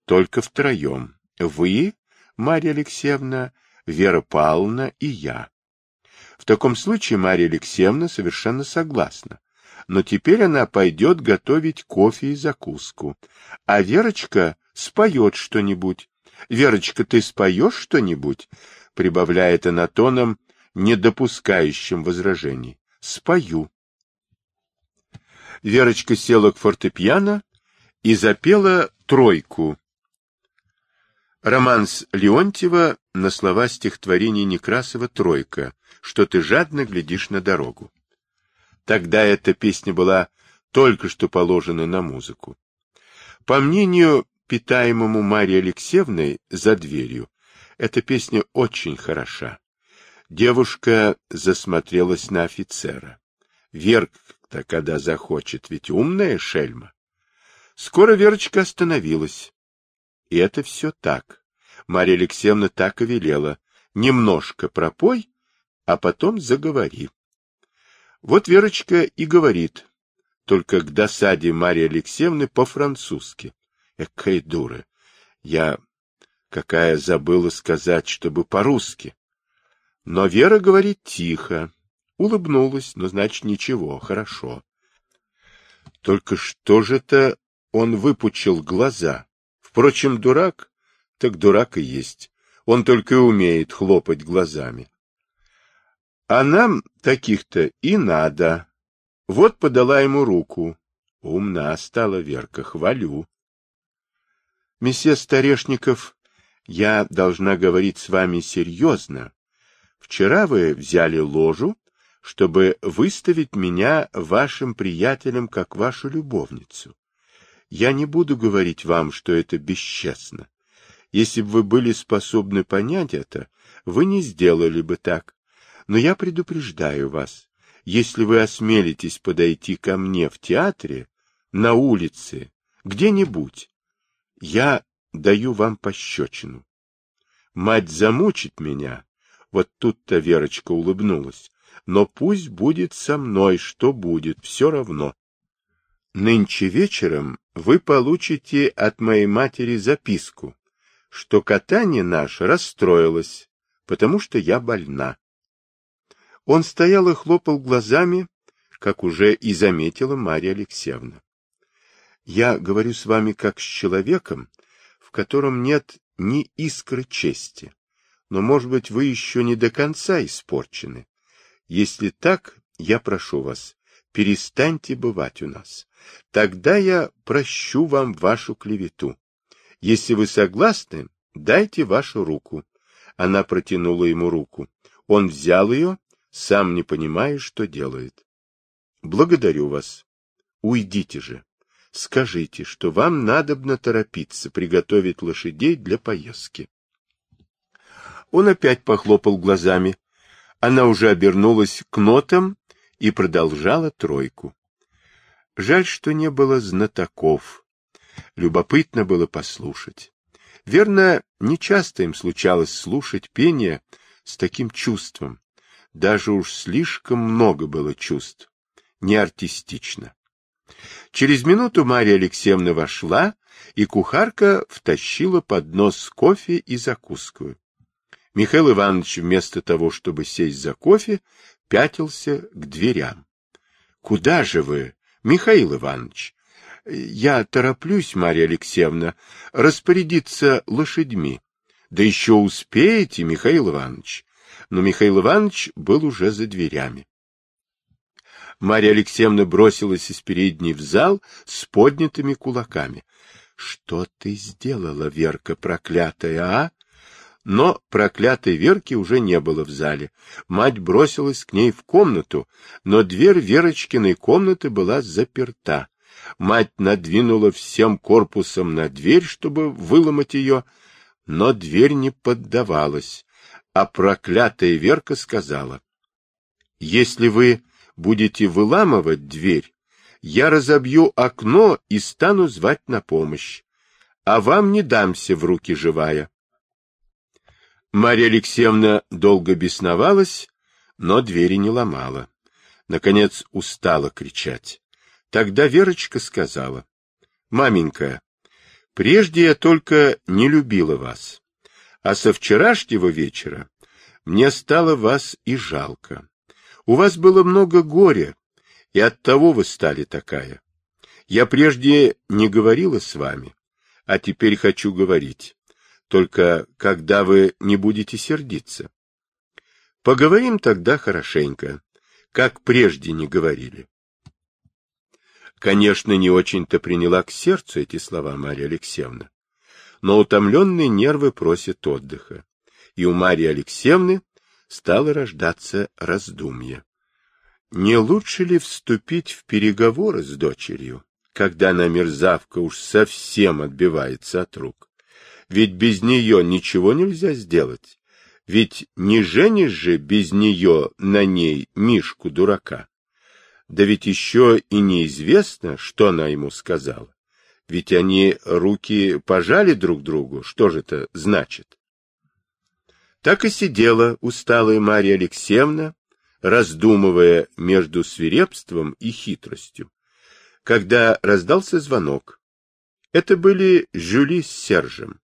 Только втроем. Вы, Марья Алексеевна, Вера Павловна и я. В таком случае Марья Алексеевна совершенно согласна. Но теперь она пойдет готовить кофе и закуску. А Верочка споет что-нибудь. Верочка, ты споешь что-нибудь? Прибавляет она тоном, не допускающим возражений. Спою. Верочка села к фортепиано и запела тройку. Романс Леонтьева на слова стихотворения Некрасова «Тройка», что ты жадно глядишь на дорогу. Тогда эта песня была только что положена на музыку. По мнению питаемому Марьей Алексеевной за дверью, эта песня очень хороша. Девушка засмотрелась на офицера. Верка-то, когда захочет, ведь умная шельма. Скоро Верочка остановилась. И это все так. Марья Алексеевна так и велела. Немножко пропой, а потом заговори. Вот Верочка и говорит, только к досаде Марьи Алексеевны по-французски. Экая дура! Я какая забыла сказать, чтобы по-русски. Но Вера говорит тихо, улыбнулась, но значит ничего, хорошо. Только что же-то он выпучил глаза? Впрочем, дурак, так дурак и есть. Он только и умеет хлопать глазами. А нам таких-то и надо. Вот подала ему руку. Умна стала Верка, хвалю. Месье Старешников, я должна говорить с вами серьезно, Вчера вы взяли ложу, чтобы выставить меня вашим приятелем как вашу любовницу. Я не буду говорить вам, что это бесчестно. Если бы вы были способны понять это, вы не сделали бы так. Но я предупреждаю вас, если вы осмелитесь подойти ко мне в театре, на улице, где-нибудь, я даю вам пощечину. Мать замучит меня, вот тут-то Верочка улыбнулась. Но пусть будет со мной, что будет, все равно. Нынче вечером вы получите от моей матери записку, что катание наше расстроилось, потому что я больна. Он стоял и хлопал глазами, как уже и заметила Марья Алексеевна. Я говорю с вами как с человеком, в котором нет ни искры чести но, может быть, вы еще не до конца испорчены. Если так, я прошу вас, перестаньте бывать у нас. Тогда я прощу вам вашу клевету. Если вы согласны, дайте вашу руку. Она протянула ему руку. Он взял ее, сам не понимая, что делает. Благодарю вас. Уйдите же. Скажите, что вам надобно торопиться, приготовить лошадей для поездки. Он опять похлопал глазами. Она уже обернулась к нотам и продолжала тройку. Жаль, что не было знатоков. Любопытно было послушать. Верно, нечасто им случалось слушать пение с таким чувством. Даже уж слишком много было чувств. Не артистично. Через минуту Марья Алексеевна вошла, и кухарка втащила поднос с кофе и закуску. Михаил Иванович вместо того, чтобы сесть за кофе, пятился к дверям. — Куда же вы, Михаил Иванович? — Я тороплюсь, Марья Алексеевна, распорядиться лошадьми. — Да еще успеете, Михаил Иванович. Но Михаил Иванович был уже за дверями. Марья Алексеевна бросилась из передней в зал с поднятыми кулаками. — Что ты сделала, Верка проклятая, а? Но проклятой Верки уже не было в зале. Мать бросилась к ней в комнату, но дверь Верочкиной комнаты была заперта. Мать надвинула всем корпусом на дверь, чтобы выломать ее, но дверь не поддавалась, а проклятая Верка сказала, «Если вы будете выламывать дверь, я разобью окно и стану звать на помощь, а вам не дамся в руки живая. Марья Алексеевна долго бесновалась, но двери не ломала. Наконец устала кричать. Тогда Верочка сказала, «Маменька, прежде я только не любила вас, а со вчерашнего вечера мне стало вас и жалко. У вас было много горя, и оттого вы стали такая. Я прежде не говорила с вами, а теперь хочу говорить. Только когда вы не будете сердиться. Поговорим тогда хорошенько, как прежде не говорили. Конечно, не очень-то приняла к сердцу эти слова Марья Алексеевна, но утомленные нервы просят отдыха, и у Марьи Алексеевны стало рождаться раздумье. Не лучше ли вступить в переговоры с дочерью, когда она мерзавка уж совсем отбивается от рук? Ведь без нее ничего нельзя сделать. Ведь не женишь же без нее на ней Мишку-дурака. Да ведь еще и неизвестно, что она ему сказала. Ведь они руки пожали друг другу, что же это значит? Так и сидела усталая Марья Алексеевна, раздумывая между свирепством и хитростью, когда раздался звонок. Это были Жюли с Сержем.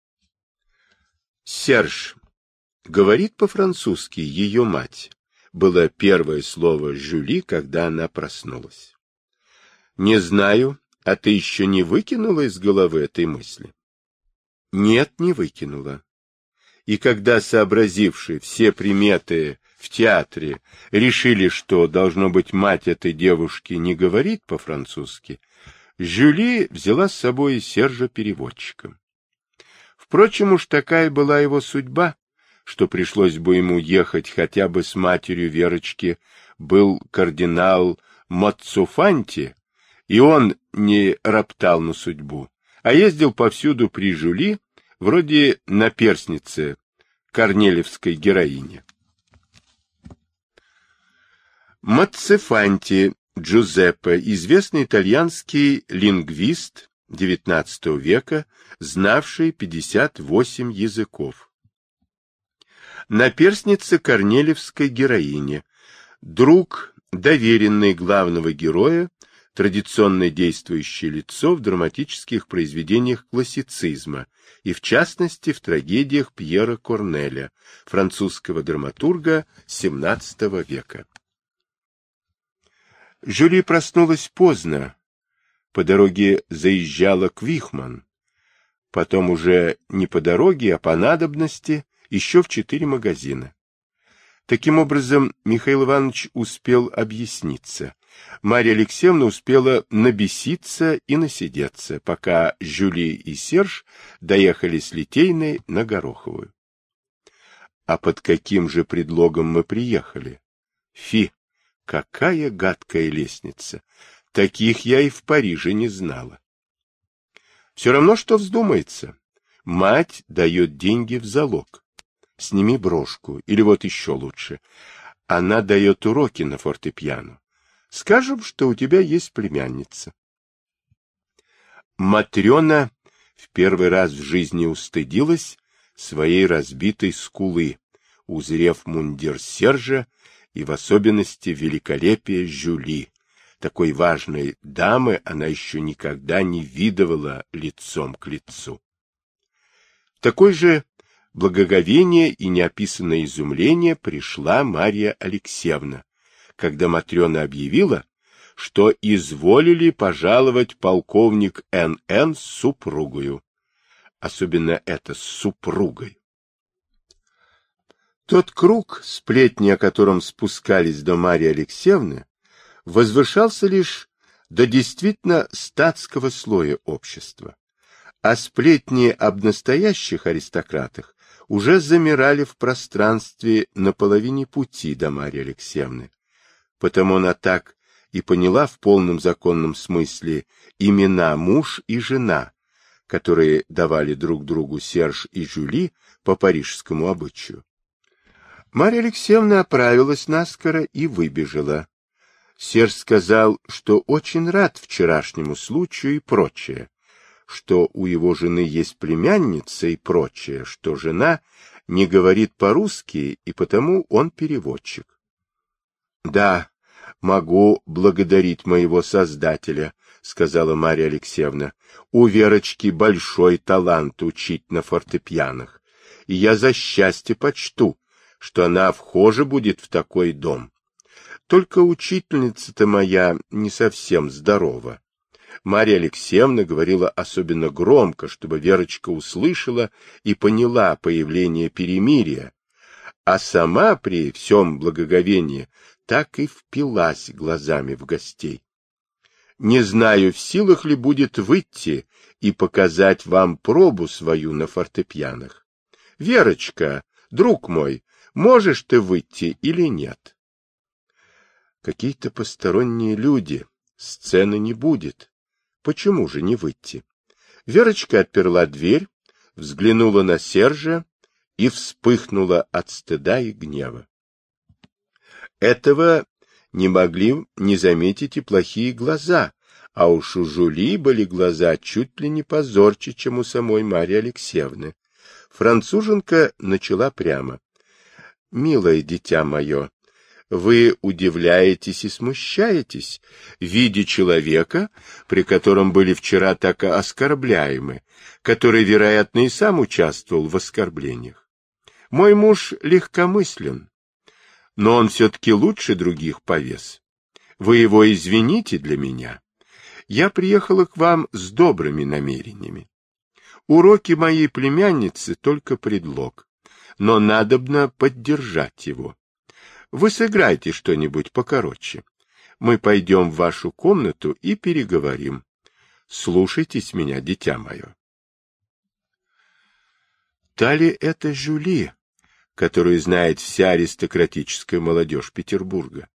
Серж говорит по-французски ее мать. Было первое слово Жюли, когда она проснулась. Не знаю, а ты еще не выкинула из головы этой мысли? Нет, не выкинула и когда сообразившие все приметы в театре решили, что, должно быть, мать этой девушки не говорит по-французски, Жюли взяла с собой Сержа переводчиком. Впрочем, уж такая была его судьба, что пришлось бы ему ехать хотя бы с матерью Верочки, был кардинал Мацуфанти, и он не роптал на судьбу, а ездил повсюду при Жюли вроде наперсницы корнелевской героини. Мацефанти Джузеппе, известный итальянский лингвист XIX века, знавший 58 языков. Наперсница корнелевской героини, друг, доверенный главного героя, традиционно действующее лицо в драматических произведениях классицизма и, в частности, в трагедиях Пьера Корнеля, французского драматурга XVII века. Жюли проснулась поздно. По дороге заезжала к Вихман. Потом уже не по дороге, а по надобности, еще в четыре магазина. Таким образом, Михаил Иванович успел объясниться, Марья Алексеевна успела набеситься и насидеться, пока Жюли и Серж доехали с Литейной на Гороховую. А под каким же предлогом мы приехали? Фи, какая гадкая лестница! Таких я и в Париже не знала. Все равно, что вздумается. Мать дает деньги в залог. Сними брошку, или вот еще лучше. Она дает уроки на фортепиано. Скажем, что у тебя есть племянница. Матрена в первый раз в жизни устыдилась своей разбитой скулы, узрев мундир Сержа и в особенности великолепие Жюли. Такой важной дамы она еще никогда не видывала лицом к лицу. Такой же благоговение и неописанное изумление пришла Марья Алексеевна, когда Матрена объявила, что изволили пожаловать полковник Н.Н. с супругою. Особенно это с супругой. Тот круг, сплетни о котором спускались до Марьи Алексеевны, возвышался лишь до действительно статского слоя общества, а сплетни об настоящих аристократах уже замирали в пространстве на половине пути до Марьи Алексеевны, Потому она так и поняла в полном законном смысле имена муж и жена, которые давали друг другу Серж и Жюли по парижскому обычаю. Марья Алексеевна оправилась наскоро и выбежала. Серж сказал, что очень рад вчерашнему случаю и прочее, что у его жены есть племянница и прочее, что жена не говорит по-русски, и потому он переводчик. Да, могу благодарить моего Создателя, сказала Марья Алексеевна. У Верочки большой талант учить на фортепианах, и я за счастье почту, что она вхоже будет в такой дом. Только учительница-то моя не совсем здорова. Марья Алексеевна говорила особенно громко, чтобы Верочка услышала и поняла появление перемирия, а сама при всем благоговении так и впилась глазами в гостей. Не знаю, в силах ли будет выйти и показать вам пробу свою на фортепианах. Верочка, друг мой, можешь ты выйти или нет? Какие-то посторонние люди, сцены не будет. Почему же не выйти? Верочка отперла дверь, взглянула на Сержа и вспыхнула от стыда и гнева. Этого не могли не заметить и плохие глаза, а у Жули были глаза чуть ли не позорче, чем у самой Марьи Алексеевны. Француженка начала прямо. — Милое дитя мое, вы удивляетесь и смущаетесь, видя человека, при котором были вчера так оскорбляемы, который, вероятно, и сам участвовал в оскорблениях. Мой муж легкомыслен, но он все-таки лучше других повес. Вы его извините для меня. Я приехала к вам с добрыми намерениями. Уроки моей племянницы только предлог, но надобно поддержать его. Вы сыграйте что-нибудь покороче. Мы пойдем в вашу комнату и переговорим. Слушайтесь меня, дитя мое. Та ли это Жюли, которую знает вся аристократическая молодежь Петербурга?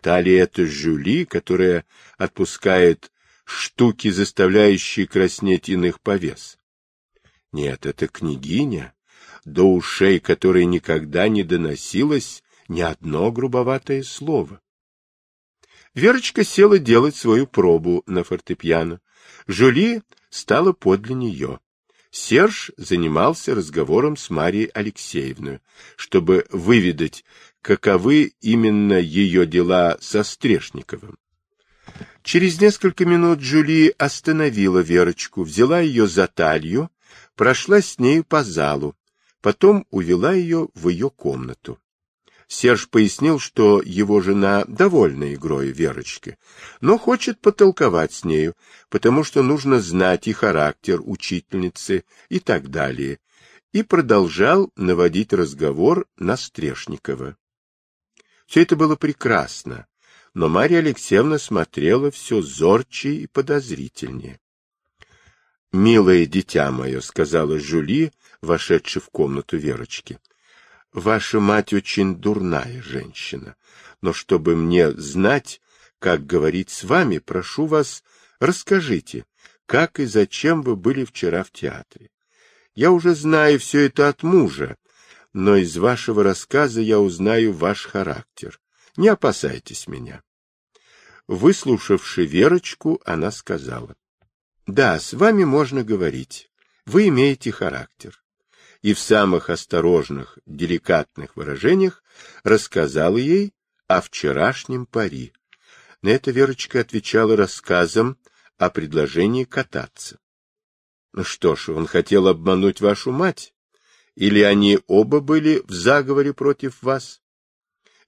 Та ли это Жюли, которая отпускает штуки, заставляющие краснеть иных повес? Нет, это княгиня, до ушей которой никогда не доносилось ни одно грубоватое слово. Верочка села делать свою пробу на фортепиано. Жюли стала подле нее. Серж занимался разговором с Марией Алексеевной, чтобы выведать, каковы именно ее дела со Стрешниковым. Через несколько минут Джули остановила Верочку, взяла ее за талию, прошла с нею по залу, потом увела ее в ее комнату. Серж пояснил, что его жена довольна игрой Верочки, но хочет потолковать с нею, потому что нужно знать и характер учительницы и так далее, и продолжал наводить разговор на Стрешникова. Все это было прекрасно, но Марья Алексеевна смотрела все зорче и подозрительнее. — Милое дитя мое, — сказала Жюли, вошедшая в комнату Верочки, — ваша мать очень дурная женщина, но чтобы мне знать, как говорить с вами, прошу вас, расскажите, как и зачем вы были вчера в театре. Я уже знаю все это от мужа, но из вашего рассказа я узнаю ваш характер. Не опасайтесь меня. Выслушавши Верочку, она сказала. — Да, с вами можно говорить. Вы имеете характер. И в самых осторожных, деликатных выражениях рассказала ей о вчерашнем пари. На это Верочка отвечала рассказом о предложении кататься. Ну что ж, он хотел обмануть вашу мать? Или они оба были в заговоре против вас?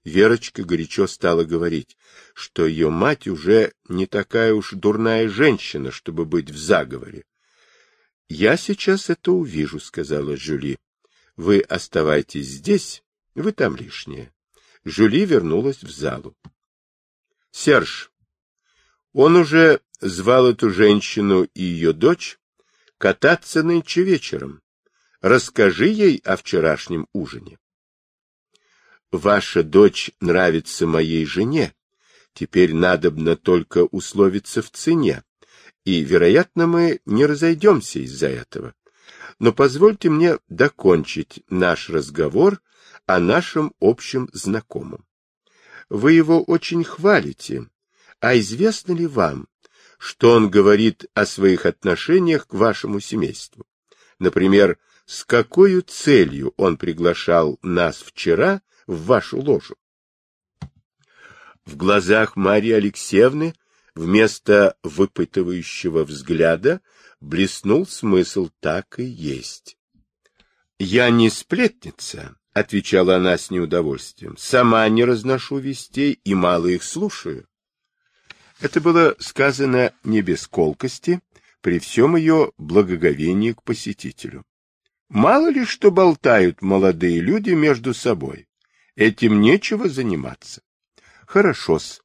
Верочка горячо стала говорить, что ее мать уже не такая уж дурная женщина, чтобы быть в заговоре. — Я сейчас это увижу, — сказала Жюли. — Вы оставайтесь здесь, вы там лишние. Жюли вернулась в залу. — Серж, он уже звал эту женщину и ее дочь кататься нынче вечером. Расскажи ей о вчерашнем ужине. Ваша дочь нравится моей жене. Теперь надобно только условиться в цене, и, вероятно, мы не разойдемся из-за этого. Но позвольте мне докончить наш разговор о нашем общем знакомом. Вы его очень хвалите, а известно ли вам, что он говорит о своих отношениях к вашему семейству? Например, с какой целью он приглашал нас вчера в вашу ложу? В глазах Марии Алексеевны вместо выпытывающего взгляда блеснул смысл «так и есть». «Я не сплетница», — отвечала она с неудовольствием, — «сама не разношу вестей и мало их слушаю. Это было сказано не без колкости, при всем ее благоговении к посетителю. Мало ли что болтают молодые люди между собой. Этим нечего заниматься. Хорошо-с.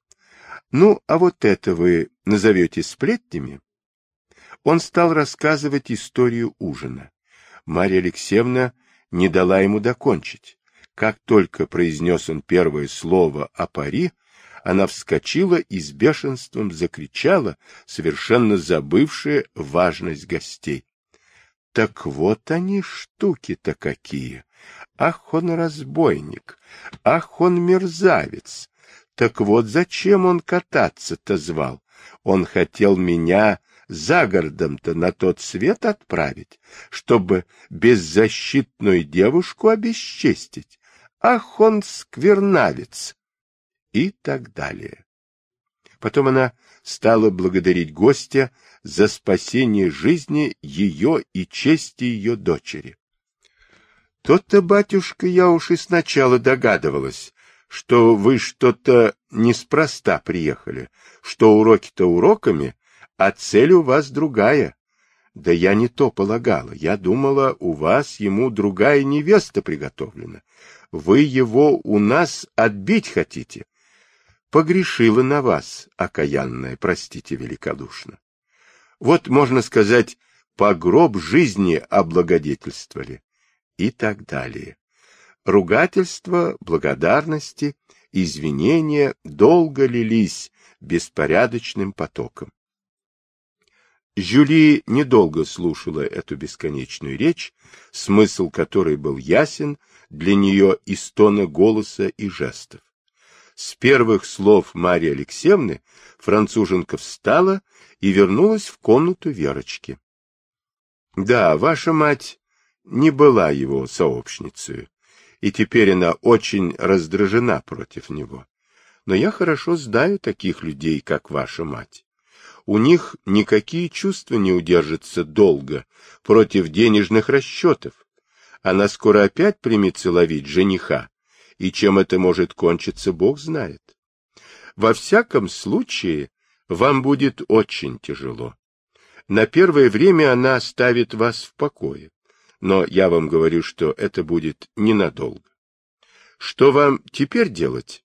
Ну, а вот это вы назовете сплетнями? Он стал рассказывать историю ужина. Марья Алексеевна не дала ему докончить. Как только произнес он первое слово о пари, она вскочила и с бешенством закричала, совершенно забывшая важность гостей. Так вот они штуки-то какие! Ах, он разбойник! Ах, он мерзавец! Так вот зачем он кататься-то звал? Он хотел меня за городом-то на тот свет отправить, чтобы беззащитную девушку обесчестить. Ах, он сквернавец! и так далее. Потом она стала благодарить гостя за спасение жизни ее и чести ее дочери. Тот-то, батюшка, я уж и сначала догадывалась, что вы что-то неспроста приехали, что уроки-то уроками, а цель у вас другая. Да я не то полагала. Я думала, у вас ему другая невеста приготовлена. Вы его у нас отбить хотите погрешила на вас, окаянная, простите великодушно. Вот, можно сказать, погроб жизни облагодетельствовали и так далее. Ругательства, благодарности, извинения долго лились беспорядочным потоком. Жюли недолго слушала эту бесконечную речь, смысл которой был ясен для нее из тона голоса и жестов. С первых слов Марии Алексеевны француженка встала и вернулась в комнату Верочки. — Да, ваша мать не была его сообщницей, и теперь она очень раздражена против него. Но я хорошо знаю таких людей, как ваша мать. У них никакие чувства не удержатся долго против денежных расчетов. Она скоро опять примется ловить жениха, и чем это может кончиться, Бог знает. Во всяком случае, вам будет очень тяжело. На первое время она оставит вас в покое, но я вам говорю, что это будет ненадолго. Что вам теперь делать?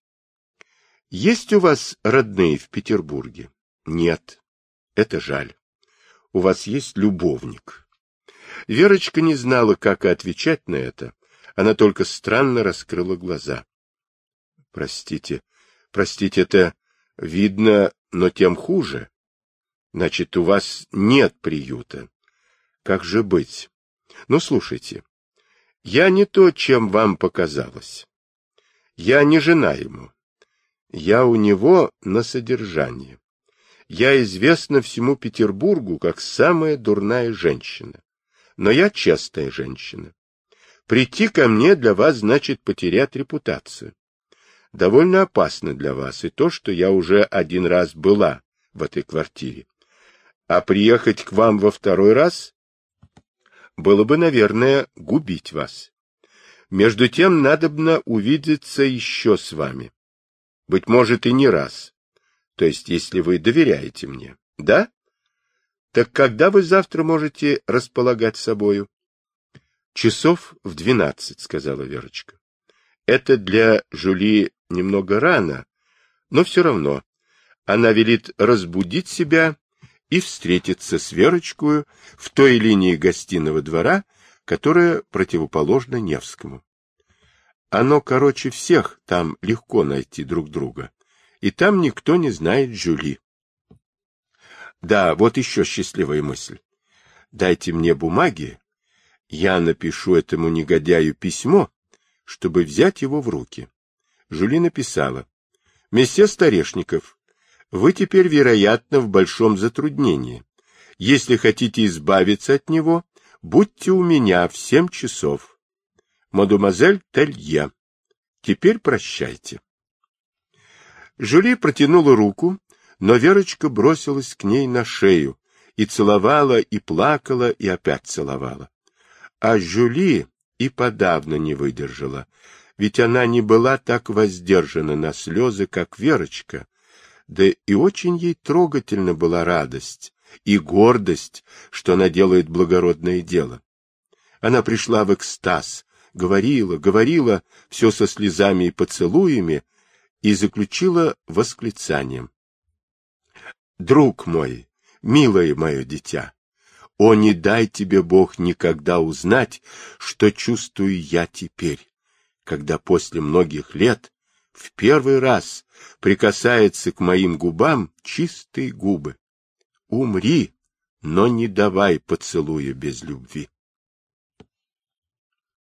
Есть у вас родные в Петербурге? Нет. Это жаль. У вас есть любовник. Верочка не знала, как отвечать на это. Она только странно раскрыла глаза. Простите, простите, это видно, но тем хуже. Значит, у вас нет приюта. Как же быть? Ну, слушайте, я не то, чем вам показалось. Я не жена ему. Я у него на содержании. Я известна всему Петербургу как самая дурная женщина. Но я честная женщина. Прийти ко мне для вас значит потерять репутацию. Довольно опасно для вас и то, что я уже один раз была в этой квартире. А приехать к вам во второй раз было бы, наверное, губить вас. Между тем, надобно увидеться еще с вами. Быть может, и не раз. То есть, если вы доверяете мне. Да? Так когда вы завтра можете располагать собою? Часов в двенадцать, сказала Верочка. Это для Жули немного рано, но все равно. Она велит разбудить себя и встретиться с Верочкой в той линии гостиного двора, которая противоположна Невскому. Оно короче всех, там легко найти друг друга. И там никто не знает Жюли. Да, вот еще счастливая мысль. Дайте мне бумаги, я напишу этому негодяю письмо, чтобы взять его в руки. Жюли написала. Месье Старешников, вы теперь, вероятно, в большом затруднении. Если хотите избавиться от него, будьте у меня в семь часов мадемуазель Телье. Теперь прощайте. Жюли протянула руку, но Верочка бросилась к ней на шею и целовала, и плакала, и опять целовала. А Жюли и подавно не выдержала, ведь она не была так воздержана на слезы, как Верочка, да и очень ей трогательна была радость и гордость, что она делает благородное дело. Она пришла в экстаз, говорила, говорила, все со слезами и поцелуями, и заключила восклицанием. «Друг мой, милое мое дитя, о, не дай тебе Бог никогда узнать, что чувствую я теперь, когда после многих лет в первый раз прикасается к моим губам чистые губы. Умри, но не давай поцелуя без любви.